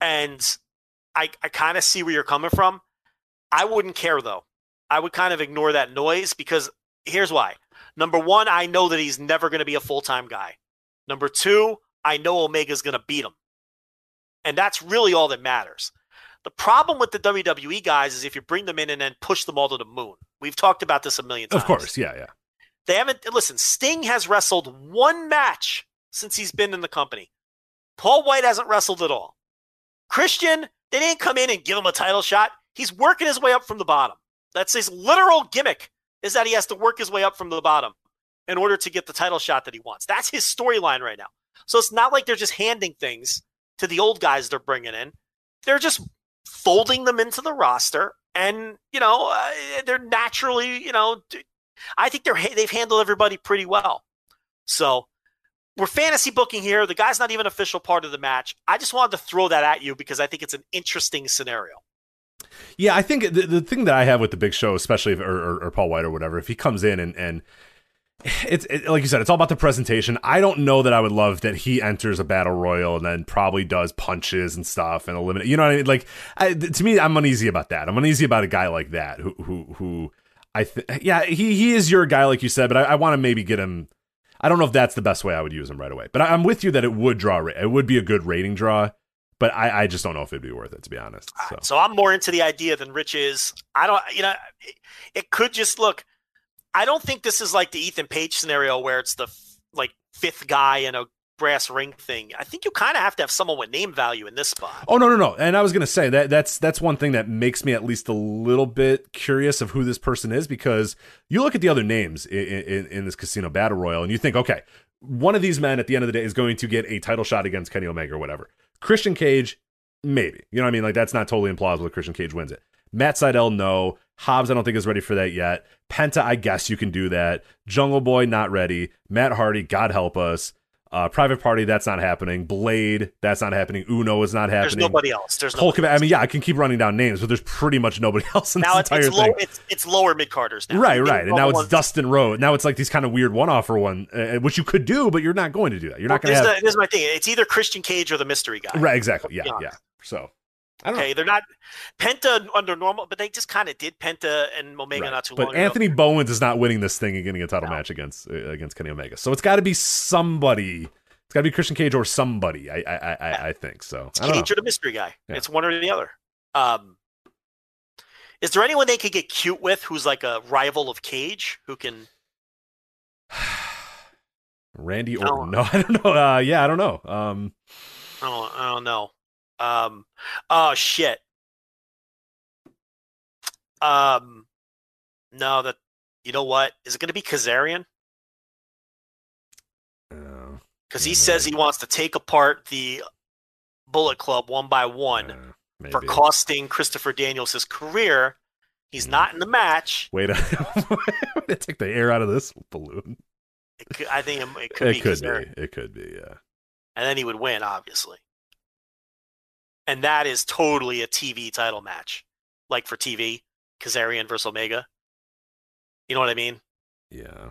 and I, I kind of see where you're coming from. I wouldn't care though. I would kind of ignore that noise because here's why. Number one, I know that he's never going to be a full time guy. Number two, I know Omega's going to beat him. And that's really all that matters. The problem with the WWE guys is if you bring them in and then push them all to the moon. We've talked about this a million times. Of course, yeah, yeah. They haven't listen. Sting has wrestled one match since he's been in the company. Paul White hasn't wrestled at all. Christian, they didn't come in and give him a title shot. He's working his way up from the bottom. That's his literal gimmick is that he has to work his way up from the bottom in order to get the title shot that he wants. That's his storyline right now. So it's not like they're just handing things to the old guys they're bringing in. They're just folding them into the roster and, you know, uh, they're naturally, you know, I think they're they've handled everybody pretty well. So, we're fantasy booking here. The guy's not even official part of the match. I just wanted to throw that at you because I think it's an interesting scenario. Yeah, I think the, the thing that I have with the Big Show, especially if, or, or, or Paul White or whatever, if he comes in and and it's it, like you said, it's all about the presentation. I don't know that I would love that he enters a battle royal and then probably does punches and stuff and eliminate. You know what I mean? Like I, to me, I'm uneasy about that. I'm uneasy about a guy like that who who who I think. Yeah, he he is your guy, like you said, but I, I want to maybe get him. I don't know if that's the best way I would use him right away, but I, I'm with you that it would draw. It would be a good rating draw but I, I, just don't know if it'd be worth it to be honest. So. so. I'm more into the idea than Rich is. I don't, you know, it, it, could just look. I don't think this is like the Ethan Page scenario where it's the like fifth guy in a brass ring thing. I think you kind of have to have someone with name value in this spot. Oh no no no! And I was gonna say that that's that's one thing that makes me at least a little bit curious of who this person is because you look at the other names in, in, in this casino battle royal and you think, okay, one of these men at the end of the day is going to get a title shot against Kenny Omega or whatever. Christian Cage, maybe. You know what I mean? Like that's not totally implausible. Christian Cage wins it. Matt Sydal, no. Hobbs, I don't think is ready for that yet. Penta, I guess you can do that. Jungle Boy, not ready. Matt Hardy, God help us. Uh, Private Party, that's not happening. Blade, that's not happening. Uno is not happening. There's nobody else. There's Hulk. nobody I mean, yeah, I can keep running down names, but there's pretty much nobody else in now this it's, entire it's, thing. low, it's, it's lower mid carders now. Right, right. And now it's ones, Dustin Road. Now it's like these kind of weird one-off offer one, uh, which you could do, but you're not going to do that. You're not going to have. is- this is my thing. It's either Christian Cage or the mystery guy. Right, exactly. Yeah, yeah. So, I don't know. Okay, they're not Penta under normal, but they just kind of did Penta and Omega Right. not too long But ago. Anthony Bowens is not winning this thing and getting a title No. match against uh, against Kenny Omega. So it's got to be somebody. It's got to be Christian Cage or somebody. I I I, I, I think so. It's I Cage know. or the mystery guy. Yeah. It's one or the other. Um, is there anyone they could get cute with who's like a rival of Cage who can? Randy. Orton. No, I don't know. Uh, yeah, I don't know. Um, I don't, I don't know. Um, oh shit. Um, no, that you know what? Is it going to be Kazarian? uh, Because he says he wants to take apart the Bullet Club one by one uh, for costing Christopher Daniels his career. He's not in the match. Wait to take the air out of this balloon. It could, I think it, it could It be could be. It could be. Yeah. and then he would win, obviously. And that is totally a TV title match, like for TV, Kazarian versus Omega. You know what I mean? Yeah.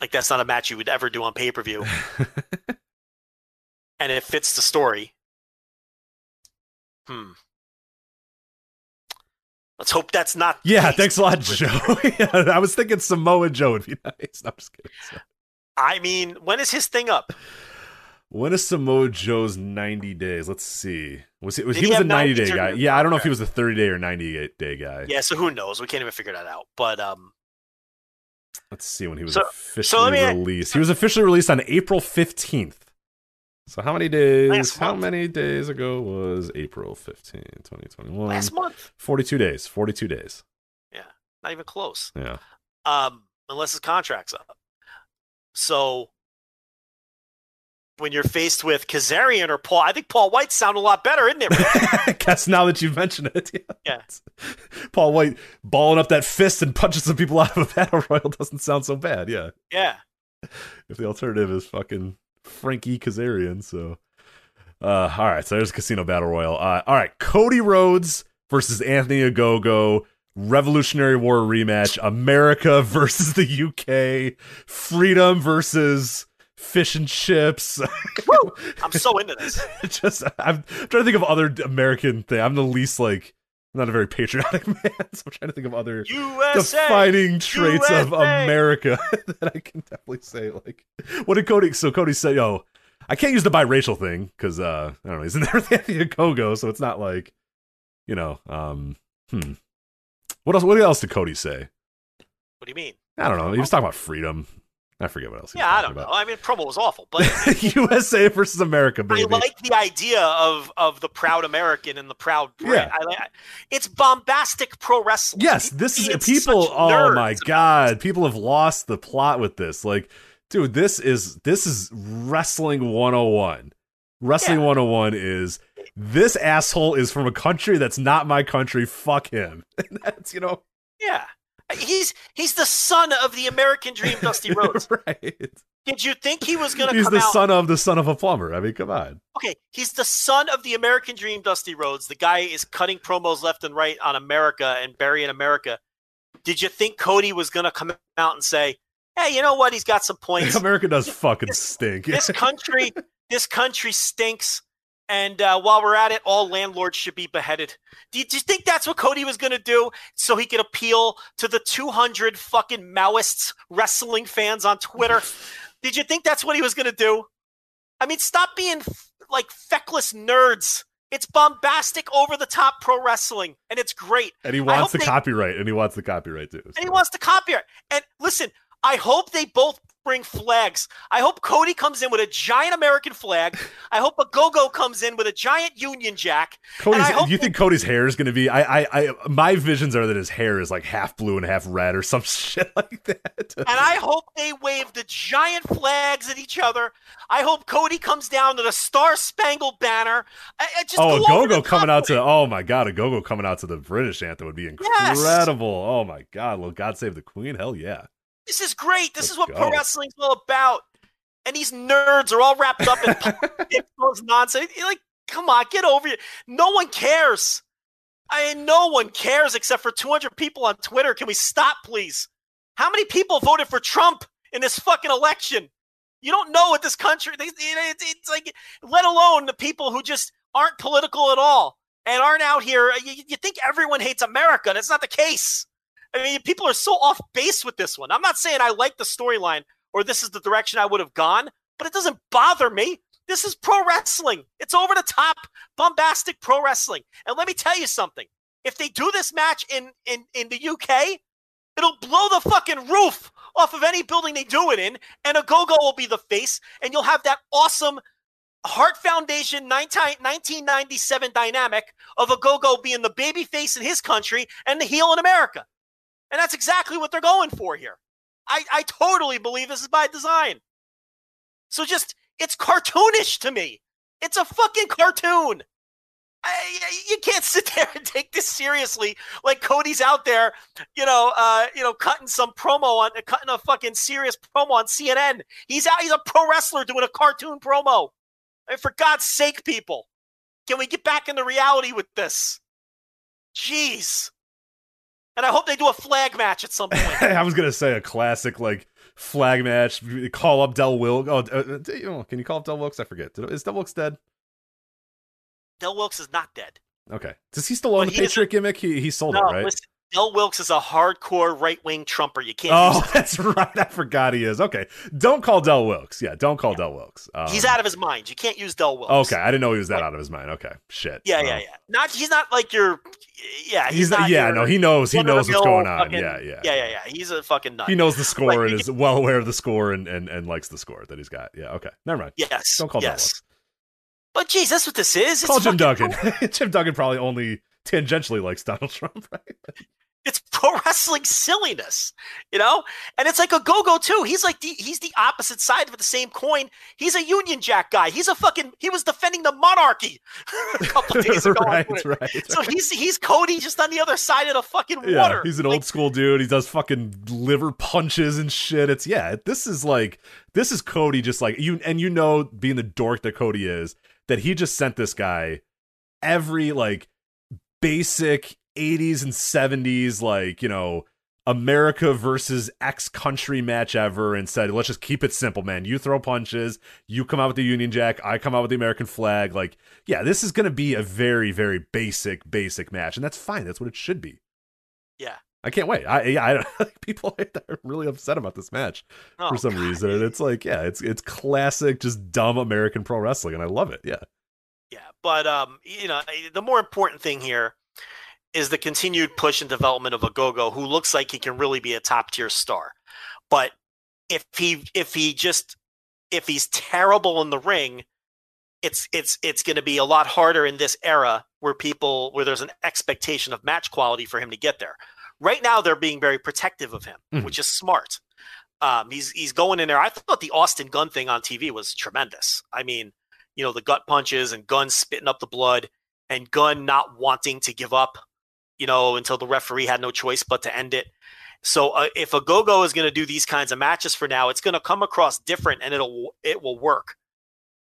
Like that's not a match you would ever do on pay per view, and it fits the story. Hmm. Let's hope that's not. yeah. Thanks a lot, Joe. yeah, I was thinking Samoa Joe would be nice. I'm just kidding. So- I mean, when is his thing up? When is Samoa Joe's 90 days? Let's see. Was he, was, Did he was a 90 90 day guy? Yeah, I don't know if he was a 30 day or 90 day guy. Yeah, so who knows? We can't even figure that out. But um, Let's see when he was So- officially so me- released. He was officially released on April 15th. So how many days? How many days ago was April 15th, 2021? last month, 42 days. 42 days. Yeah. Not even close. Yeah. um, unless his contract's up. So when you're faced with Kazarian or Paul, I think Paul White sound a lot better, isn't it? Guess now that you mention it. Yeah. Yeah. Paul White balling up that fist and punching some people out of a battle royal doesn't sound so bad. Yeah. yeah. if the alternative is fucking Frankie Kazarian. So, uh, all right. So there's Casino Battle Royal. Uh, all right. Cody Rhodes versus Anthony Ogogo. Revolutionary War rematch. America versus the UK. Freedom versus fish and chips. Woo! I'm so into this. Just I'm trying to think of other American thing. I'm the least like I'm not a very patriotic man, so I'm trying to think of other USA. defining traits of America that I can definitely say. Like, what did Cody? So Cody said, "Yo, I can't use the biracial thing because uh, I don't know. He's in there with Anthony Ogogo, so it's not like, you know, um, hmm. What else? What else did Cody say? What do you mean? I don't know. He was talking about freedom. I forget what else. Yeah, I don't know. I mean, promo was awful, but. USA versus America, I like the idea of of the proud American and the proud Brit. Yeah. I like, it's bombastic pro wrestling. Yes, this is people. Oh my god, people have lost the plot with this. Like, dude, this is this is wrestling 101. Wrestling Yeah. 101 is this asshole is from a country that's not my country. Fuck him. And that's you know Yeah. He's he's the son of the American Dream, Dusty Rhodes. right. Did you think he was going to He's the out? son of the son of a plumber. I mean, come on. okay, he's the son of the American Dream, Dusty Rhodes. The guy is cutting promos left and right on America and burying America. Did you think Cody was going to come out and say, "Hey, you know what? He's got some points. America does fucking stink. this country, this country stinks." And uh, while we're at it, all landlords should be beheaded. Do you, do you think that's what Cody was going to do so he could appeal to the 200 fucking Maoists wrestling fans on Twitter? Did you think that's what he was going to do? I mean, stop being f- like feckless nerds. It's bombastic, over the top pro wrestling, and it's great. and he wants the they- copyright, and he wants the copyright too. And he wants to copy it. And listen, I hope they both bring flags. I hope Cody comes in with a giant American flag. I hope Ogogo comes in with a giant Union Jack. Cody's, I hope do you think Cody's hair is going to be? I, I, I, my visions are that his hair is like half blue and half red or some shit like that. And I hope they wave the giant flags at each other. I hope Cody comes down to the Star Spangled Banner. I, I just oh, a go go-go coming out to oh my god, Ogogo coming out to the British anthem would be Yes. incredible. Oh my god, well, God save the Queen. Hell yeah. This is great. This Let's is what go. pro wrestling's all about. And these nerds are all wrapped up in politics, those nonsense. You're Like, come on, get over it. No one cares. I mean, no one cares except for 200 people on Twitter. Can we stop, please? How many people voted for Trump in this fucking election? You don't know what this country. They, it- it's, it's like, let alone the people who just aren't political at all and aren't out here. You, you think everyone hates America? That's not the case. I mean, people are so off base with this one. I'm not saying I like the storyline or this is the direction I would have gone, but it doesn't bother me. This is pro wrestling. It's over the top, bombastic pro wrestling. And let me tell you something. If they do this match in in in the UK, it'll blow the fucking roof off of any building they do it in, and Ogogo will be the face, and you'll have that awesome Heart Foundation 19, 1997 dynamic of Ogogo being the baby face in his country and the heel in America. And that's exactly what they're going for here. I, I totally believe this is by design. So just, it's cartoonish to me. It's a fucking cartoon. I, you can't sit there and take this seriously. Like Cody's out there, you know, uh, you know, cutting some promo on, cutting a fucking serious promo on CNN. He's out. He's a pro wrestler doing a cartoon promo. I mean, for God's sake, people, can we get back into reality with this? Jeez. And I hope they do a flag match at some point. I was gonna say a classic like flag match. Call up Del Wilkes. Oh, uh, know, can you call up Del Wilkes? I forget. Is Del Wilkes dead? Del Wilkes is not dead. Okay. Does he still own But the he Patriot gimmick? He he sold No, it, right? listen, Del Wilkes is a hardcore right wing trumper. You can't. Oh, that's right. I forgot he is. Okay. Don't call Del Wilkes. Yeah, don't call Del Wilkes. Um, He's out of his mind. You can't use Del Wilkes. Okay, I didn't know he was that out of his mind. Okay, shit. Yeah, yeah, yeah. Not he's not like your. Yeah, he's, He's, not. yeah, your no, he knows. He knows what's going on. fucking- yeah, yeah, yeah, yeah, yeah. He's a fucking nut. He knows the score Like, and is well aware of the score and, and, and likes the score that he's got. Yeah, okay. Never mind. Yes. Don't call Del yes. But geez, that's what this is. It's Call Jim Duggan. Jim Duggan probably only tangentially likes Donald Trump, right? Wrestling silliness, you know. And it's like Ogogo too. He's like the he's the opposite side of the same coin. He's a Union Jack guy. He's a fucking. He was defending the monarchy a couple days ago. right, right. So he's he's Cody just on the other side of the fucking Yeah, water. he's an Like, old school dude. He does fucking liver punches and shit. It's yeah, this is like this is Cody just like you and you know being the dork that Cody is that he just sent this guy every like basic 80s and 70s like, you know, America versus X country match ever and said, let's just keep it simple, man. You throw punches, you come out with the Union Jack, I come out with the American flag. Like, yeah, this is going to be a very, very basic, basic match. And that's fine. That's what it should be. Yeah. I can't wait. I, yeah, I don't, people are really upset about this match oh, for some God. reason. And it's like, yeah, it's it's classic, just dumb American pro wrestling, and I love it. Yeah. Yeah, but um, you know, the more important thing here is the continued push and development of Ogogo who looks like he can really be a top-tier star. But if he if he just if he's terrible in the ring, it's it's it's going to be a lot harder in this era where people where there's an expectation of match quality for him to get there. Right now, they're being very protective of him, Mhm. which is smart. Um, he's he's going in there. I thought the Austin Gunn thing on TV was tremendous. I mean, you know, the gut punches and Gunn spitting up the blood, and Gunn not wanting to give up, you know, until the referee had no choice but to end it. So uh, if Ogogo is going to do these kinds of matches for now, it's going to come across different, and it'll it will work.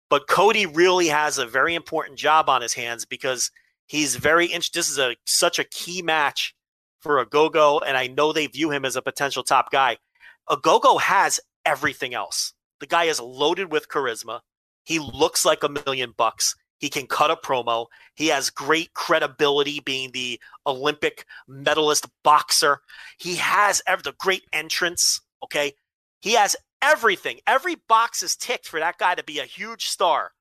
But Cody really has a very important job on his hands because he's very. This is a such a key match for Ogogo, and I know they view him as a potential top guy. Ogogo has everything else. The guy is loaded with charisma. He looks like a million bucks. He can cut a promo. He has great credibility being the Olympic medalist boxer. He has ev- the great entrance. Okay. He has everything. Every box is ticked for that guy to be a huge star.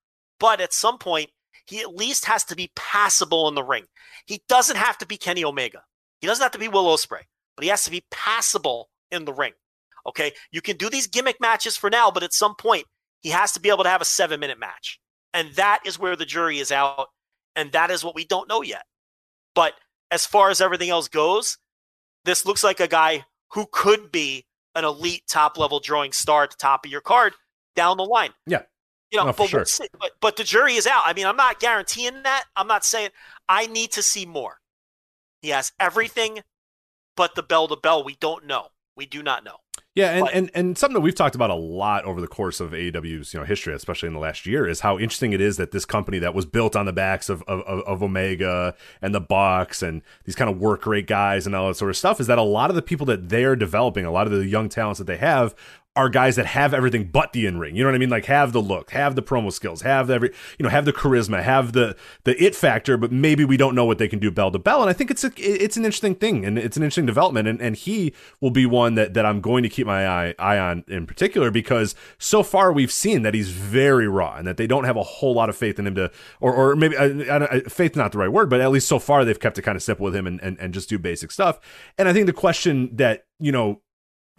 But at some point, he at least has to be passable in the ring. He doesn't have to be Kenny Omega. He doesn't have to be Will Ospreay, but he has to be passable in the ring. Okay. You can do these gimmick matches for now, but at some point, he has to be able to have a seven minute match. And that is where the jury is out. And that is what we don't know yet. But as far as everything else goes, this looks like a guy who could be an elite top level drawing star at the top of your card down the line. Yeah. You know, No, but, sure. but but the jury is out. I mean, I'm not guaranteeing that. I'm not saying I need to see more. He has everything but the bell to bell. We don't know. We do not know. Yeah, and, But- and and something that we've talked about a lot over the course of AEW's you know history, especially in the last year, is how interesting it is that this company that was built on the backs of of, of of Omega and the Bucks and these kind of work rate guys and all that sort of stuff is that a lot of the people that they're developing, a lot of the young talents that they have. Are guys that have everything but the in ring. You know what I mean? Like have the look, have the promo skills, have every, you know, have the charisma, have the the it factor, but maybe we don't know what they can do bell to bell. And I think it's a it's an interesting thing and it's an interesting development. And and he will be one that that I'm going to keep my eye eye on in particular because so far we've seen that he's very raw and that they don't have a whole lot of faith in him to or or maybe I, I, don't- faith not the right word, but at least so far they've kept it kind of simple with him and, and and just do basic stuff. And I think the question that you know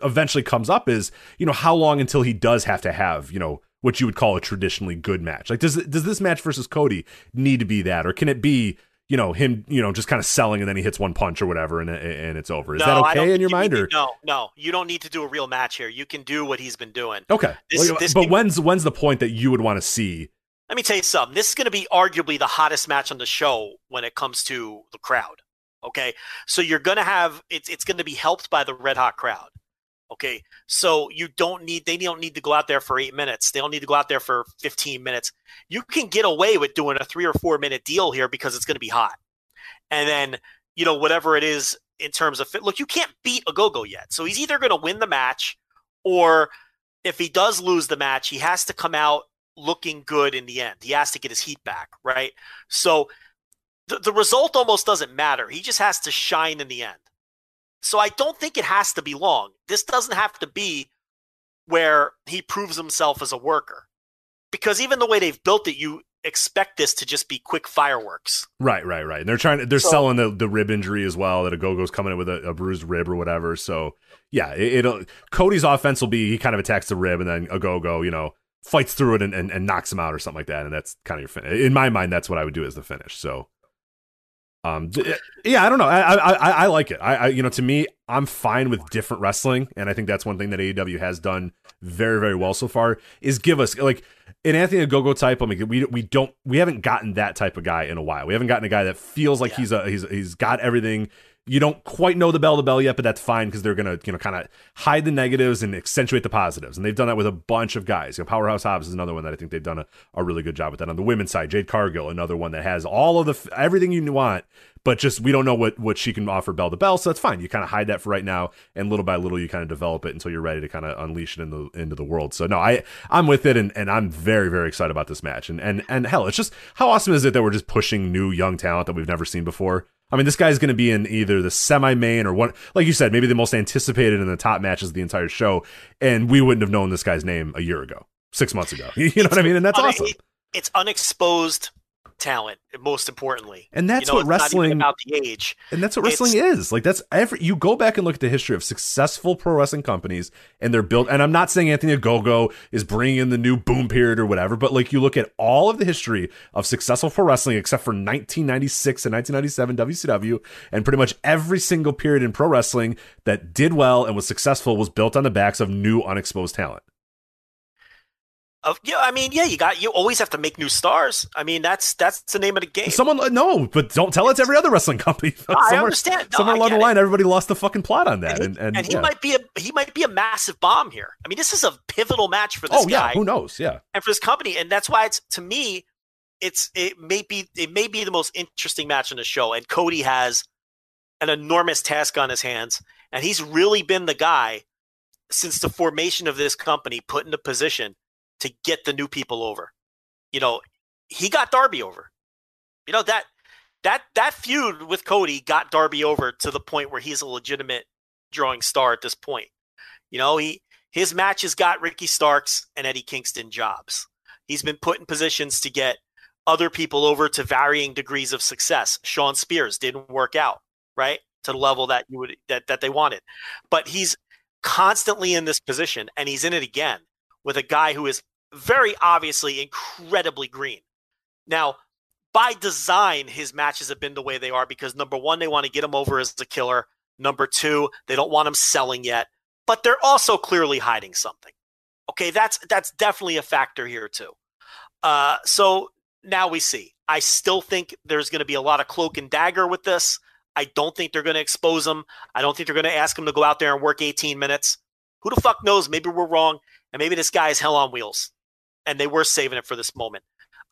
eventually comes up is you know how long until he does have to have you know what you would call a traditionally good match like does does this match versus Cody need to be that or can it be you know him you know just kind of selling and then he hits one punch or whatever and and it's over is No, that okay in your you mind or to- no, no, you don't need to do a real match here. You can do what he's been doing. okay This- Well, this but can- when's when's the point that you would want to see Let me tell you something. This is going to be arguably the hottest match on the show when it comes to the crowd. Okay, so you're going to have it's it's going to be helped by the red hot crowd. Okay, so you don't need they don't need to go out there for eight minutes. They don't need to go out there for 15 minutes. You can get away with doing a three or four minute deal here because it's going to be hot. And then you know whatever it is in terms of fit. Look, you can't beat Ogogo yet. So he's either going to win the match or if he does lose the match, he has to come out looking good in the end. He has to get his heat back, right? So the, the result almost doesn't matter. He just has to shine in the end. So I don't think it has to be long. This doesn't have to be where he proves himself as a worker. Because even the way they've built it, you expect this to just be quick fireworks. Right, right, right. And they're trying to they're So- selling the, the rib injury as well. That Ogogo's coming in with a, a bruised rib or whatever. So yeah, it, it'll Cody's offense will be he kind of attacks the rib and then Ogogo, you know, fights through it and, and, and knocks him out or something like that. And that's kind of your finish. In my mind, that's what I would do as the finish. So um d- yeah, I don't know. I I I, I like it. I, I you know to me, I'm fine with different wrestling, and I think that's one thing that AEW has done very very well so far is give us like an Anthony Ogogo type. I mean, we we don't we haven't gotten that type of guy in a while. We haven't gotten a guy that feels like Yeah. he's a he's he's got everything. You don't quite know the bell to bell yet, but that's fine because they're gonna you know kind of hide the negatives and accentuate the positives, and they've done that with a bunch of guys. You know, Powerhouse Hobbs is another one that I think they've done a, a really good job with that. On the women's side, Jade Cargill, another one that has all of the everything you want, but just we don't know what what she can offer bell to bell, so that's fine. You kind of hide that for right now, and little by little you kind of develop it until you're ready to kind of unleash it in the into the world. So no, I I'm with it, and, and I'm very very excited about this match, and and and hell, it's just how awesome is it that we're just pushing new young talent that we've never seen before. I mean, this guy's going to be in either the semi main or one, like you said, maybe the most anticipated in the top matches of the entire show, and we wouldn't have known this guy's name a year ago, six months ago. You know what I mean? And that's awesome. It's unexposed talent. Most importantly, And that's you know, what it's wrestling about the age. And that's what wrestling is. Like that's every you go back and look at the history of successful pro wrestling companies and they're built and I'm not saying Anthony Ogogo is bringing in the new boom period or whatever, but like you look at all of the history of successful pro wrestling except for 1996 and 1997 WCW and pretty much every single period in pro wrestling that did well and was successful was built on the backs of new unexposed talent. Of yeah, I mean, yeah, you got you always have to make new stars. I mean, that's that's the name of the game. Someone uh, no, but don't tell it to every other wrestling company. I understand. No, somewhere I along the get it. line, everybody lost the fucking plot on that, and and, and he yeah. might be a he might be a massive bomb here. I mean, this is a pivotal match for this oh yeah, guy who knows? Yeah, and for this company, and that's why it's to me, it's it may be it may be the most interesting match on the show. And Cody has an enormous task on his hands, and he's really been the guy since the formation of this company put in a position to get the new people over. You know, he got Darby over. You know that that that feud with Cody got Darby over to the point where he's a legitimate drawing star at this point. You know, he his matches got Ricky Starks and Eddie Kingston jobs. He's been put in positions to get other people over to varying degrees of success. Shawn Spears didn't work out, right? To the level that you would that that they wanted. But he's constantly in this position and he's in it again with a guy who is very obviously incredibly green. Now, by design, his matches have been the way they are because number one, they want to get him over as a killer. Number two, they don't want him selling yet, but they're also clearly hiding something. Okay, that's that's definitely a factor here too. Uh, so now we see. I still think there's going to be a lot of cloak and dagger with this. I don't think they're going to expose him. I don't think they're going to ask him to go out there and work 18 minutes. Who the fuck knows? Maybe we're wrong, and maybe this guy is hell on wheels, and they were saving it for this moment.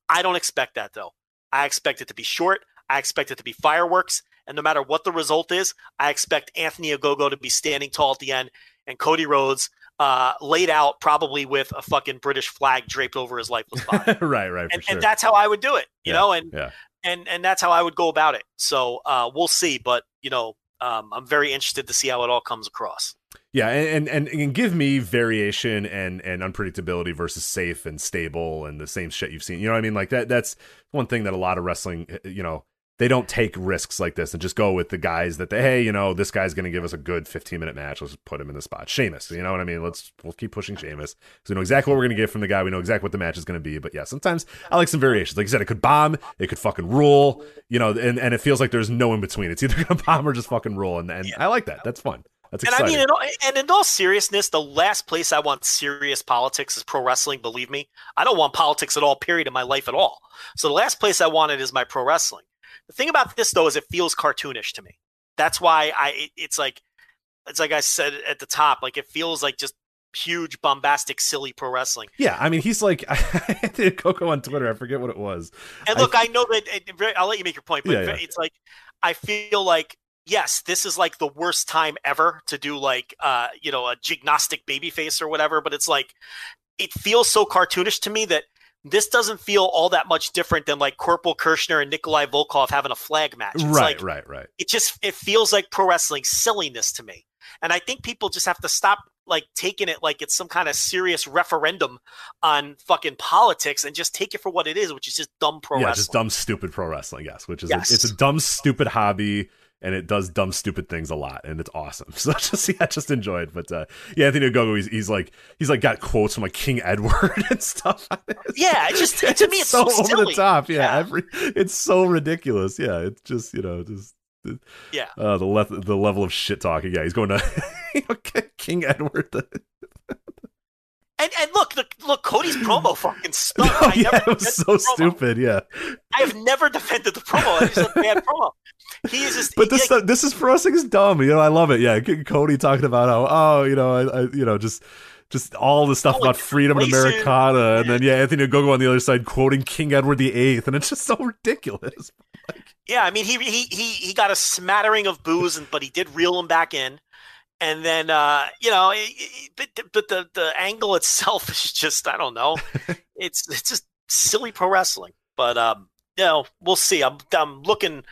I don't expect that though. I expect it to be short. I expect it to be fireworks, and no matter what the result is, I expect Anthony Ogogo to be standing tall at the end, and Cody Rhodes uh, laid out probably with a fucking British flag draped over his lifeless body. right, right, and, sure. and that's how I would do it, you Yeah, know, and yeah. and and that's how I would go about it. So uh, we'll see, but you know, um, I'm very interested to see how it all comes across. Yeah, and, and and give me variation and and unpredictability versus safe and stable and the same shit you've seen. You know what I mean? Like that. That's one thing that a lot of wrestling, eh, you know, they don't take risks like this and just go with the guys that they, hey, you know, this guy's going to give us a good 15 minute match. Let's put him in the spot. Sheamus, you know what I mean? Let's we'll keep pushing Sheamus because we know exactly what we're going to get from the guy. We know exactly what the match is going to be. But yeah, sometimes I like some variations. Like you said, it could bomb, it could fucking rule, you know, and, and it feels like there's no in between. It's either going to bomb or just fucking rule, and and I like that. That's fun. That's And. I mean, in all, and in all seriousness, the last place I want serious politics is pro wrestling. Believe me, I don't want politics at all. Period in my life at all. So the last place I want it is my pro wrestling. The thing about this though is it feels cartoonish to me. That's why I. It's like, it's like I said at the top. Like it feels like just huge, bombastic, silly pro wrestling. Yeah, I mean, he's like I did Coco on Twitter. I forget what it was. And look, I, know that it, I'll let you make your point, but Yeah, yeah. it's like I feel like yes, this is like the worst time ever to do like uh, you know, a gymnastic baby face or whatever, but it's like it feels so cartoonish to me that this doesn't feel all that much different than like Corporal Kirchner and Nikolai Volkoff having a flag match. It's right, like, right, right. It just it feels like pro wrestling silliness to me. And I think people just have to stop like taking it like it's some kind of serious referendum on fucking politics and just take it for what it is, which is just dumb pro yeah, wrestling. just dumb, stupid pro wrestling. Yes, which is Yes. A, it's a dumb, stupid hobby, and it does dumb, stupid things a lot, and it's awesome. So just yeah, just enjoy it. But uh, yeah, Anthony Ogogo, he's, he's like he's like got quotes from like King Edward and stuff. Yeah, it just to me it's so, over silly. the top. Yeah, every it's so ridiculous. Yeah, it's just you know just. Yeah. Uh, the le- the level of shit talking. Yeah, he's going to you know, King Edward. The, And and look, look, look, Cody's promo fucking stunk. oh, I yeah, never it was so stupid. Yeah, I have never defended the promo. It's a bad promo. He is just But this he- stuff, uh, this is wrestling is dumb. You know, I love it. Yeah, Cody talking about how oh, you know, I, I you know, just just all the stuff Oh, about freedom and. Americana, and then yeah, Anthony Ogogo on the other side quoting King Edward the Eighth, and it's just so ridiculous. yeah, I mean he he he he got a smattering of booze, and but he did reel him back in. And then uh, you know, it- it- but but the the angle itself is just I don't know. it's it's just silly pro wrestling. But um, you know, we'll see. I'm I'm looking.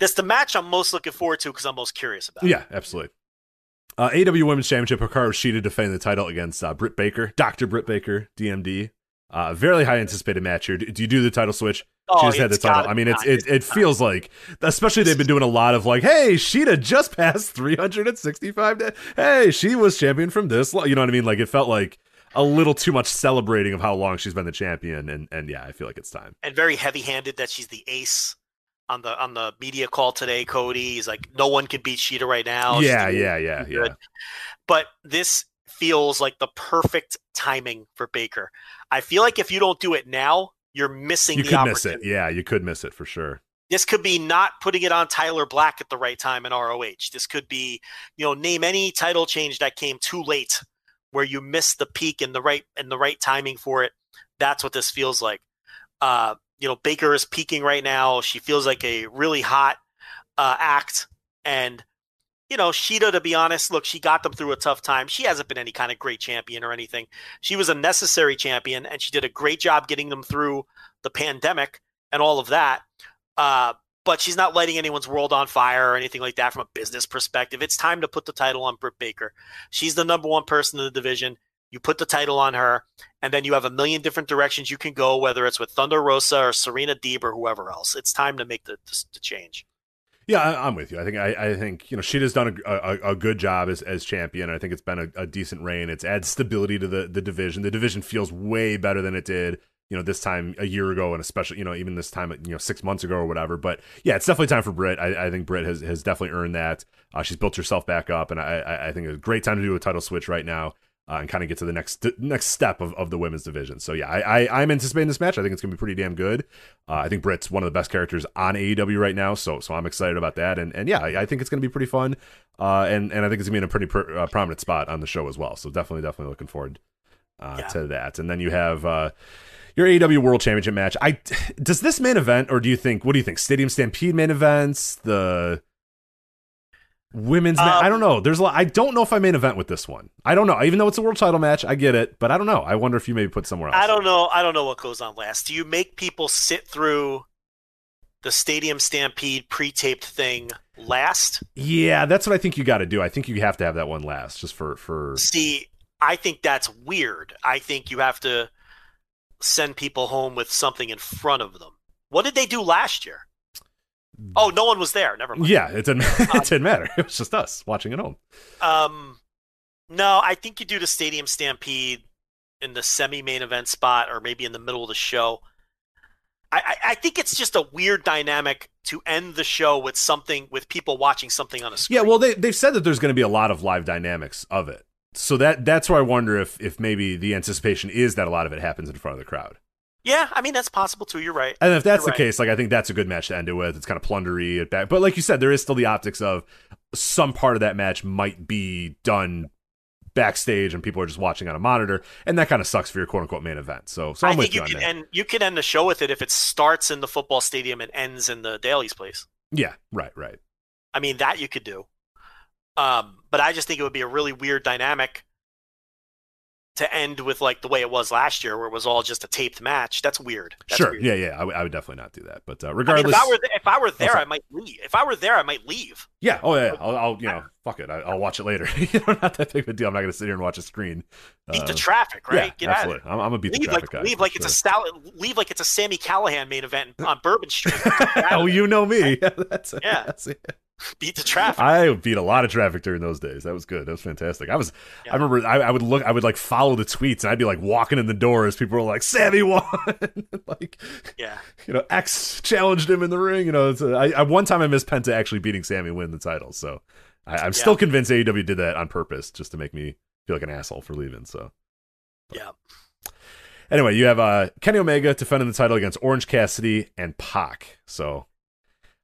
That's the match I'm most looking forward to because I'm most curious about. Yeah, absolutely. Uh, AEW Women's Championship, Hikaru Shida defending the title against uh, Britt Baker, Doctor Britt Baker, DMD. Uh, very high anticipated match here. Do, do you do the title switch? Oh, she just had the title. I mean, it's it, it feels like, especially they've been doing a lot of like, hey, Shida just passed 365 days. Hey, she was champion from this. lo-" You know what I mean? Like it felt like a little too much celebrating of how long she's been the champion. And and yeah, I feel like it's time. and very heavy-handed that she's the ace on the on the media call today. Cody, he's like, no one can beat Shida right now. Yeah, yeah, yeah, yeah. But this feels like the perfect timing for Baker. I feel like if you don't do it now, you're missing You the could miss it. Yeah, you could miss it for sure. This could be not putting it on Tyler Black at the right time in ROH. This could be, you know, name any title change that came too late where you missed the peak and the right and the right timing for it. That's what this feels like. Uh, you know, Baker is peaking right now. She feels like a really hot uh, act. And, you know, Shida, to be honest, look, she got them through a tough time. She hasn't been any kind of great champion or anything. She was a necessary champion, and she did a great job getting them through the pandemic and all of that. Uh, but she's not lighting anyone's world on fire or anything like that from a business perspective. It's time to put the title on Britt Baker. She's the number one person in the division. You put the title on her, and then you have a million different directions you can go, whether it's with Thunder Rosa or Serena Deeb or whoever else. It's time to make the, the, the change. Yeah, I, I'm with you. I think I, I think you know Shida's done a, a, a good job as, as champion. I think it's been a, a decent reign. It's adds stability to the, the division. The division feels way better than it did you know this time a year ago, and especially you know even this time you know six months ago or whatever. But yeah, it's definitely time for Britt. I, I think Britt has has definitely earned that. Uh, she's built herself back up, and I I think it's a great time to do a title switch right now. Uh, and kind of get to the next next step of, of the women's division. So yeah, I, I I'm anticipating this match. I think it's gonna be pretty damn good. Uh, I think Britt's one of the best characters on AEW right now, so so I'm excited about that. And and yeah, I, I think it's gonna be pretty fun. Uh, and and I think it's gonna be in a pretty pr- uh, prominent spot on the show as well. So definitely definitely looking forward uh, Yeah. to that. And then you have. Uh, your AEW World Championship match. I does this main event, or do you think? What do you think? Stadium Stampede main events, the women's. ma- Um, I don't know. There's a lot. I don't know if I main event with this one. I don't know. Even though it's a world title match, I get it, but I don't know. I wonder if you maybe put somewhere else. I don't know. I don't know what goes on last. Do you make people sit through the Stadium Stampede pre-taped thing last? Yeah, that's what I think you got to do. I think you have to have that one last, just for for. See, I think that's weird. I think you have to send people home with something in front of them. What did they do last year? Oh, no one was there. Never mind. Yeah, it didn't. it didn't matter. It was just us watching at home. Um, no, I think you do the Stadium Stampede in the semi-main event spot, or maybe in the middle of the show. I, I, I think it's just a weird dynamic to end the show with something with people watching something on a screen. Yeah, well, they they've said that there's going to be a lot of live dynamics of it. So that that's where I wonder if if maybe the anticipation is that a lot of it happens in front of the crowd. Yeah, I mean that's possible too. You're right. And if that's You're the right. case, like I think that's a good match to end it with. It's kind of plundery at back, but like you said, there is still the optics of some part of that match might be done backstage and people are just watching on a monitor, and that kind of sucks for your quote unquote main event. So, so I'm I with think you, you on can that. end you can end the show with it if it starts in the football stadium and ends in the Daily's place. yeah, right, right. I mean that you could do. Um, but I just think it would be a really weird dynamic to end with like the way it was last year, where it was all just a taped match. That's weird. That's sure, weird. yeah, yeah. I would- definitely not do that. But uh, I mean, regardless, if I were th- if I were there, sorry. I might leave. If I were there, I might leave. yeah, oh yeah, yeah. I'll, I'll you know, fuck it, I, I'll watch it later. you know, not that big of a deal. I'm not going to sit here and watch a screen. Beat the Uh, traffic, right? Yeah, Get out of absolutely. I'm, I'm a beat the Leave traffic like guy. leave like it's a sure. Sal- leave like it's a Sami Callihan main event on Bourbon Street. Oh, you know me. that's, Yeah. that's it. Beat the traffic. I beat a lot of traffic during those days. That was good. That was fantastic. I was. Yeah. I remember. I, I would look. I would like follow the tweets, and I'd be like walking in the door as people were like, "Sammy won!" like, yeah. you know, X challenged him in the ring. You know, it's, uh, I, I one time I missed Penta actually beating Sammy win the title. So I, I'm still convinced AEW did that on purpose just to make me feel like an asshole for leaving. So Yeah. anyway, you have uh, Kenny Omega defending the title against Orange Cassidy and Pac. So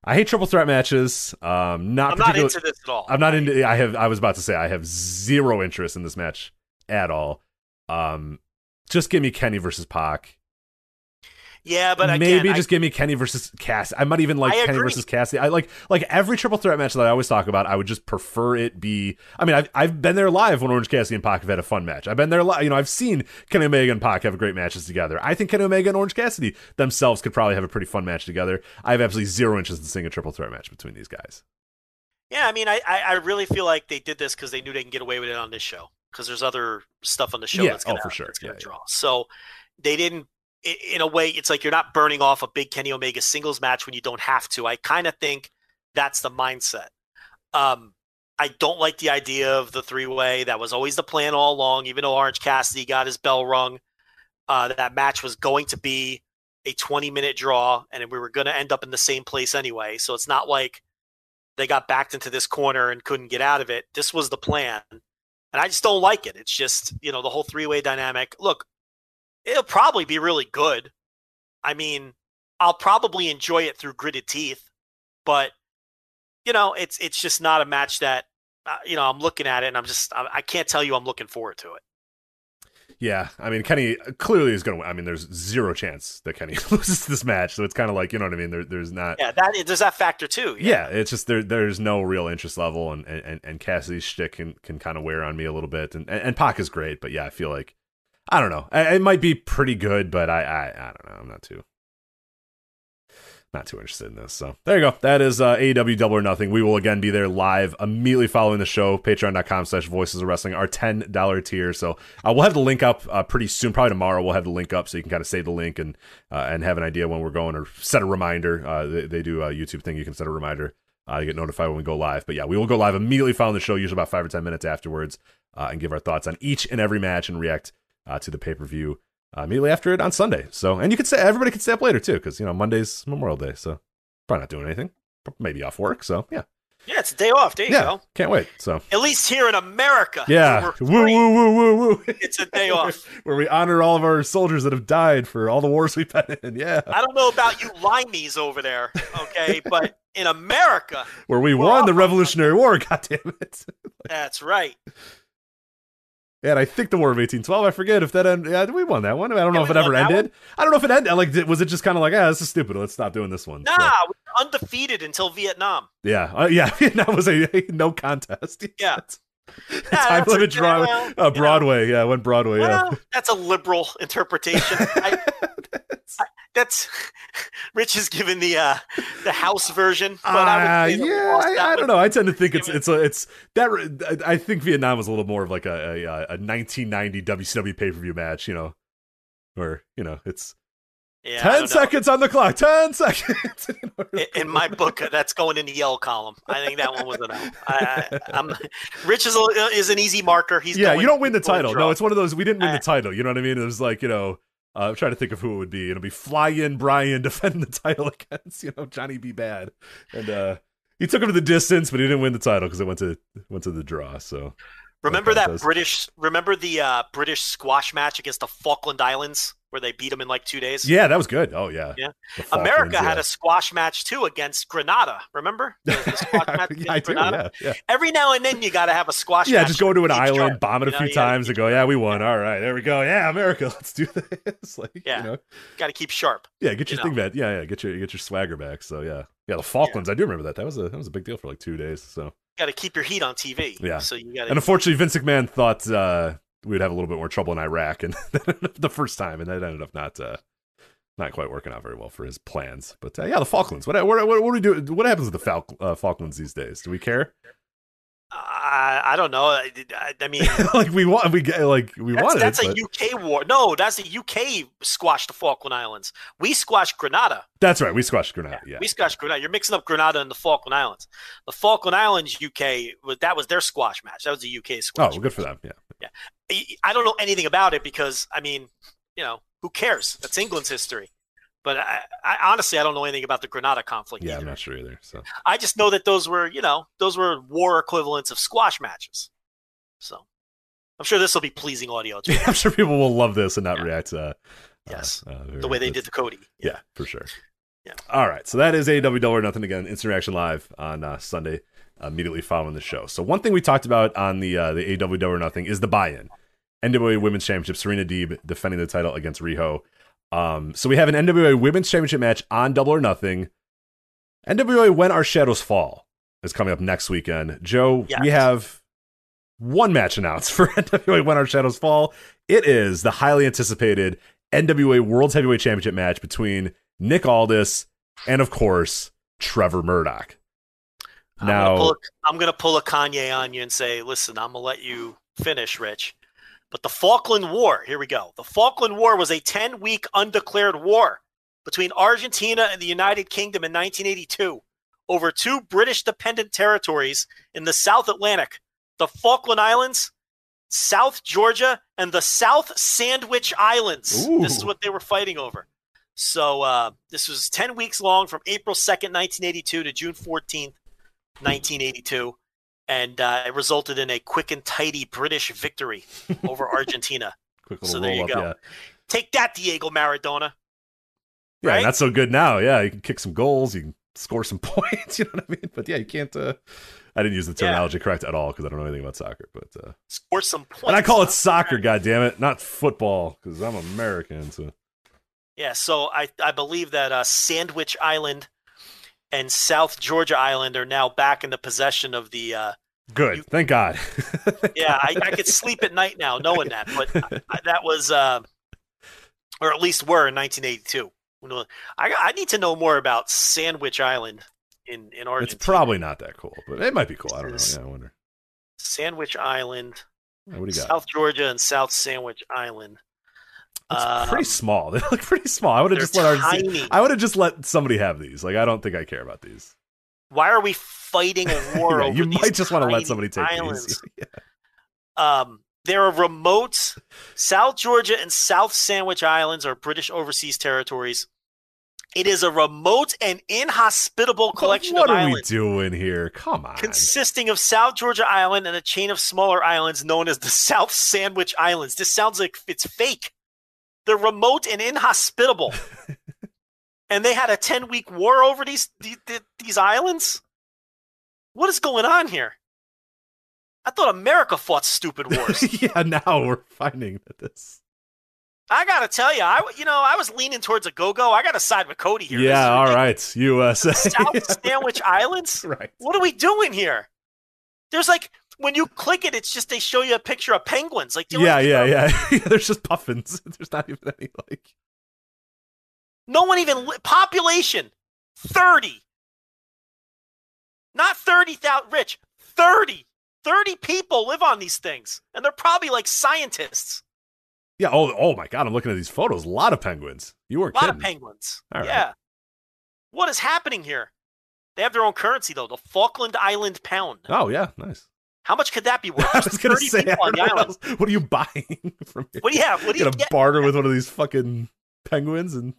I hate triple threat matches. Um, not I'm not into this at all. I'm not into. I have. I was about to say I have zero interest in this match at all. Um, just give me Kenny versus Pac. Yeah, but again, maybe I- just give me Kenny versus Cass. I might even like I Kenny agree. versus Cassidy. I like like every triple threat match that I always talk about. I would just prefer it be. I mean, I've I've been there live when Orange Cassidy and Pac have had a fun match. I've been there live. You know, I've seen Kenny Omega and Pac have great matches together. I think Kenny Omega and Orange Cassidy themselves could probably have a pretty fun match together. I have absolutely zero interest in seeing a triple threat match between these guys. Yeah, I mean, I, I, I really feel like they did this because they knew they can get away with it on this show because there's other stuff on the show Yeah, that's oh, gonna, for sure. that's gonna Yeah, yeah. draw. So, they didn't. In a way, it's like you're not burning off a big Kenny Omega singles match when you don't have to. I kind of think that's the mindset. Um, I don't like the idea of the three way. That was always the plan all along. Even though Orange Cassidy got his bell rung, uh, that match was going to be a 20 minute draw, and we were going to end up in the same place anyway. So it's not like they got backed into this corner and couldn't get out of it. This was the plan. And I just don't like it. It's just, you know, the whole three way dynamic. Look, it'll probably be really good. I mean, I'll probably enjoy it through gritted teeth, but you know, it's it's just not a match that uh, you know I'm looking at it and I'm just I, I can't tell you I'm looking forward to it. Yeah, I mean, Kenny clearly is going to win. I mean, there's zero chance that Kenny loses this match, so it's kind of like you know what I mean. There, there's not. Yeah, that there's that factor too. Yeah, it's just there. There's no real interest level, and and, and Cassidy's shtick can can kind of wear on me a little bit, and and, and Pac is great, but yeah, I feel like I don't know. It might be pretty good, but I I, I don't know. I'm not too not too interested in this. So there you go. That is uh, AEW Double or Nothing. We will again be there live immediately following the show. Patreon.com slash Voices of Wrestling, our ten dollar tier. So uh, we'll have the link up uh, pretty soon. Probably tomorrow. We'll have the link up so you can kind of save the link and uh, and have an idea when we're going or set a reminder. Uh, they, they do a YouTube thing. You can set a reminder. Uh, you get notified when we go live. But yeah, we will go live immediately following the show, usually about five or ten minutes afterwards, uh, and give our thoughts on each and every match and react uh, to the pay per view uh, immediately after it on Sunday. So, and you could say everybody could stay up later too, because you know Monday's Memorial Day, so probably not doing anything. Maybe off work. So yeah, Yeah, it's a day off. There you yeah, go. can't wait. So At least here in America. yeah, woo woo woo woo woo. It's a day off. where we honor all of our soldiers that have died for all the wars we've been in. Yeah, I don't know about you limeys over there, okay, but in America, where we won the on Revolutionary War. God damn it. that's right. Yeah, and I think the War of 1812. I forget if that ended. Yeah, we won that one. I don't know if it ever ended. I don't know if it ended. Like, was it just kind of like, ah, this is stupid. Let's stop doing this one. Nah, So, we were undefeated until Vietnam. yeah, uh, yeah. that was a no contest. Yeah. Time that's a- limit draw. uh, know. Broadway. Yeah, went Broadway. Yeah. That's a liberal interpretation. I- that's Rich is given the uh, the House version, but I would say yeah, I, I don't know. I tend to think it's it's a it's that. I think Vietnam was a little more of like a a, a 1990 WCW pay per view match. You know, where you know it's Yeah, ten seconds on the clock. Ten seconds. You In my book, uh, that's going in the yell column. I think that one was L. I, I, I'm, Rich is, a, is an easy marker. He's yeah, you don't win the title. No, it's one of those. We didn't win the Uh, title. You know what I mean? It was like you know. Uh, I'm trying to think of who it would be. It'll be Flyin' Brian defending the title against you know Johnny B. Badd, and uh, he took him to the distance, but he didn't win the title because it went to went to the draw. So Remember that contest. British? Remember the uh, British squash match against the Falkland Islands where they beat them in like two days? yeah, that was good. Oh yeah, Yeah. America had yeah. a squash match too against Grenada. Remember the, the squash match yeah, I do. Yeah, yeah. Every now and then you got to have a squash. yeah, just go to an island, sharp, bomb it a you know? few You times, and go, yeah, we won. All right, there we go. Yeah, America, let's do this. like, Yeah. you know, Got to keep sharp. yeah, get You your thing know. back. Yeah, yeah, get your get your swagger back. So yeah, yeah, the Falklands. I do remember that. That was a that was a big deal for like two days. So Got to keep your heat on TV. Yeah. So you got and unfortunately, Vince McMahon thought uh, we would have a little bit more trouble in Iraq, and the first time, and that ended up not uh, not quite working out very well for his plans. But uh, yeah, the Falklands. What what what, what do we do? What happens with the Falk, uh, Falklands these days? Do we care? I, I don't know. I, I- I mean, like we want we get like we that's, wanted that's it. a but- UK war. No, that's the UK squashed the Falkland Islands. We squashed Grenada. That's right. We squashed Grenada. Yeah. We squashed Grenada. You're mixing up Grenada and the Falkland Islands. The Falkland Islands, UK, was that was their squash match. That was the UK Oh, squash. well, good for them. Yeah. I- I don't know anything about it because I mean, you know, who cares? That's England's history. But I, I honestly, I don't know anything about the Grenada conflict. Yeah, either. I'm not sure either. So I just know that those were, you know, those were war equivalents of squash matches. So I'm sure this will be pleasing audio to. I'm sure people will love this and not Yeah. react. Uh, Yes. uh, uh, the way they did the Cody. Yeah, for sure. Yeah. All right. So that is AEW Double or Nothing again. Instant Reaction Live on uh, Sunday, immediately following the show. So one thing we talked about on the uh, the AEW Double or Nothing is the buy-in. NWA Women's Championship. Serena Deeb defending the title against Riho. Um, so we have an NWA Women's Championship match on Double or Nothing. NWA When Our Shadows Fall is coming up next weekend. Joe, Yes. we have one match announced for NWA When Our Shadows Fall. It is the highly anticipated NWA World Heavyweight Championship match between Nick Aldis and, of course, Trevor Murdoch. I'm Now, gonna, pull a, I'm gonna pull a Kanye on you and say, listen, I'm gonna let you finish, Rich. But the Falkland War, here we go. The Falkland War was a 10 week undeclared war between Argentina and the United Kingdom in 1982 over two British dependent territories in the South Atlantic the Falkland Islands, South Georgia, and the South Sandwich Islands. This is what they were fighting over. So uh, this was 10 weeks long from April 2nd, 1982 to June 14th, 1982. And uh, it resulted in a quick and tidy British victory over Argentina. Quick So there you up, go. yeah. Take that, Diego Maradona. Yeah, Right? not so good now. Yeah, you can kick some goals, you can score some points. You know what I mean? But yeah, you can't. Uh, I didn't use the Yeah. terminology correct at all because I don't know anything about soccer. But uh, Score some points. and I call it soccer. God damn it, not football because I'm American. So Yeah, so I, I believe that uh, Sandwich Island and South Georgia Island are now back in the possession of the. Uh, good. You- Thank God. yeah, I, I could sleep at night now knowing that, but I, that was, uh, or at least were in 1982. I, I need to know more about Sandwich Island in in Argentina. it's probably not that cool, but it might be cool. I don't know. Yeah, I wonder. Sandwich Island, what do you got? South Georgia, and South Sandwich Island. It's Um, pretty small. They look pretty small. I would have just let tiny. I would have just let somebody have these. Like I don't think I care about these. Why are we fighting a war Yeah, over you these might just want to let somebody take islands? these. Yeah. Um, there are remote South Georgia and South Sandwich Islands are British overseas territories. It is a remote and inhospitable collection what of islands. What are we doing here? Come on. consisting of South Georgia Island and a chain of smaller islands known as the South Sandwich Islands. This sounds like it's fake. They're remote and inhospitable. And they had a 10 week war over these, these these islands? What is going on here? I thought America fought stupid wars. yeah, now we're finding that this. I gotta tell you, I you know I was leaning towards Ogogo. I gotta side with Cody here. Yeah, all ridiculous. right. USA. South Sandwich Islands. right. What are we doing here? There's like when you click it, it's just they show you a picture of penguins. Like Yeah, yeah. yeah. There's just puffins. There's not even any like. No one even li- population thirty, not thirty thousand. Rich 30. 30 people live on these things, and they're probably like scientists. Yeah. Oh, oh my God! I'm looking at these photos. A lot of penguins. You weren't kidding. a lot kidding. of penguins. All right. yeah. What is happening here? They have their own currency though, the Falkland Island pound. Oh yeah, nice. How much could that be worth? I was gonna say, I on the island. else- what are you buying from here? What do you have? What do you Gonna get? barter with one of these fucking penguins and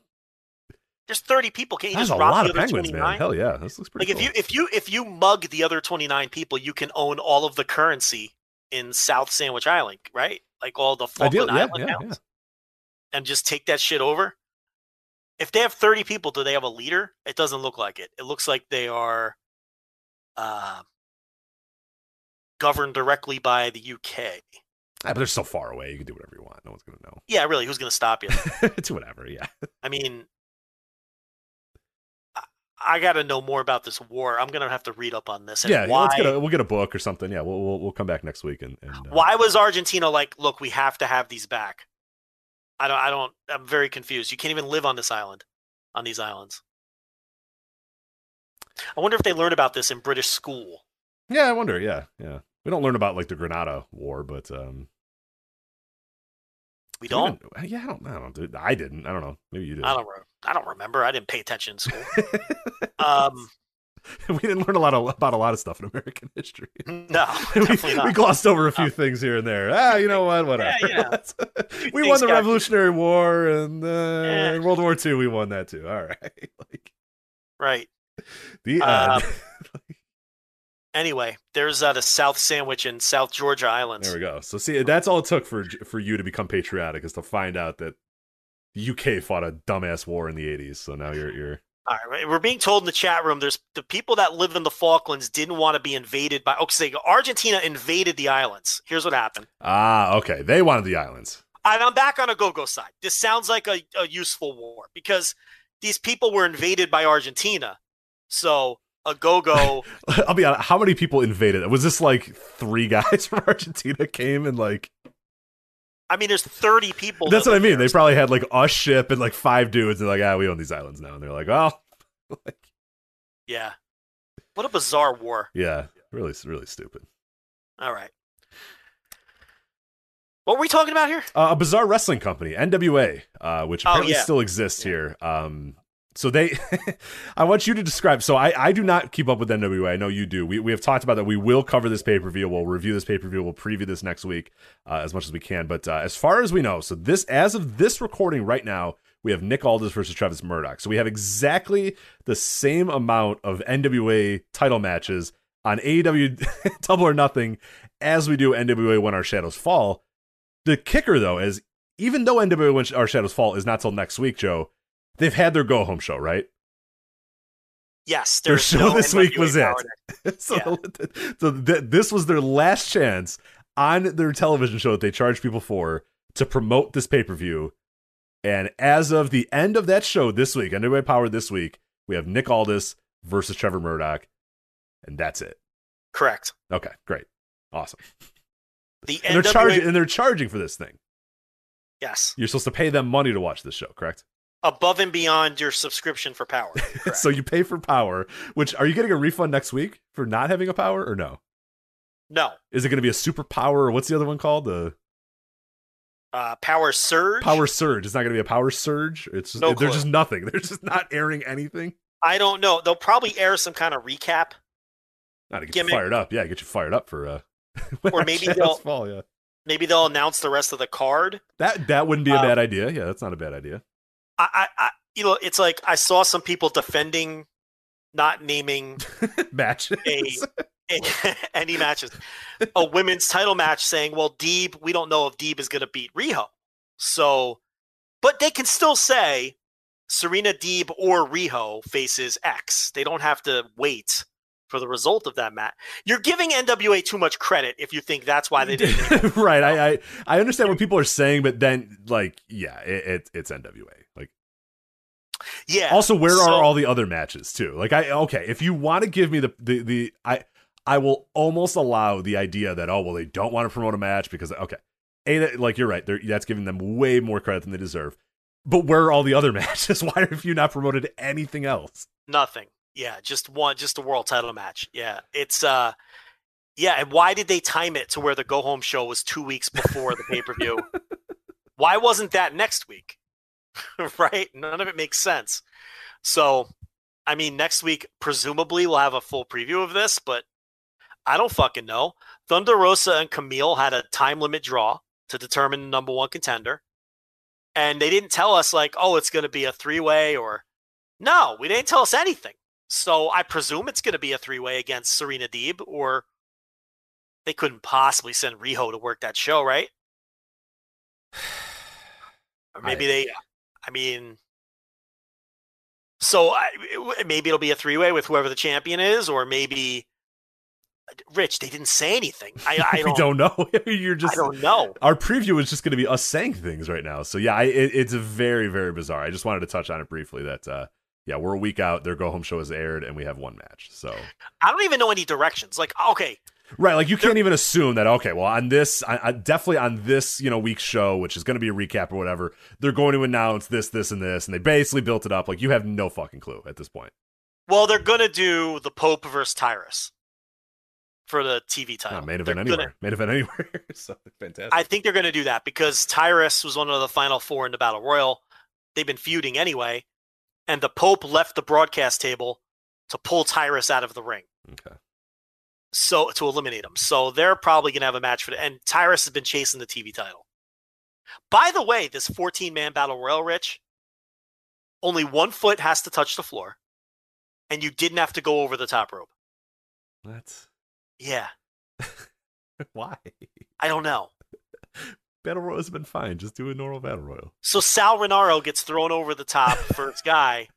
There's 30 people. Can you that's just a rob lot the of other penguins, 29? man. Hell yeah, this looks pretty. Like if you if you if you mug the other 29 people, you can own all of the currency in South Sandwich Island, right? Like all the Ideal- Falkland yeah, Island yeah, pounds, and just take that shit over. If they have 30 people, do they have a leader? It doesn't look like it. It looks like they are uh, governed directly by the UK. Ah, but they're so far away. You can do whatever you want. No one's gonna know. Yeah, really, who's going to stop you? it's whatever. Yeah. I mean, I, got to know more about this war. I'm going to have to read up on this. And yeah. why, Let's get a, we'll get a book or something. Yeah. We'll we'll, we'll come back next week and. and uh, why was Argentina like, look, we have to have these back? I don't. I don't. I'm very confused. You can't even live on this island, on these islands. I wonder if they learned about this in British school. Yeah, I wonder. Yeah, yeah. We don't learn about like the Grenada War, but um, We don't. even- yeah, I don't. I don't. Dude, I didn't. I don't know. Maybe you did. I don't. Re- I don't remember. I didn't pay attention in school. um, we didn't learn a lot of, about a lot of stuff in American history. no, we, not. we glossed over a few things here and there. Ah, you know what? Whatever. Yeah, we won the Revolutionary War and uh, Yeah. World War II. We won that too. All right. like right. the Um. Anyway, there's uh, the South Sandwich in South Georgia Islands. there we go. So see, that's all it took for for you to become patriotic is to find out that the UK fought a dumbass war in the 80s. So now you're you're All right, we're being told in the chat room there's the people that live in the Falklands didn't want to be invaded by. Okay, Argentina invaded the islands. Here's what happened. ah okay. They wanted the islands. And I'm back on Ogogo side. This sounds like a, a useful war because these people were invaded by Argentina. So Ogogo. I'll be honest. How many people invaded? Was this like three guys from Argentina came and like? I mean, there's 30 people. That's that what I mean. there. They probably had like a ship and like five dudes. And like, ah, we own these islands now. And they're like, oh, like, Yeah. What a bizarre war. yeah, really, really stupid. All right. What were we talking about here? Uh, a bizarre wrestling company, NWA, uh, which Oh, apparently yeah. still exists here. Um, so they, I want you to describe. So I, I do not keep up with NWA. I know you do. We, we have talked about that. We will cover this pay per view. We'll review this pay per view. We'll preview this next week uh, as much as we can. But uh, as far as we know, so this as of this recording right now, we have Nick Aldis versus Travis Murdoch. So we have exactly the same amount of NWA title matches on AEW Double or Nothing as we do NWA When Our Shadows Fall. The kicker, though, is even though NWA When Our Shadows Fall is not till next week, Joe, they've had their go home show, right? Yes, Their show no this week was it. so Yeah. so th- this was their last chance on their television show that they charge people for to promote this pay per view. And as of the end of that show this week, NWA Power this week, we have Nick Aldis versus Trevor Murdoch, and that's it. Correct. Okay, great, awesome. The And they're NWA charging, and they're charging for this thing. Yes. You're supposed to pay them money to watch this show, correct? Above and beyond your subscription for power. So you pay for Power. Which are you getting a refund next week for not having a Power or no? no. Is it going to be a superpower or what's the other one called? The Uh, power surge. Power Surge. It's not going to be a Power Surge. It's No they're clue. just nothing. They're just not airing anything. I don't know. They'll probably air some kind of recap, Not to get Give you fired up. Yeah, get you fired up for uh. Or maybe they'll- fall. Yeah, maybe they'll announce the rest of the card. that that wouldn't be a Um, bad idea. Yeah, that's not a bad idea. I, I, you know, it's like I saw some people defending not naming matches a- any matches. A women's title match saying, well, Deeb, we don't know if Deeb is going to beat Riho. So, but they can still say Serena Deeb or Riho faces X. They don't have to wait for the result of that match. You're giving NWA too much credit if you think that's why they didn't. right. I, I I understand what people are saying, but then like yeah, it, it it's NWA. Yeah. also, where so- are all the other matches too? Like I okay, if you want to give me the the the I I will almost allow the idea that oh well they don't want to promote a match because okay, a that- like you're right, they're, that's giving them way more credit than they deserve. But where are all the other matches? Why have you not promoted anything else? Nothing. Yeah, just one, just a world title match. Yeah, it's uh, yeah. And why did they time it to where the go home show was two weeks before the pay per view? why wasn't that next week? right? None of it makes sense. So, I mean, next week presumably we'll have a full preview of this, but I don't fucking know. Thunder Rosa and Camille had a time limit draw to determine the number one contender, and they didn't tell us like, oh, it's going to be a three way or no, we didn't tell us anything. So I presume it's going to be a three way against Serena Deeb, or they couldn't possibly send Riho to work that show, right? Or maybe I- they, I mean, so I, maybe it'll be a three way with whoever the champion is, or maybe Rich. They didn't say anything. I, I we don't, don't know. you're just I don't know. our preview is just going to be us saying things right now. So yeah, I, it, it's very very bizarre. I just wanted to touch on it briefly. That uh, yeah, we're a week out. Their go home show has aired, and we have one match. So I don't even know any directions. Like, okay, right, like you can't even assume that. Okay, well on this, I, I, definitely on this you know week's show, which is going to be a recap or whatever, they're going to announce this, this, and this, and they basically built it up. Like you have no fucking clue at this point. well, they're gonna do the Pope versus Tyrus for the TV ah, title. Not main They're event gonna- anywhere. Main event anywhere. so fantastic. I think they're going to do that because Tyrus was one of the final four in the Battle Royal. They've been feuding anyway, and the Pope left the broadcast table to pull Tyrus out of the ring, okay. So to eliminate him. So they're probably going to have a match for the. And Tyrus has been chasing the TV title. By the way, this 14 man Battle Royal, Rich, only one foot has to touch the floor, and you didn't have to go over the top rope. That's Yeah, why I don't know. battle royal has been fine. Just do a normal battle royal. So Sal Rinauro gets thrown over the top first guy,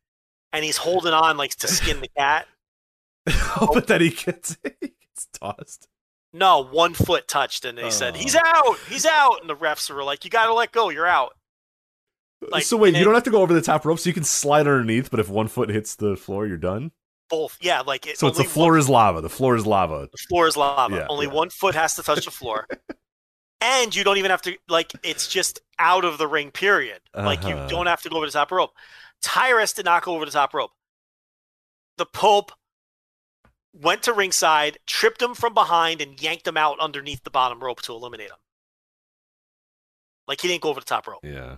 and he's holding on like to skin the cat. oh, but then he gets he tossed. No, one foot touched, and they said Oh. he's out, he's out, and the refs were like, "You got to let go, you're out." Like, so wait, you it- don't have to go over the top rope, so you can slide underneath. But if one foot hits the floor, you're done. Both, yeah, like it, So it's the floor One, is lava. The floor is lava. the floor is lava. Yeah, only yeah. one foot has to touch the floor, and you don't even have to like. It's just out of the ring. Period. Like you Uh-huh. don't have to go over the top rope. Tyrus did not go over the top rope. The Pope went to ringside, tripped him from behind, and yanked him out underneath the bottom rope to eliminate him. Like he didn't go over the top rope. Yeah.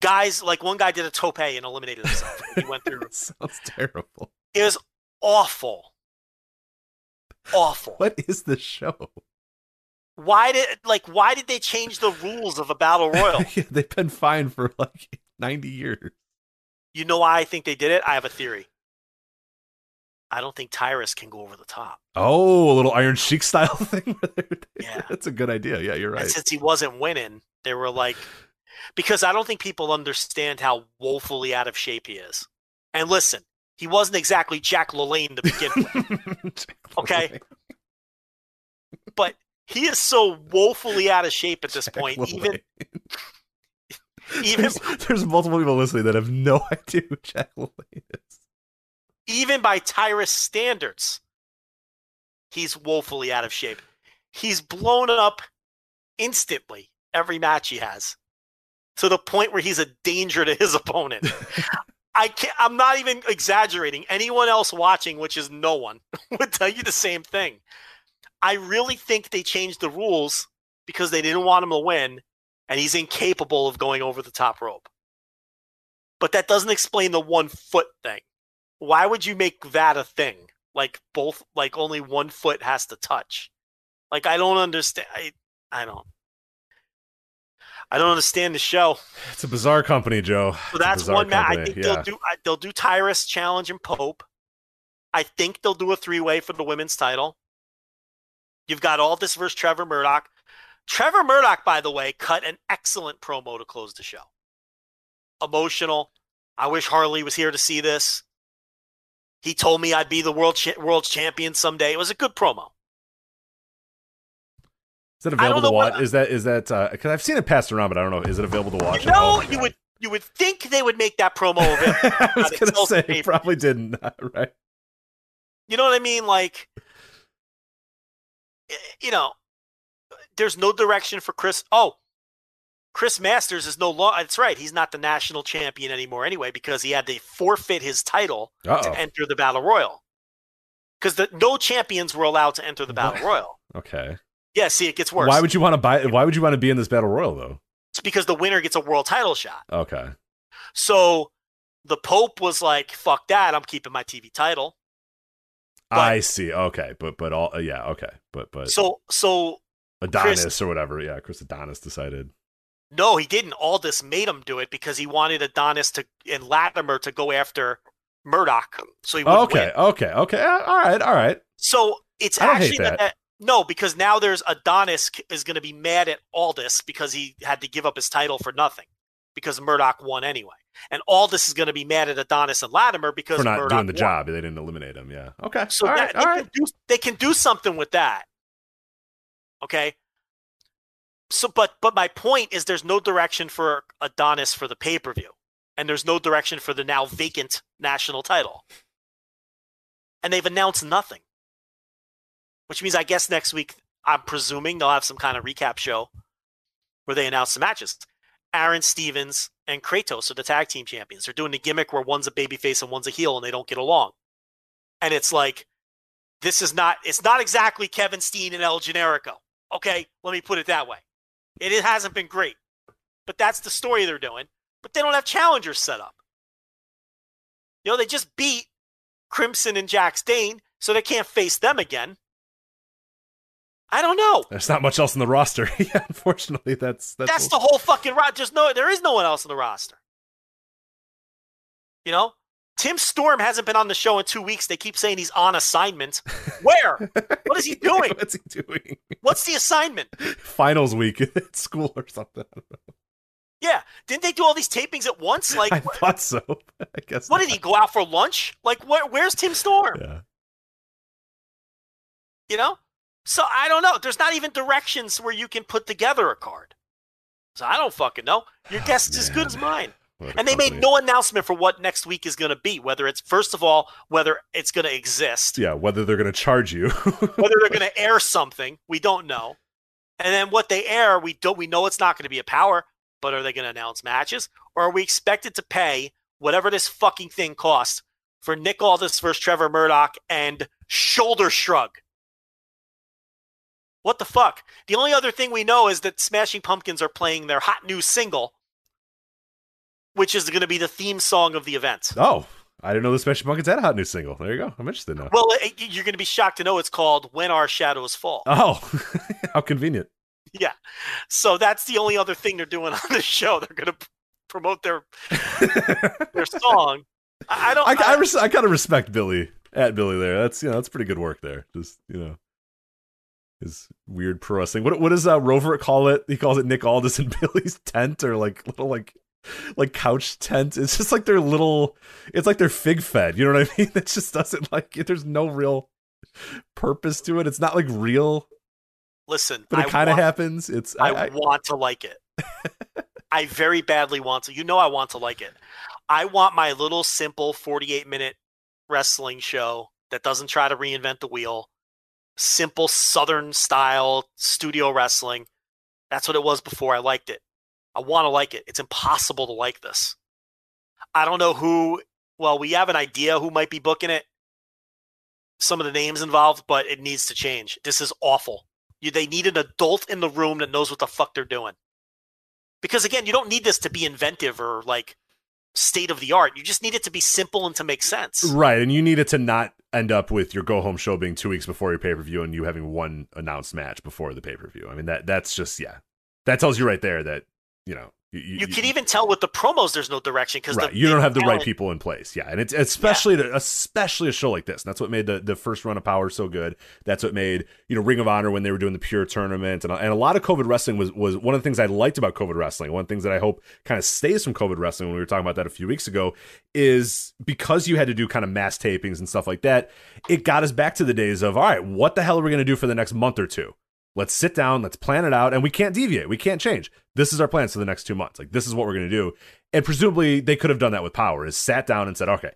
Guys, like one guy did a tope and eliminated himself. he went through. Sounds terrible. It was awful. Awful. What is the show? Why did like why did they change the rules of a battle royal? yeah, they've been fine for like 90 years. You know why I think they did it? I have a theory. I don't think Tyrus can go over the top. Oh, a little Iron Sheik style thing. Yeah. That's a good idea. Yeah, you're And right. since he wasn't winning, they were like, because I don't think people understand how woefully out of shape he is. And listen, he wasn't exactly Jack LaLanne to begin with, Okay. but he is so woefully out of shape at this Jack point. LaLanne. Even even there's, there's multiple people listening that have no idea who Jack LaLanne is. Even by Tyrus standards, he's woefully out of shape. He's blown up instantly every match he has to the point where he's a danger to his opponent. I can't, I'm not even exaggerating. Anyone else watching, which is no one, would tell you the same thing. I really think they changed the rules because they didn't want him to win, and he's incapable of going over the top rope. But that doesn't explain the one foot thing why would you make that a thing? Like both, like only one foot has to touch. Like I don't understand. I, I don't. I don't understand the show. It's a bizarre company, Joe. So that's one match. I think yeah. they'll do. I, they'll do Tyrus challenge and Pope. I think they'll do a three way for the women's title. You've got all this versus Trevor Murdoch. Trevor Murdoch, by the way, cut an excellent promo to close the show. Emotional. I wish Harley was here to see this. He told me I'd be the world cha- world champion someday. It was a good promo. Is that available to watch? what- Is that is that? Uh Because I've seen it passed around, but I don't know. Is it available to watch? You Oh, know, you would you would think they would make that promo available. I was it gonna say paper. probably didn't. Right. You know what I mean? Like, eh, you know, there's no direction for Chris. Oh, Chris Masters is no longer. That's right. He's not the national champion anymore anyway because he had to forfeit his title Uh to enter the battle royal. Because the no champions were allowed to enter the battle royal. Okay. Yeah, see, it gets worse. Why would you want to buy? Why would you want to be in this battle royal though? it's because the winner gets a world title shot. Okay. So the Pope was like, "Fuck that! I'm keeping my TV title." But- I see. Okay, but but all yeah. Okay, but but So so Adonis or whatever. Yeah, Chris Adonis decided. No, he didn't. Aldis made him do it because he wanted Adonis to and Latimer to go after Murdoch, so he would Okay. win. Okay. Okay. uh, All right. All right. So it's actually that. that. no, because now there's Adonis is going to be mad at Aldis because he had to give up his title for nothing because Murdoch won anyway, and Aldis is going to be mad at Adonis and Latimer because For not Murdoch doing the won. job, they didn't eliminate him. Yeah. Okay. So all that, right. they, All can right. do, they can do something with that. Okay. So, but but my point is, there's no direction for Adonis for the pay per view, and there's no direction for the now vacant national title, and they've announced nothing. Which means, I guess next week, I'm presuming they'll have some kind of recap show where they announce the matches. Aron Stevens and Kratos are the tag team champions. They're doing the gimmick where one's a babyface and one's a heel, and they don't get along and it's like this is not it's not exactly Kevin Steen and El Generico. Okay, let me put it that way. It, hasn't been great, but that's the story they're doing. But they don't have challengers set up. You know, they just beat Crimson and Jax Dane, so they can't face them again. I don't know. There's not much else in the roster. yeah. Unfortunately, that's that's. That's the whole fucking roster. There's no, there is no one else in the roster. You know, Tim Storm hasn't been on the show in two weeks. They keep saying he's on assignment. Where? what is he doing? What's he doing? What's the assignment? Finals week at school or something. I don't know. Yeah, didn't they do all these tapings at once? Like, I thought so. I guess. what did he go out for lunch? Like, where, where's Tim Storm? Yeah. You know, so I don't know. There's not even directions where you can put together a card. So I don't fucking know. Your oh, guess is as good as mine. And they made no announcement for what next week is going to be. Whether it's first of all, whether it's going to exist, Yeah, whether they're going to charge you. whether they're going to air something, we don't know. And then what they air, we don't. We know it's not going to be a power, but are they going to announce matches, or are we expected to pay whatever this fucking thing costs for Nick Aldis versus Trevor Murdoch and shoulder shrug? What the fuck? The only other thing we know is that Smashing Pumpkins are playing their hot new single, which is going to be the theme song of the event. Oh, I didn't know the Smashing Pumpkins had a hot new single. There you go. I'm interested now. Well, you're going to be shocked to know it's called "When Our Shadows Fall." Oh, how convenient. Yeah. So that's the only other thing they're doing on the show. They're going to promote their their song. I, I don't. I, I, I- res- I kind of respect Billy at Billy there. That's you know that's pretty good work there. Just you know his weird pro wrestling. What what does uh, Rover call it? He calls it Nick Aldis and Billy's tent or like little like like couch tent. It's just like their little. It's like their fig fed. You know what I mean? It just doesn't like. There's no real purpose to it. It's not like real, listen, but it kind of happens. It's I, I, I, want to like it. I very badly want to. You know, I want to like it. I want my little simple 48 minute wrestling show that doesn't try to reinvent the wheel. Simple Southern style studio wrestling. That's what it was before I liked it. I want to like it. It's impossible to like this. I don't know who, well, we have an idea who might be booking it, some of the names involved, but it needs to change. This is awful. You, they need an adult in the room that knows what the fuck they're doing. Because again, you don't need this to be inventive or like state of the art. You just need it to be simple and to make sense. right, and you need it to not end up with your go home show being two weeks before your pay per view and you having one announced match before the pay per view. I mean that that's just yeah, that tells you right there that you know you, You can even tell with the promos there's no direction because right. you don't have the right people in place. Yeah, and it's especially to, especially a show like this. And that's what made the, the first run of Power so good. That's what made you know Ring of Honor when they were doing the pure tournament and and a lot of COVID wrestling was was one of the things I liked about COVID wrestling. One of the things that I hope kind of stays from COVID wrestling when we were talking about that a few weeks ago is because you had to do kind of mass tapings and stuff like that. It got us back to the days of all right, what the hell are we going to do for the next month or two? Let's sit down, let's plan it out, and we can't deviate. We can't change. This is our plans for the next two months. Like this is what we're gonna do. And presumably they could have done that with power, is sat down and said, okay,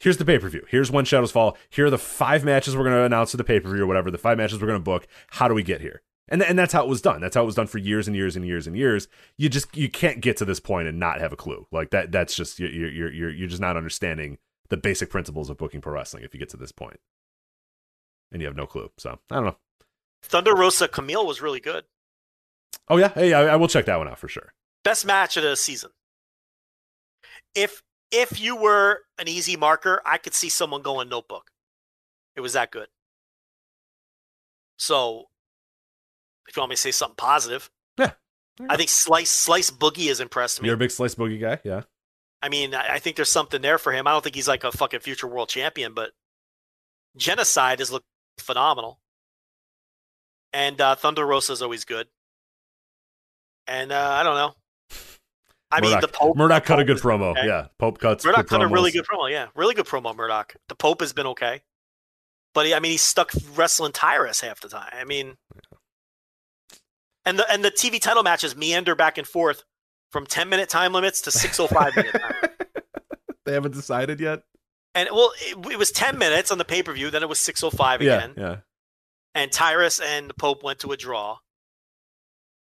here's the pay-per-view. Here's when Shadows Fall. Here are the five matches we're gonna announce to the pay-per-view or whatever, the five matches we're gonna book. How do we get here? And, th- and that's how it was done. That's how it was done for years and years and years and years. You just you can't get to this point and not have a clue. Like that. That's just you're you're you're you're just not understanding the basic principles of booking pro wrestling if you get to this point, and you have no clue. So I don't know. Thunder Rosa Camille was really good. Oh yeah, hey, I, I will check that one out for sure. Best match of the season. If if you were an easy marker, I could see someone going notebook. It was that good. So if you want me to say something positive, Yeah. I think Slice Slice Boogie has impressed me. You're a big slice boogie guy, yeah. I mean, I I think there's something there for him. I don't think he's like a fucking future world champion, but Genocide has looked phenomenal. And uh, Thunder Rosa is always good. And uh, I don't know. I mean, the Pope. Murdoch the cut a good promo. okay. Yeah, Pope cuts. Murdoch cut a really good promo. Yeah, really good promo, Murdoch. The Pope has been okay, but he, I mean, he's stuck wrestling Tyrus half the time. I mean, and the and the TV title matches meander back and forth from ten minute time limits to six oh five minute time. they haven't decided yet. And well, it, it was ten minutes on the pay per view. Then it was six oh five Yeah, again. yeah. And Tyrus and the Pope went to a draw.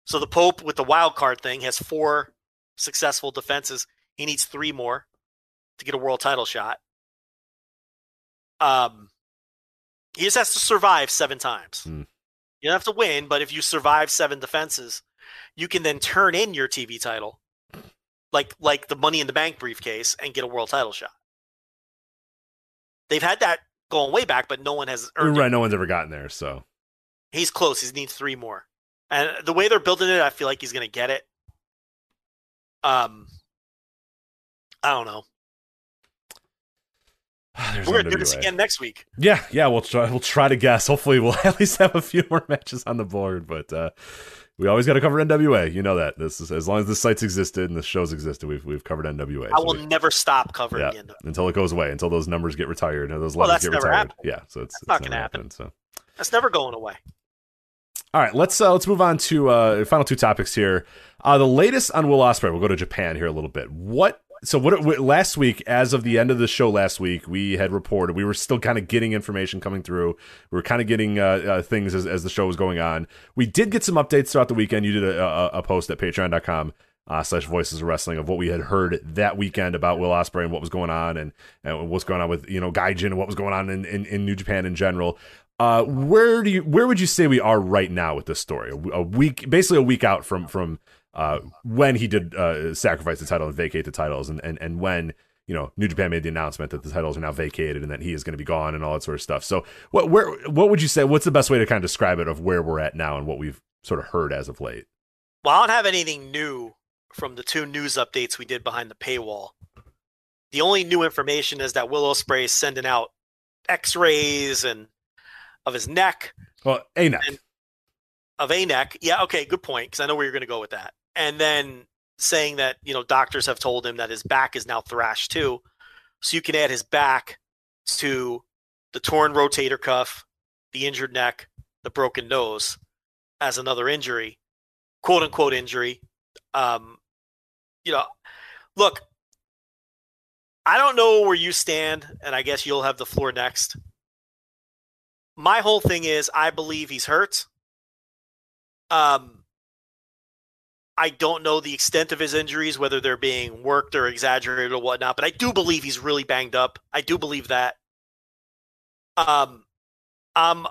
So the Pope with the wild card thing has four successful defenses. He needs three more to get a world title shot. Um, he just has to survive seven times. Hmm. You don't have to win, but if you survive seven defenses, you can then turn in your TV title, like like the Money in the Bank briefcase, and get a world title shot. They've had that going way back, but no one has earned it. Right, no one's ever gotten there. So He's close. He needs three more. And the way they're building it, I feel like he's going to get it. Um, I don't know. There's We're going to do this again next week. Yeah, yeah. We'll try. We'll try to guess. Hopefully, we'll at least have a few more matches on the board. But uh, we always got to cover NWA. You know that. This is as long as the site's existed and the show's existed, we've we've covered NWA. I So will we- never stop covering yeah, end. until it goes away, until those numbers get retired, or those Well, levels get retired. happened. Yeah, so it's, it's not gonna happen. happened, So. That's never going away. All right, let's uh, let's move on to uh, final two topics here. Uh, the latest on Will Ospreay. We'll go to Japan here a little bit. What? So what? what- Last week, as of the end of the show last week, we had reported we were still kind of getting information coming through. We were kind of getting uh, uh, things as, as the show was going on. We did get some updates throughout the weekend. You did a, a, a post at Patreon.com. Uh, slash voices of wrestling of what we had heard that weekend about Will Ospreay and what was going on and, and what's going on with you know Gaijin and what was going on in, in, in New Japan in general. Uh, where do you where would you say we are right now with this story? A, a week, basically a week out from from uh, when he did uh, sacrifice the title and vacate the titles, and, and and when you know New Japan made the announcement that the titles are now vacated and that he is going to be gone and all that sort of stuff. So, what where what would you say? What's the best way to kind of describe it of where we're at now and what we've sort of heard as of late? Well, I don't have anything new from the two news updates we did behind the paywall. The only new information is that Will Ospreay is sending out X-rays and of his neck, Well, a neck. Of a neck. Yeah, okay, good point. Because I know where you're going to go with that. And then saying that you know doctors have told him that his back is now thrashed too, so you can add his back to the torn rotator cuff, the injured neck, the broken nose as another injury, quote unquote injury. Um, you know, look, I don't know where you stand, and I guess you'll have the floor next. My whole thing is I believe he's hurt. Um, I don't know the extent of his injuries, whether they're being worked or exaggerated or whatnot, but I do believe he's really banged up. I do believe that. Um, I'm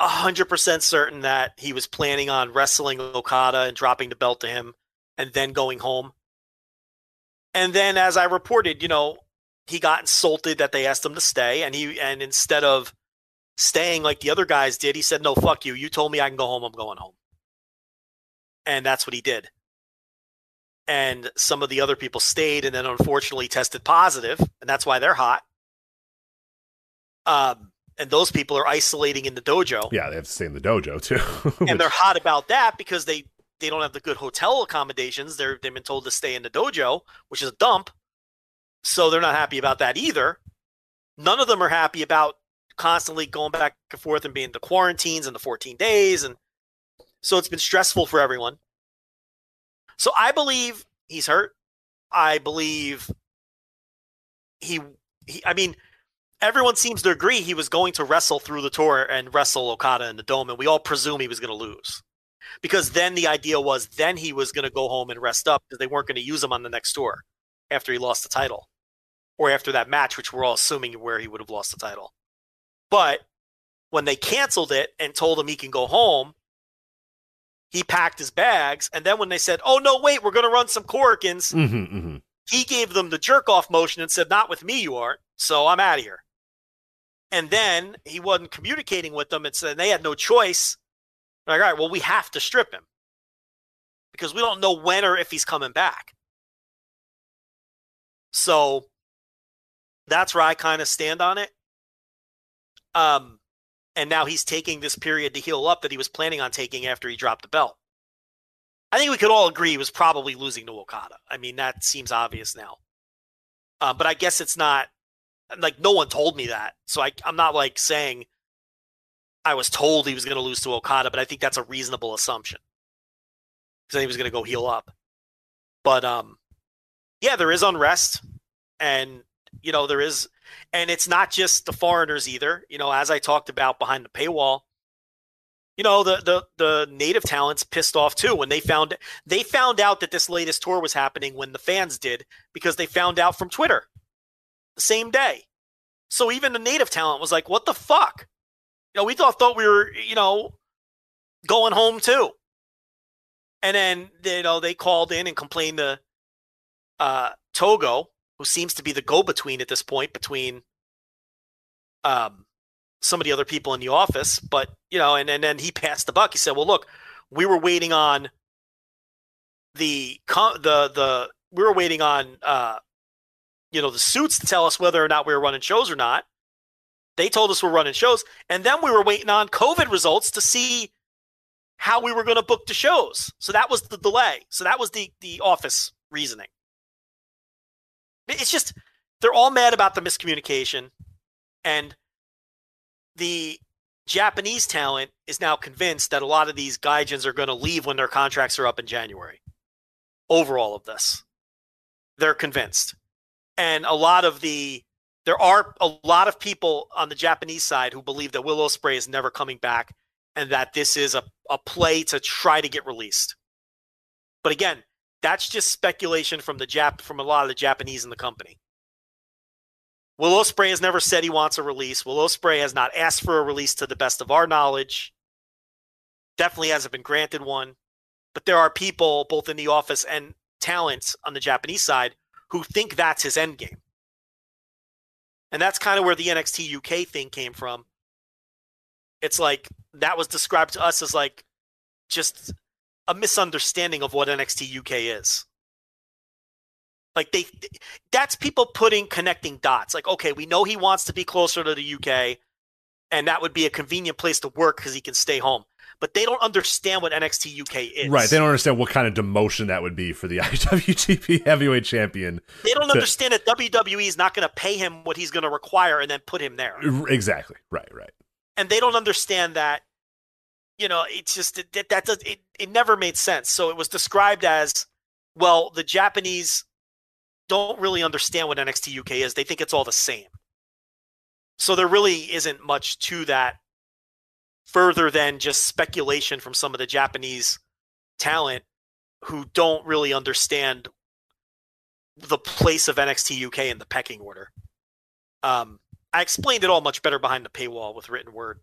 hundred percent certain that he was planning on wrestling Okada and dropping the belt to him, and then going home. And then, as I reported, you know, he got insulted that they asked him to stay, and he and instead of staying like the other guys did, he said, "No, fuck you. You told me I can go home. I'm going home." And that's what he did. And some of the other people stayed, and then unfortunately tested positive, and that's why they're hot. Um, and those people are isolating in the dojo Yeah, they have to stay in the dojo too. and they're hot about that because they they don't have the good hotel accommodations. They're they've been told to stay in the dojo, which is a dump. So they're not happy about that either. None of them are happy about constantly going back and forth and being the quarantines and the 14 days and so it's been stressful for everyone. So I believe he's hurt. I believe he, he I mean everyone seems to agree he was going to wrestle through the tour and wrestle Okada in the dome, and we all presume he was going to lose. Because then the idea was then he was going to go home and rest up because they weren't going to use him on the next tour after he lost the title or after that match, which we're all assuming where he would have lost the title. But when they canceled it and told him he can go home, he packed his bags. And then when they said, oh, no, wait, we're going to run some Korakuens, hmm hmm he gave them the jerk off motion and said, Not with me, you aren't. So I'm out of here. And then he wasn't communicating with them and said they had no choice. Like, all right, well, we have to strip him because we don't know when or if he's coming back. So that's where I kind of stand on it. Um, and now he's taking this period to heal up that he was planning on taking after he dropped the belt. I think we could all agree he was probably losing to Okada. I mean, that seems obvious now. Uh, but I guess it's not like no one told me that. So I, I'm not like saying I was told he was going to lose to Okada, but I think that's a reasonable assumption because he was going to go heal up. But um, yeah, there is unrest, and you know there is, and it's not just the foreigners either. You know, as I talked about behind the paywall, you know the the the native talents pissed off too when they found they found out that this latest tour was happening when the fans did because they found out from Twitter the same day. So even the native talent was like, "What the fuck?" You know, we thought thought we were you know going home too. And then you know they called in and complained to uh, Togo, who seems to be the go-between at this point between um, some of the other people in the office. But you know, and and then he passed the buck. He said, "Well, look, we were waiting on the the the we were waiting on uh, you know the suits to tell us whether or not we were running shows or not. They told us we're running shows, and then we were waiting on COVID results to see how we were going to book the shows. So that was the delay. So that was the the office reasoning. It's just they're all mad about the miscommunication, and the Japanese talent is now convinced that a lot of these gaijins are going to leave when their contracts are up in January. Over all of this, they're convinced, and a lot of the there are a lot of people on the Japanese side who believe that Will Ospreay is never coming back, and that this is a, a play to try to get released. But again, that's just speculation from the Jap from a lot of the Japanese in the company. Will Ospreay has never said he wants a release. Will Ospreay has not asked for a release to the best of our knowledge. Definitely hasn't been granted one. But there are people, both in the office and talents on the Japanese side, who think that's his end game. And that's kind of where the NXT UK thing came from. It's like that was described to us as like just a misunderstanding of what NXT UK is. Like they that's people putting connecting dots. Like okay, we know he wants to be closer to the UK and that would be a convenient place to work cuz he can stay home. But they don't understand what NXT UK is. Right. They don't understand what kind of demotion that would be for the IWGP Heavyweight Champion. They don't understand that WWE is not going to pay him what he's going to require and then put him there. Exactly. Right. Right. And they don't understand that. You know, it's just that that does it. It never made sense. So it was described as, well, the Japanese don't really understand what NXT UK is. They think it's all the same. So there really isn't much to that further than just speculation from some of the Japanese talent who don't really understand the place of NXT UK in the pecking order. Um, I explained it all much better behind the paywall with written word,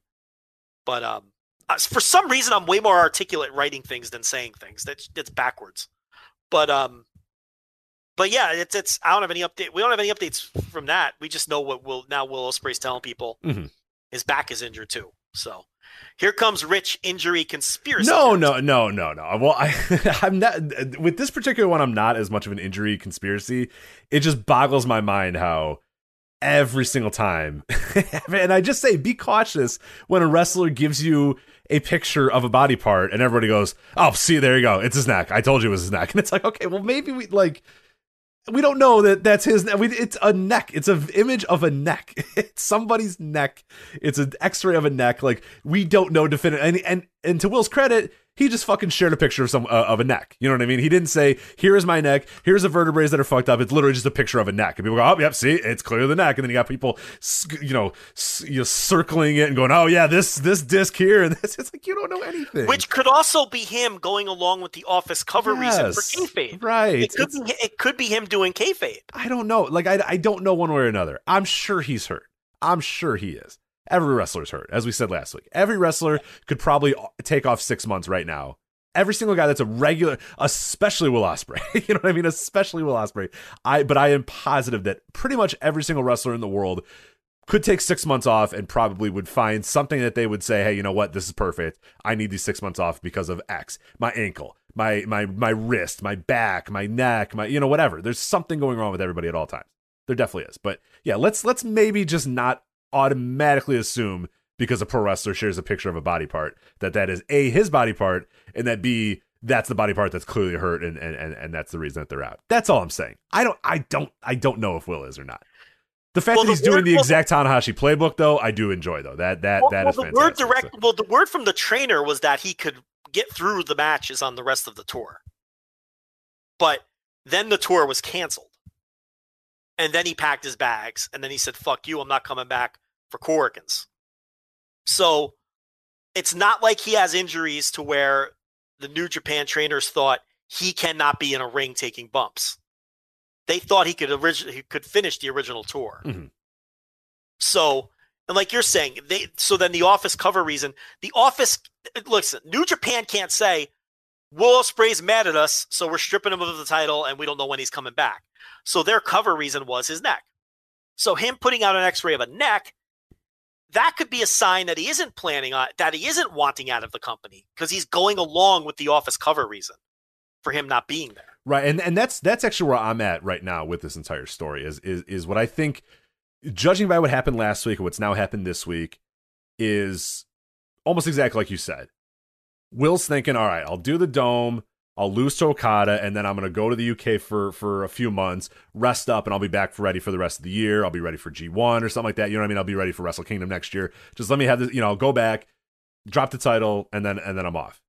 but um, for some reason I'm way more articulate writing things than saying things. That's it's backwards. But um, but yeah, it's it's. I don't have any update. We don't have any updates from that. We just know what will now. Will Ospreay's telling people mm-hmm. his back is injured too. So here comes Rich injury conspiracy. No, no, no, no, no. Well, I, I'm not with this particular one. I'm not as much of an injury conspiracy. It just boggles my mind how every single time, and I just say be cautious when a wrestler gives you a picture of a body part and everybody goes, "Oh, see, there you go. It's his neck. I told you it was his neck." And it's like, okay, well, maybe we like we don't know that that's his neck. It's a neck. It's an image of a neck. It's somebody's neck. It's an X-ray of a neck. Like we don't know definitive. And and and to Will's credit, he just fucking shared a picture of some uh, of a neck. You know what I mean? He didn't say, "Here is my neck. Here's the vertebrae that are fucked up." It's literally just a picture of a neck, and people go, "Oh, yep, see, it's clearly the neck." And then you got people, you know, you know, circling it and going, "Oh yeah, this this disc here," and this. It's like you don't know anything. Which could also be him going along with the office cover yes, reason for kayfabe. Right. It could be it could be him doing kayfabe. I don't know. Like I I don't know one way or another. I'm sure he's hurt. I'm sure he is. Every wrestler's hurt, as we said last week. Every wrestler could probably take off six months right now every single guy that's a regular, especially Will Ospreay. you know what I mean? Especially Will Ospreay. I but I am positive that pretty much every single wrestler in the world could take six months off and probably would find something that they would say, hey, you know what, this is perfect. I need these six months off because of X, my ankle, my my my wrist, my back, my neck, my you know whatever. There's something going wrong with everybody at all times. There definitely is. But yeah, let's let's maybe just not automatically assume because a pro wrestler shares a picture of a body part that that is a his body part and that b that's the body part that's clearly hurt and and and, and that's the reason that they're out that's all i'm saying i don't i don't i don't know if will is or not the fact well, that he's the doing the exact Tanahashi playbook, though, I do enjoy. Though that that well, that well, is the. Word direct, so. Well, the word from the trainer was that he could get through the matches on the rest of the tour, but then the tour was canceled, and then he packed his bags, and then he said, "Fuck you, I'm not coming back for Korakuens." So it's not like he has injuries to where the New Japan trainers thought he cannot be in a ring taking bumps. They thought he could originally he could finish the original tour. Mm-hmm. So, and like you're saying, they so then the office cover reason, the office listen, New Japan can't say Will Ospreay's mad at us, so we're stripping him of the title and we don't know when he's coming back. So their cover reason was his neck. So him putting out an X-ray of a neck that could be a sign that he isn't planning on that he isn't wanting out of the company because he's going along with the office cover reason for him not being there. Right, and and that's that's actually where I'm at right now with this entire story is is is what I think, judging by what happened last week and what's now happened this week, is almost exactly like you said. Will's thinking, all right, I'll do the dome. I'll lose to Okada, and then I'm going to go to the UK for for a few months, rest up, and I'll be back for ready for the rest of the year. I'll be ready for G1 or something like that. You know what I mean? I'll be ready for Wrestle Kingdom next year. Just let me have this. You know, I'll go back, drop the title, and then and then I'm off.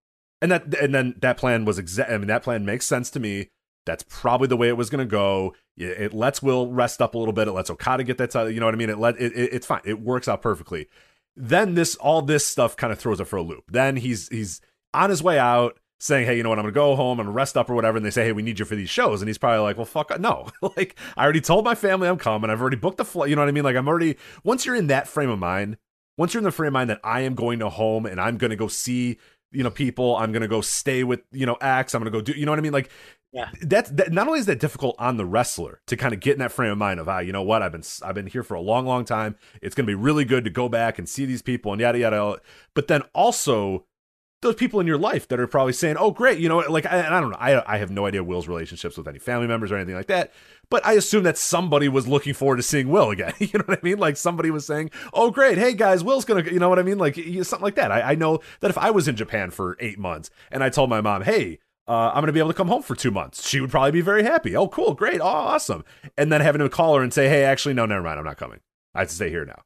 And that and then that plan was exact. I mean, that plan makes sense to me. That's probably the way it was going to go. It, lets Will rest up a little bit. It lets Okada get that title. You know what I mean? It let it, it, it's fine. It works out perfectly. Then this all this stuff kind of throws it for a loop. Then he's he's on his way out saying, "Hey, you know what? I'm gonna go home. I'm gonna rest up or whatever." And they say, "Hey, we need you for these shows," and he's probably like, "Well, fuck, no. like, I already told my family I'm coming. I've already booked the flight. You know what I mean? Like, I'm already. Once you're in that frame of mind, once you're in the frame of mind that I am going to home and I'm gonna go see." You know, people. I'm gonna go stay with you know acts. I'm gonna go do. You know what I mean? Like, Yeah. that's that. Not only is that difficult on the wrestler to kind of get in that frame of mind of, ah, you know what? I've been I've been here for a long, long time. It's gonna be really good to go back and see these people and yada yada. But then also those people in your life that are probably saying, "Oh, great," you know, like I, and I don't know, I I have no idea Will's relationships with any family members or anything like that, but I assume that somebody was looking forward to seeing Will again. You know what I mean? Like somebody was saying, "Oh, great, hey guys, Will's gonna," you know what I mean? Like something like that. I, I know that if I was in Japan for eight months and I told my mom, "Hey," uh, I'm going to be able to come home for two months. She would probably be very happy. Oh, cool, great, oh, awesome. And then having to call her and say, hey, actually, no, never mind, I'm not coming. I have to stay here now.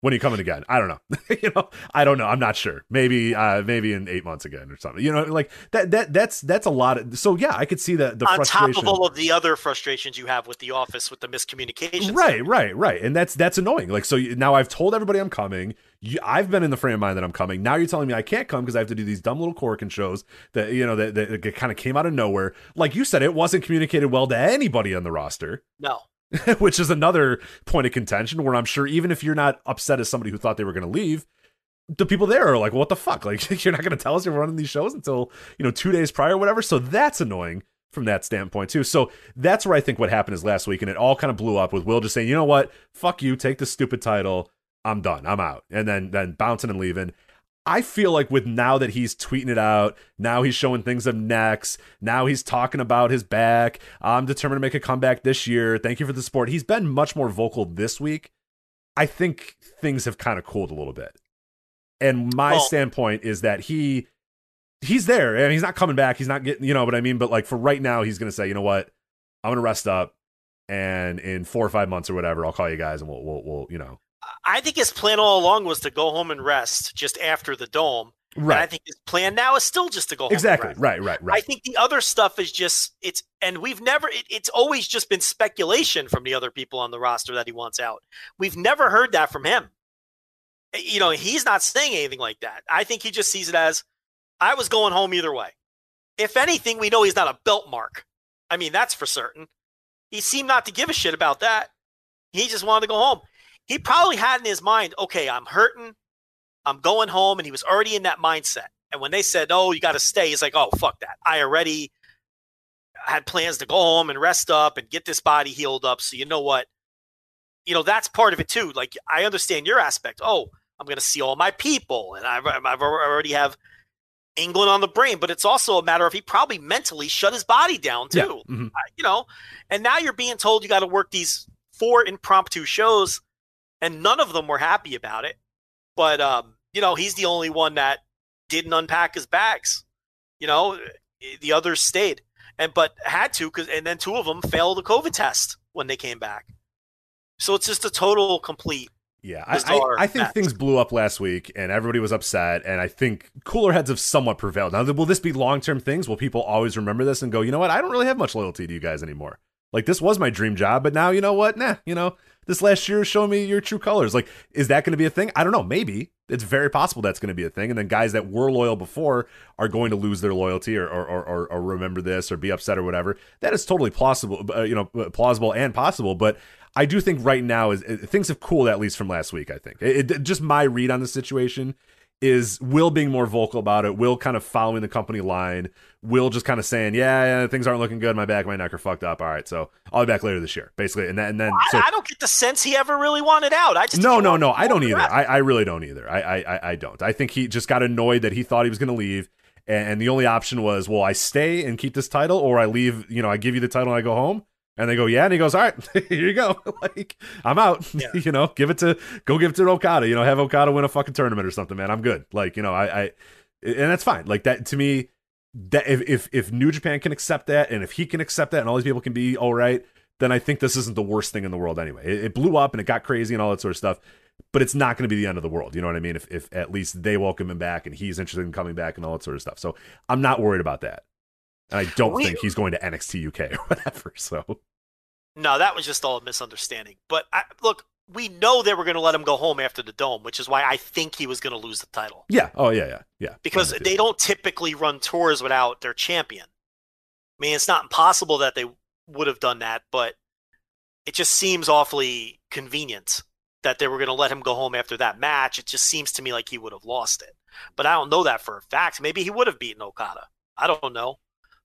When are you coming again? I don't know. you know, I don't know. I'm not sure. Maybe, uh, maybe in eight months again or something. You know, like that. That that's that's a lot. Of, so yeah, I could see that. the On top of all of the other frustrations you have with the office with the miscommunication. Right, right, right, and that's that's annoying. Like, so now I've told everybody I'm coming. You, I've been in the frame of mind that I'm coming. Now you're telling me I can't come because I have to do these dumb little Korakuen shows that you know that, that, kind of came out of nowhere. Like you said, it wasn't communicated well to anybody on the roster, No. which is another point of contention. Where I'm sure even if you're not upset as somebody who thought they were going to leave, the people there are like, "What the fuck? Like you're not going to tell us you're running these shows until you know two days prior, or whatever." So that's annoying from that standpoint too. So that's where I think what happened is last week, and it all kind of blew up with Will just saying, "You know what? Fuck you. Take the stupid title. I'm done. I'm out." And then then bouncing and leaving. I feel like with now that he's tweeting it out, now he's showing things of next. Now he's talking about his back. I'm determined to make a comeback this year. Thank you for the support. He's been much more vocal this week. I think things have kind of cooled a little bit. And my standpoint is that he he's there and he's not coming back. He's not getting, you know what I mean? But like for right now, he's going to say, you know what? I'm going to rest up. And in four or five months or whatever, I'll call you guys and we'll, we'll, we'll you know. I think his plan all along was to go home and rest just after the dome. And I think his plan now is still just to go home. and Exactly. rest. Right. Right. I think the other stuff is just it's and we've never it, it's always just been speculation from the other people on the roster that he wants out. We've never heard that from him. Eh, You know, he's not saying anything like that. I think he just sees it as I was going home either way. If anything, we know he's not a belt mark. I mean, that's for certain. He seemed not to give a shit about that. He just wanted to go home. He probably had in his mind, okay, I'm hurting. I'm going home. And he was already in that mindset. And when they said, oh, you got to stay, he's like, oh, fuck that. I already had plans to go home and rest up and get this body healed up. So, you know what? You know, that's part of it too. Like, I understand your aspect. Oh, I'm going to see all my people. And I've, I've already have England on the brain, but it's also a matter of he probably mentally shut his body down too. Yeah. Mhm. You know, and now you're being told you got to work these four impromptu shows, and none of them were happy about it. But um, you know, he's the only one that didn't unpack his bags. You know, the others stayed, and but had to because, and then two of them failed the COVID test when they came back. So it's just a total complete. Yeah, I, I, I think match. things blew up last week and everybody was upset. And I think cooler heads have somewhat prevailed. Now, will this be long term things? Will people always remember this and go, you know what? I don't really have much loyalty to you guys anymore. Like, this was my dream job, but now, you know what? Nah, you know, this last year showed me your true colors. Like, is that going to be a thing? I don't know. Maybe. It's very possible that's going to be a thing. And then guys that were loyal before are going to lose their loyalty or, or, or, or, or remember this or be upset or whatever. That is totally plausible, uh, you know, plausible and possible. But I do think right now is uh, things have cooled at least from last week. I think it, it- just my read on the situation is Will being more vocal about it. Will kind of following the company line. Will just kind of saying, yeah, yeah, things aren't looking good. My back, my neck are fucked up. All right, so I'll be back later this year, basically. And then, and then so I, don't get the sense he ever really wanted out. I just no, no, no. I don't either. I, I really don't either. I, I, I- I don't. I think he just got annoyed that he thought he was going to leave, and, and the only option was, well, I stay and keep this title, or I leave. You know, I give you the title and I go home. And they go, yeah, and he goes, all right, here you go. like, I'm out. Yeah. you know, give it to go give it to Okada. You know, have Okada win a fucking tournament or something, man. I'm good. Like, you know, I, I and that's fine. Like that to me, that if if if New Japan can accept that, and if he can accept that, and all these people can be all right, then I think this isn't the worst thing in the world anyway. It, it blew up and it got crazy and all that sort of stuff, but it's not going to be the end of the world. You know what I mean? If if at least they welcome him back and he's interested in coming back and all that sort of stuff. So I'm not worried about that. And I don't We- think he's going to NXT UK or whatever. So No, that was just all a misunderstanding. But I, look, we know they were going to let him go home after the dome, which is why I think he was going to lose the title Yeah. Oh yeah, yeah, yeah. because they don't typically run tours without their champion. I mean, it's not impossible that they would have done that, but it just seems awfully convenient that they were going to let him go home after that match. It just seems to me like he would have lost it. But I don't know that for a fact. Maybe he would have beaten Okada. I don't know.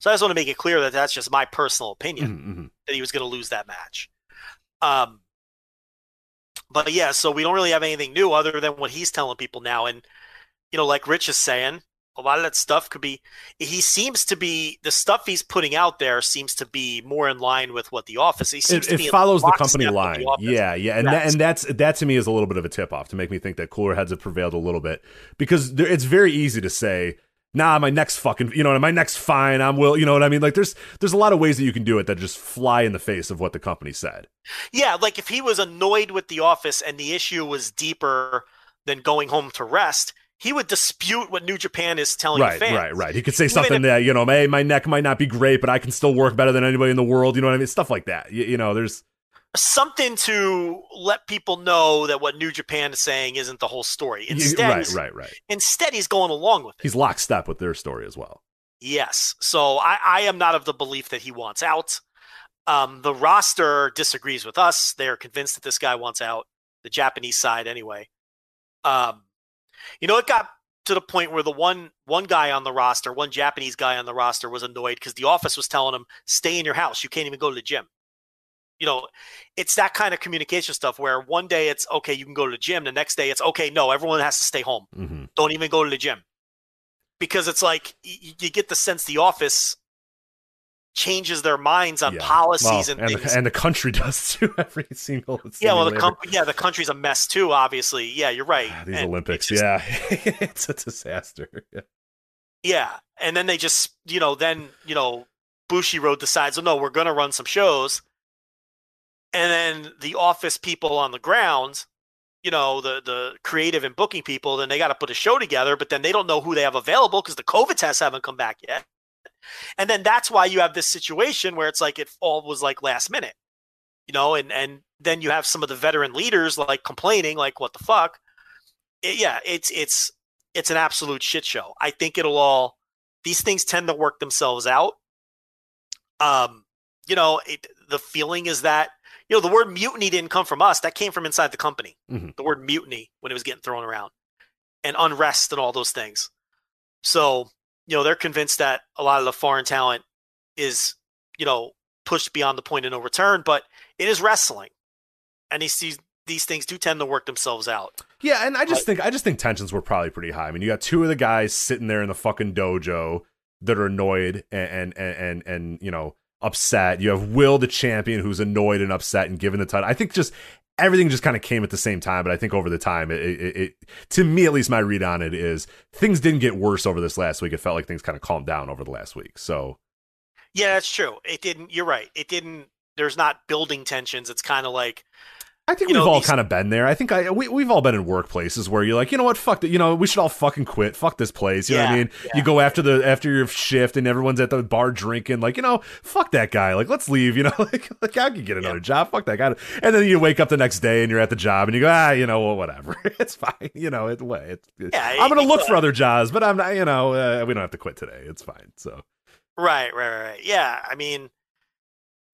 So I just want to make it clear that that's just my personal opinion Mhm, mhm. that he was going to lose that match. Um, but yeah, so we don't really have anything new other than what he's telling people now. And, you know, like Rich is saying, a lot of that stuff could be, he seems to be, the stuff he's putting out there seems to be more in line with what the office, It, to it follows the company line. the Yeah, yeah, and that, and that's that to me is a little bit of a tip off to make me think that cooler heads have prevailed a little bit because there, it's very easy to say, "Nah, my neck's fucking," you know, my neck's fine. I'm will, you know what I mean? Like there's there's a lot of ways that you can do it that just fly in the face of what the company said. Yeah, like if he was annoyed with the office and the issue was deeper than going home to rest, he would dispute what New Japan is telling right, fans. right, right. Right. He could say Even something if- that you know, hey, my neck might not be great, but I can still work better than anybody in the world. You know what I mean? Stuff like that. You, you know, there's something to let people know that what New Japan is saying isn't the whole story. Instead, right, he's, right, right. instead he's going along with it. He's lockstep with their story as well. yes. So I, I am not of the belief that he wants out. Um, the roster disagrees with us. They're convinced that this guy wants out. The Japanese side, anyway. Um, you know, it got to the point where the one one guy on the roster, one Japanese guy on the roster, was annoyed because the office was telling him, "Stay in your house. You can't even go to the gym." You know, it's that kind of communication stuff where one day it's okay, you can go to the gym. The next day it's okay, no, everyone has to stay home. hmm Don't even go to the gym because it's like y- you get the sense the office changes their minds on Yeah. policies Well, and, and, things. the, and the country does too. Every single yeah, well, the com- yeah, the country's a mess too. Obviously, yeah, you're right. These And Olympics, it's just- yeah, it's a disaster. Yeah. Yeah, and then they just, you know, then you know, Bushiroad decides, oh no, we're going to run some shows, and then the office people on the ground, you know, the the creative and booking people, then they got to put a show together, but then they don't know who they have available because the COVID tests haven't come back yet, and then that's why you have this situation where it's like it all was like last minute, you know, and and then you have some of the veteran leaders like complaining, like what the fuck, It- yeah, it's it's it's an absolute shit show. I think it'll all these things tend to work themselves out. Um, you know, it, the feeling is that you know the word mutiny didn't come from us; that came from inside the company. Mhm. The word mutiny when it was getting thrown around, and unrest and all those things. So you know they're convinced that a lot of the foreign talent is you know pushed beyond the point of no return, but it is wrestling, and these these, these things do tend to work themselves out. Yeah, and I just think I just think tensions were probably pretty high. I mean, you got two of the guys sitting there in the fucking dojo that are annoyed and and and and, and you know upset. You have Will the champion who's annoyed and upset and given the title. I think just everything just kind of came at the same time. But I think over the time, it, it, it to me at least my read on it is things didn't get worse over this last week. It felt like things kind of calmed down over the last week. So Yeah, that's true. It didn't. You're right. It didn't. There's not building tensions. It's kind of like I think You we've know, all these- kind of been there. I think I we we've all been in workplaces where you're like, you know what, fuck that. You know, we should all fucking quit. Fuck this place. You know what I Yeah, mean? You go after the after your shift and everyone's at the bar drinking. Like, you know, fuck that guy. Like, let's leave. You know, like, like I could get another job. Fuck that guy. And then you wake up the next day and you're at the job and you go, ah, you know, well, whatever. it's fine. You know, it way. It's, Yeah, I'm gonna look for other jobs, but I'm not. You know, uh, we don't have to quit today. It's fine. So right, right, right, right. Yeah, I mean,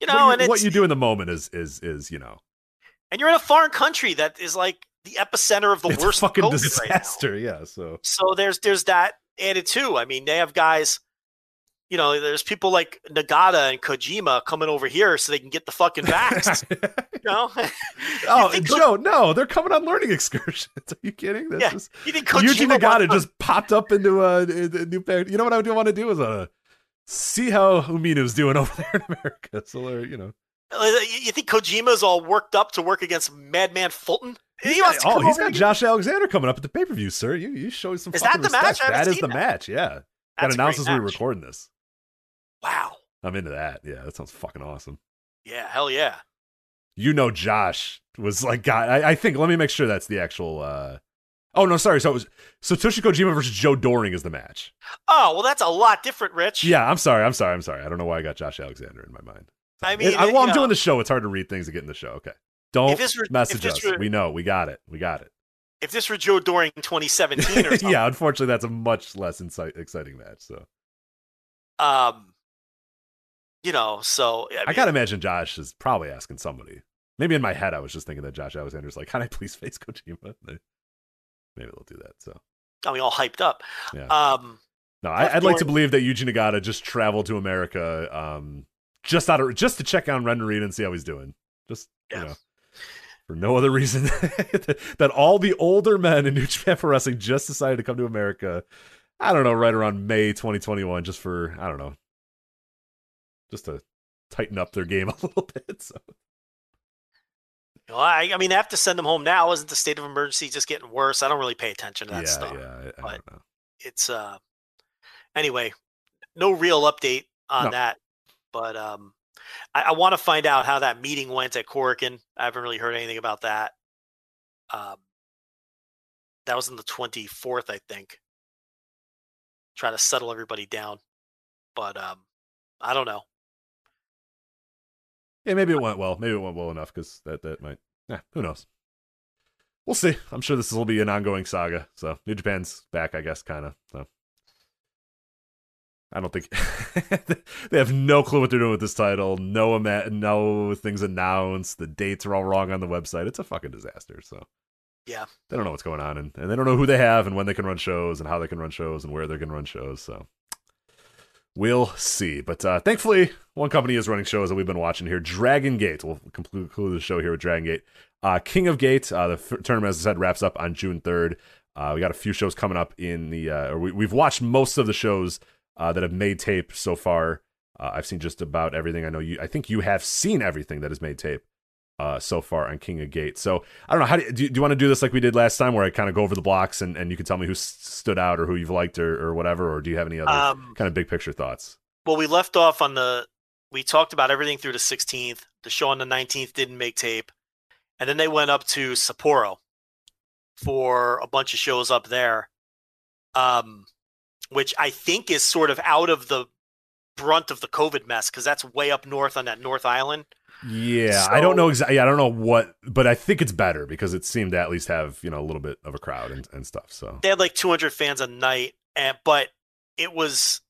you know, what, you, and it's what you do in the moment is is is you know, and you're in a foreign country that is like the epicenter of the it's worst a fucking COVID right disaster. yeah. So So there's there's that added too. I mean, they have guys. You know, there's people like Nagata and Kojima coming over here so they can get the fucking vax. you know? Oh, You think Ko- Joe, no, they're coming on learning excursions. Are you kidding? That's Yeah, just, you think Yuji Kojima Nagata just popped up into a, a new pair. You know what I would want to do is uh, see how Umino's doing over there in America. So, they're, you know, Uh, You you think Kojima's all worked up to work against Madman Fulton? He he's wants got, to oh, he's got Josh Alexander coming up at the pay per view, sir. You you show some. Is that the match? respect. Haven't That is the that. match. Yeah, got That's a announced we were match. recording this. Wow. I'm into that. Yeah, that sounds fucking awesome. Yeah, hell yeah. You know, Josh was like, God, I, I think. Let me make sure that's the actual. uh Oh no, sorry. So it was Satoshi Kojima versus Joe Doering is the match. Oh, well, that's a lot different, Rich. Yeah, I'm sorry. I'm sorry. I'm sorry. I don't know why I got Josh Alexander in my mind. I mean, I, you I'm know, doing the show, it's hard to read things to get in the show. Okay. Don't If this were- if message this us. were- we know. We got it. We got it. If this were Joe Doering 2017 or something, yeah, unfortunately, that's a much less insight, exciting match. So um, you know, so I, I gotta imagine Josh is probably asking somebody. Maybe in my head, I was just thinking that Josh Alexander's like, "Can I please face Kojima?" Maybe they'll do that. So I mean, all hyped up. Yeah. Um, no, I, I'd like to believe that Yuji Nagata just traveled to America, um, just out of just to check on Ren Narita and see how he's doing. Just Yeah. you know, for no other reason that all the older men in New Japan Pro Wrestling just decided to come to America. I don't know, right around May 2021, just for I don't know, just to tighten up their game a little bit. So know, I, I mean, I have to send them home now. Isn't the state of emergency just getting worse? I don't really pay attention to that yeah, stuff. yeah, I, I but- don't know. It's uh, anyway, no real update on No. that. But um, I, I want to find out how that meeting went at Korakuen. I haven't really heard anything about that. Um, that was on the 24th, I think. Try to settle everybody down. But um, I don't know. Yeah, maybe it went well. Maybe it went well enough because that that might. Yeah, who knows? We'll see. I'm sure this will be an ongoing saga. So New Japan's back, I guess, kind of. So I don't think they have no clue what they're doing with this title. No, no things announced. The dates are all wrong on the website. It's a fucking disaster. So Yeah. they don't know what's going on, and, and they don't know who they have, and when they can run shows, and how they can run shows, and where they can run shows. So we'll see. But uh, thankfully, one company is running shows that we've been watching here. Dragon Gate. We'll conclude conclude the show here with Dragon Gate. Uh, King of Gate. Uh, the f- tournament, as I said, wraps up on June third. Uh, we got a few shows coming up in the. Uh, or we, we've watched most of the shows uh, that have made tape so far. Uh, I've seen just about everything. I know you. I think you have seen everything that has made tape uh, so far on King of Gate. So I don't know. How do you, do you, do you want to do this like we did last time, where I kind of go over the blocks and, and you can tell me who s- stood out or who you've liked or, or whatever, or do you have any other Um, kind of big picture thoughts? Well, we left off on the. We talked about everything through the 16th. The show on the 19th didn't make tape, and then they went up to Sapporo for a bunch of shows up there, um, which I think is sort of out of the brunt of the COVID mess because that's way up north on that North Island. Yeah, I don't know exactly. I don't know what, but I think it's better because it seemed to at least have you know a little bit of a crowd and, and stuff. So They had like 200 fans a night, and but it was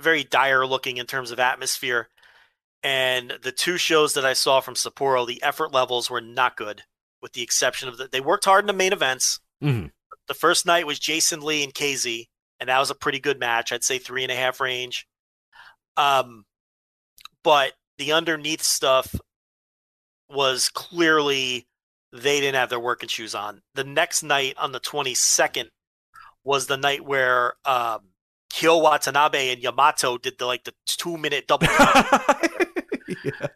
very dire looking in terms of atmosphere. And the two shows that I saw from Sapporo, the effort levels were not good, with the exception of that they worked hard in the main events. Mhm. The first night was Jason Lee and KZ, and that was a pretty good match. I'd say three and a half range. Um, but the underneath stuff was clearly they didn't have their working shoes on. The next night on the 22nd was the night where um, Hyo Watanabe and Yamato did the like the two minute double yeah.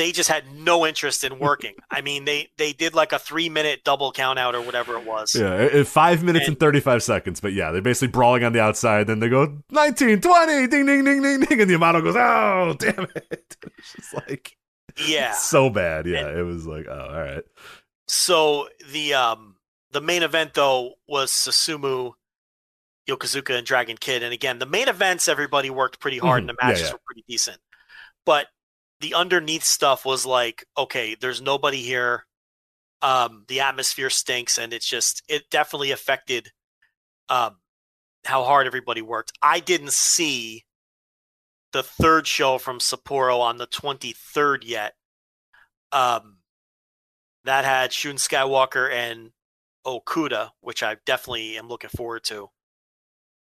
They just had no interest in working. I mean, they they did like a three minute double count out or whatever it was. Yeah, five minutes and, And- 35 seconds. But yeah, they're basically brawling on the outside. Then they go 19, 20, ding, ding, ding, ding, ding. And the Yamato goes, oh, damn it. It's just like, Yeah. so bad. Yeah, it was like, oh, all right. So the um the main event though was Susumu, Yokosuka, and Dragon Kid. And again, the main events everybody worked pretty hard, and the Mhm. Yeah, matches yeah. were pretty decent. But the underneath stuff was like, okay, there's nobody here. Um, the atmosphere stinks, and it's just it definitely affected um how hard everybody worked. I didn't see the third show from Sapporo on the 23rd yet. Um, that had Shun Skywalker and Okuda, which I definitely am looking forward to,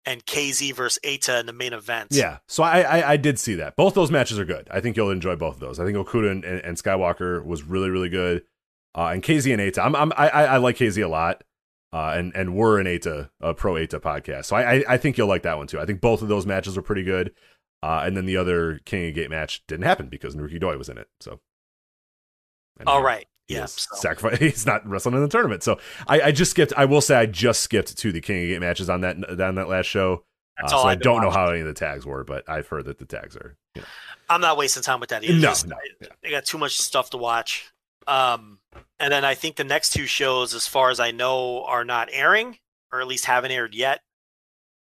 and KZ versus Eita in the main event. Yeah, so I, I I did see that. Both those matches are good. I think you'll enjoy both of those. I think Okuda and, and, and Skywalker was really really good, uh, and KZ and Eita. I'm, I'm I I like KZ a lot, uh, and and we're an Eita a pro Eita podcast, so I, I I think you'll like that one too. I think both of those matches were pretty good, uh, and then the other King of Gate match didn't happen because Naruki Doi was in it. So, and All right. Yeah. is so- sacrifice. He's not wrestling in the tournament. So I, I just skipped. I will say I just skipped to the King of Gate matches on that on that last show. Uh, so I don't know how any of the tags were, but I've heard that the tags are. You know. I'm not wasting time with that either. No, Just- no, I-. They got too much stuff to watch. Um, and then I think the next two shows, as far as I know, are not airing, or at least haven't aired yet.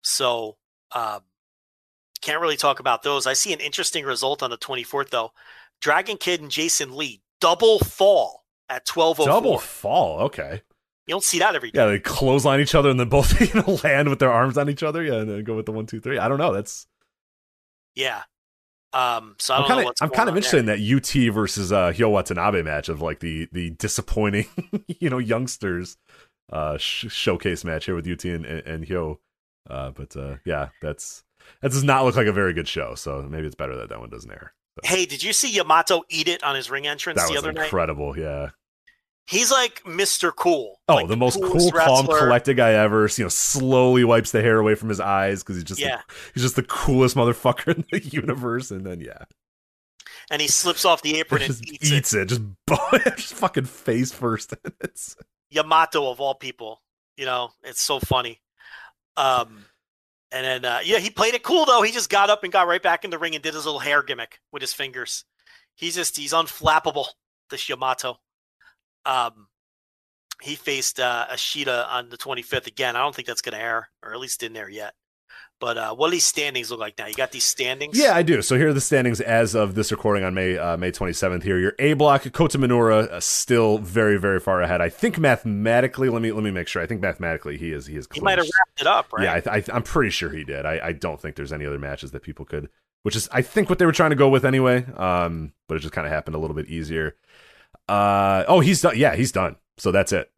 So um, can't really talk about those. I see an interesting result on the 24th though. Dragon Kid and Jason Lee double fall at twelve oh Double four. fall. Okay. You don't see that every day. Yeah, they clothesline each other and then both you know, land with their arms on each other. Yeah, and then go with the one, two, three. I don't know. That's Yeah. Um. So I I'm kind of I'm kind of interested in that UT versus uh, Hyo Watanabe match of like the the disappointing you know youngsters uh sh- showcase match here with UT and and, and Hyo. Uh, but uh, yeah, that's that does not look like a very good show. So maybe it's better that that one doesn't air. Hey, did you see Yamato eat it on his ring entrance That the was other night? incredible. Yeah. He's like Mr. Cool. Oh, like the most cool, calm, collected guy ever. You know, slowly wipes the hair away from his eyes because he's just Yeah. the, he's just the coolest motherfucker in the universe. And then yeah, and he slips off the apron and just eats, eats it. Just just fucking face first. it's. Yamato of all people. You know, it's so funny. Um, and then uh, yeah, he played it cool though. He just got up and got right back in the ring and did his little hair gimmick with his fingers. He's just he's unflappable. This Yamato. Um, he faced uh, Ishida on the 25th again. I don't think that's going to air, or at least didn't air yet. But uh, what do these standings look like now? You got these standings. Yeah, I do. So here are the standings as of this recording on May uh, May 27th. Here, your A block, Kota Minoura, uh, still very very far ahead. I think mathematically. Let me let me make sure. I think mathematically he is he is. he might have wrapped it up, right? Yeah, I, I, I'm pretty sure he did. I, I don't think there's any other matches that people could, which is I think what they were trying to go with anyway. Um, but it just kind of happened a little bit easier. Uh, oh, he's done. Yeah, he's done. So that's it.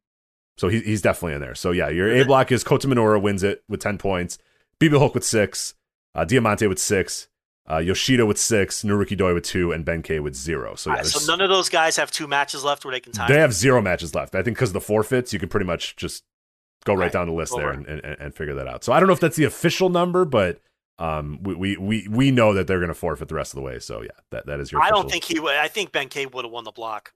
So he, he's definitely in there. So yeah, your A block is Kota Minoura wins it with ten points. BB Hulk with six, uh, Diamante with six, uh, Yoshida with six, Naruki Doi with two, and Benkei with zero. So yeah, right, so none of those guys have two matches left where they can tie. they have zero matches left. I think because of the forfeits, you can pretty much just go right, Right. down the list there and, and, and figure that out. So I don't know if that's the official number, but um, we, we, we, we know that they're going to forfeit the rest of the way. So yeah, that, that is your. I don't think he would. I think Benkei would have won the block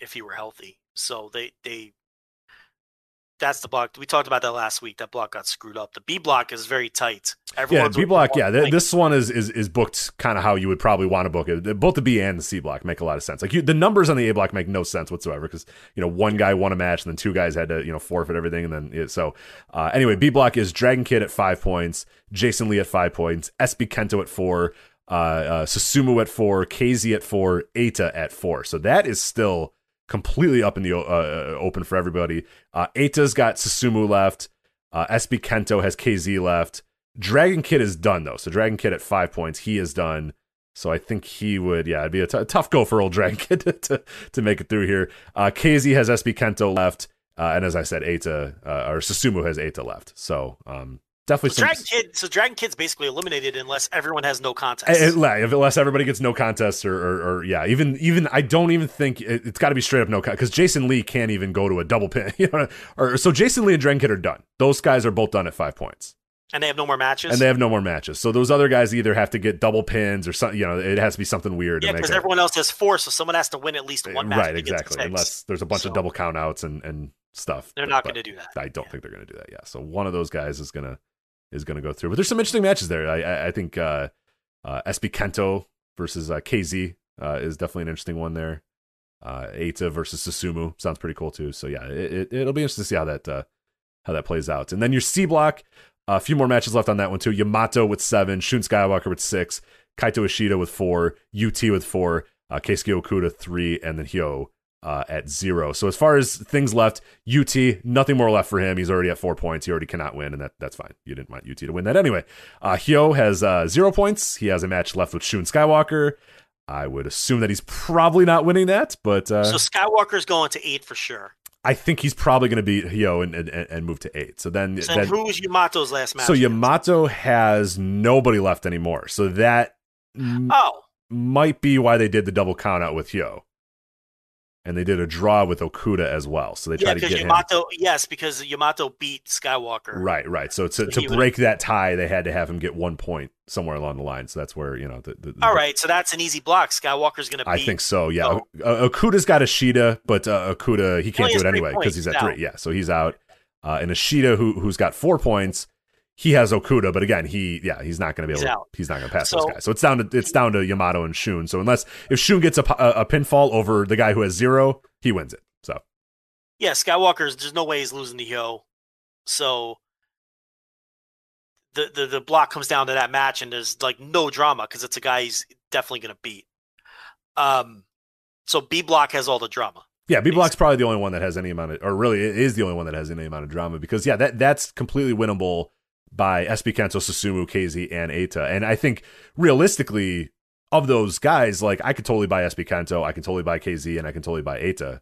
if he were healthy. So they they that's the block. We talked about that last week. That block got screwed up. The B block is very tight. Yeah, B block. Yeah, th- this one is is is booked kind of how you would probably want to book it. Both the B and the C block make a lot of sense. Like you, the numbers on the A block make no sense whatsoever because you know one guy won a match and then two guys had to you know forfeit everything and then it, so uh, anyway, B block is Dragon Kid at five points, Jason Lee at five points, SB Kento at four, uh, uh, Susumu at four, KZ at four, Eita at four. So that is still completely up in the uh, open for everybody. Uh, Eita's got Susumu left. Uh, SB Kento has KZ left. Dragon Kid is done though. So Dragon Kid at five points, he is done. So I think he would, yeah, it'd be a t- tough go for old Dragon Kid to, to, to make it through here. Uh, KZ has SB Kento left, uh, and as I said, Eita uh, or Susumu has Eita left. So um, definitely So. Dragon Kid. So Dragon Kid's basically eliminated unless everyone has no contest. Uh, uh, Unless everybody gets no contest, or, or, or yeah, even even I don't even think it, it's got to be straight up no contest because Jason Lee can't even go to a double pin. You know, or so Jason Lee and Dragon Kid are done. Those guys are both done at five points. and they have no more matches. and they have no more matches. So those other guys either have to get double pins or something. You know, it has to be something weird. yeah, because everyone else has four, so someone has to win at least one match. right, to get to exactly. Unless there's a bunch So of double count outs and and stuff. They're But- not going to do that. I don't Yeah. think they're going to do that. Yeah. So one of those guys is gonna is gonna go through. But there's some interesting matches there. I I, think uh, uh, SB Kento versus uh, KZ uh, is definitely an interesting one there. Uh, Eita versus Susumu sounds pretty cool too. So yeah, it, it, will be interesting to see how that uh, how that plays out. And then your C block, a few more matches left on that one too. Yamato with seven, Shun Skywalker with six, Kaito Ishida with four, UT with four, uh, Keisuke Okuda three, and then Hyo uh, at zero. So as far as things left, UT nothing more left for him. He's already at four points. He already cannot win, and that that's fine. You didn't want UT to win that anyway. Uh, Hyo has uh, zero points. He has a match left with Shun Skywalker. I would assume that he's probably not winning that, but uh, So Skywalker's going to eight for sure. I think he's probably going to beat Hyo and, and and move to eight. So then, So then who was Yamato's last match? so? Yamato has nobody left anymore. So that Oh, might be why they did the double count out with Hyo. And they did a draw with Okuda as well. So they yeah, tried to get him. Yes, because Yamato beat Skywalker. Right, right. So to, to he would- break that tie, they had to have him get one point somewhere along the line. So that's where, you know, the, the, All right, so that's an easy block. Skywalker's going to beat. I think so. Yeah, Oh. Uh, Okuda's got Ishida, but uh, Okuda he can't do it anyway because he's at three. Yeah, so he's out. Uh, and Ishida, who who's got four points, he has Okuda, but again, he yeah he's not going to be He's able. To, he's not going to pass So- those guys. So it's down to it's down to Yamato and Shun. So unless if Shun gets a, a, a pinfall over the guy who has zero, he wins it. So Yeah, Skywalker's. There's no way he's losing to Hyo. So the, the the block comes down to that match, and there's like no drama because it's a guy he's definitely going to beat. Um, so B block has all the drama. Yeah, B Block's probably the only one that has any amount of, or really it is the only one that has any amount of drama because yeah, that that's completely winnable by SB Kento, Susumu, KZ, and Eita. And I think realistically, of those guys, like I could totally buy SB Kento, I can totally buy KZ, and I can totally buy Eita.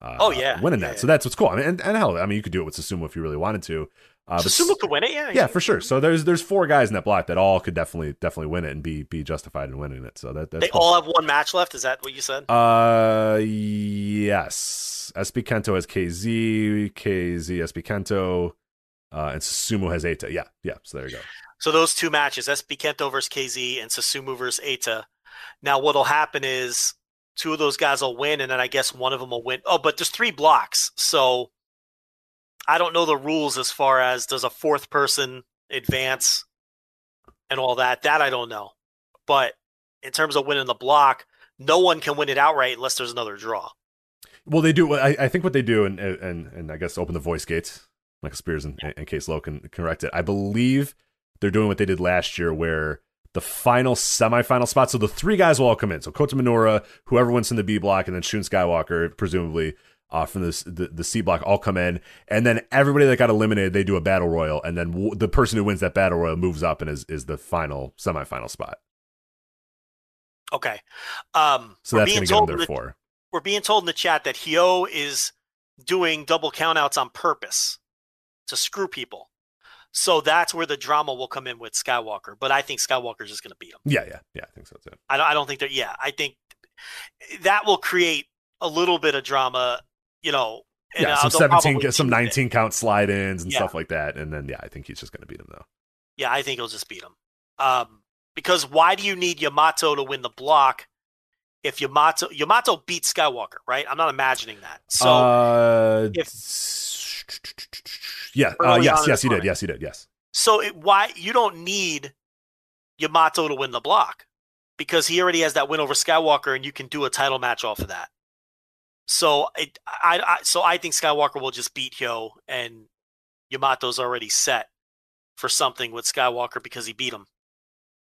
Uh, Oh, yeah. winning Yeah, that. yeah. So that's what's cool. I mean, and, and hell, I mean, you could do it with Susumu if you really wanted to. Uh, but Susumu could win it, yeah. yeah, for sure. So there's there's four guys in that block that all could definitely definitely win it and be be justified in winning it. So that that's They cool. all have one match left. Is that what you said? Uh, yes. SB Kento has KZ, KZ, SB Kento, uh, and Susumu has Eita. Yeah, yeah. So there you go. So those two matches, SB Kento versus KZ and Susumu versus Eita. Now what'll happen is two of those guys will win, and then I guess one of them will win. Oh, but there's three blocks, so I don't know the rules as far as does a fourth person advance and all that. That I don't know. But in terms of winning the block, no one can win it outright unless there's another draw. Well, they do. I, I think what they do, and and and I guess open the voice gates, Michael Spears, in, in case Lowe can correct it. I believe they're doing what they did last year, where the final semifinal spot. So the three guys will all come in. So Kota Minoura, whoever wins in the B block, and then Shun Skywalker, presumably uh, from this, the the C block, all come in, and then everybody that got eliminated, they do a battle royal, and then w- the person who wins that battle royal moves up and is is the final semifinal spot. Okay. Um, So that's going to get them there the- for. we're being told in the chat that Hyo is doing double countouts on purpose to screw people. So that's where the drama will come in with Skywalker. But I think Skywalker's just going to beat him. Yeah, yeah, yeah. I think so too. I don't, I don't think that. Yeah, I think that will create a little bit of drama. You know, and, yeah, uh, some seventeen, some nineteen count slide ins and Yeah. stuff like that, and then yeah, I think he's just going to beat him though. Yeah, I think he'll just beat him. Um, because why do you need Yamato to win the block? If Yamato Yamato beats Skywalker, right? I'm not imagining that. So uh, if- yeah, uh, yes, yes, he did, yes, he did, yes. So it, why you don't need Yamato to win the block because he already has that win over Skywalker, and you can do a title match off of that. So it, I, I so I think Skywalker will just beat Hyo, and Yamato's already set for something with Skywalker because he beat him.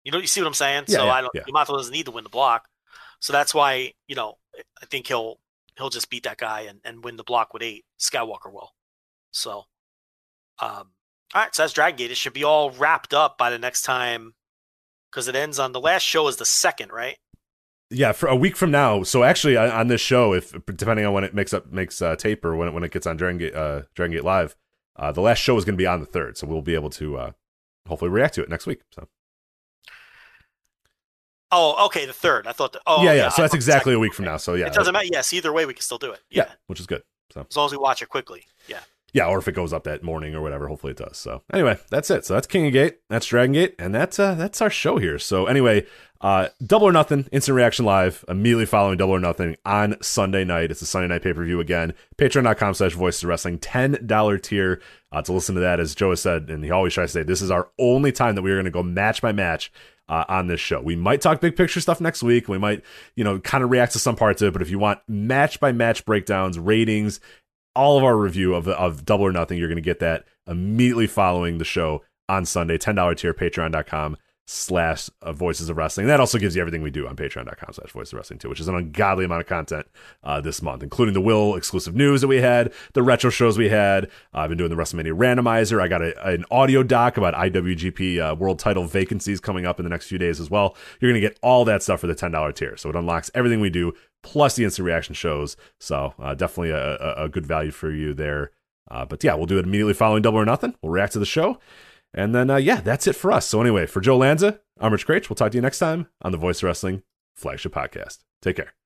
You know, you see what I'm saying? Yeah, so yeah, I don't. yeah. Yamato doesn't need to win the block, so that's why you know I think he'll he'll just beat that guy and, and win the block with eight. Skywalker will. So, um, all right, so that's Dragon Gate. It should be all wrapped up by the next time because it ends on the last show is the second, right? Yeah, for a week from now. So actually, on this show, if depending on when it makes up makes uh, tape or when it, when it gets on Dragon Gate, uh, Dragon Gate Live, uh, the last show is going to be on the third, so we'll be able to uh, hopefully react to it next week. So Oh, okay, the third. I thought. The, oh, yeah, I yeah. So that's exactly a week from now. So yeah, it doesn't matter. Yes, either way, we can still do it. Yeah, Yeah, which is good. So as long as we watch it quickly. Yeah. or if it goes up that morning or whatever, hopefully it does. So anyway, that's it. So that's King of Gate, that's Dragon Gate, and that's uh that's our show here. So anyway, uh Double or Nothing, instant reaction live, immediately following Double or Nothing on Sunday night. It's a Sunday night pay-per-view again. Patreon.com slash voices of wrestling, $10 tier uh, to listen to that. As Joe has said, and he always tries to say, this is our only time that we are gonna go match by match. Uh, on this show, we might talk big picture stuff next week. We might, you know, kind of react to some parts of it. But if you want match by match breakdowns, ratings, all of our review of of Double or Nothing. You're going to get that immediately following the show on Sunday. Ten dollar tier, Patreon.com slash uh, Voices of Wrestling. That also gives you everything we do on Patreon.com slash Voices of Wrestling too, which is an ungodly amount of content uh, this month, including the Will exclusive news that we had, the retro shows we had. Uh, I've been doing the WrestleMania randomizer. I got a, an audio doc about IWGP uh, World Title vacancies coming up in the next few days as well. You're going to get all that stuff for the ten dollar tier, so it unlocks everything we do plus the instant reaction shows. So uh, definitely a, a, a good value for you there. Uh, but yeah, we'll do it immediately following Double or Nothing. We'll react to the show. And then, uh, yeah, that's it for us. So anyway, for Joe Lanza, I'm Rich Kraetsch. We'll talk to you next time on the Voice Wrestling flagship podcast. Take care.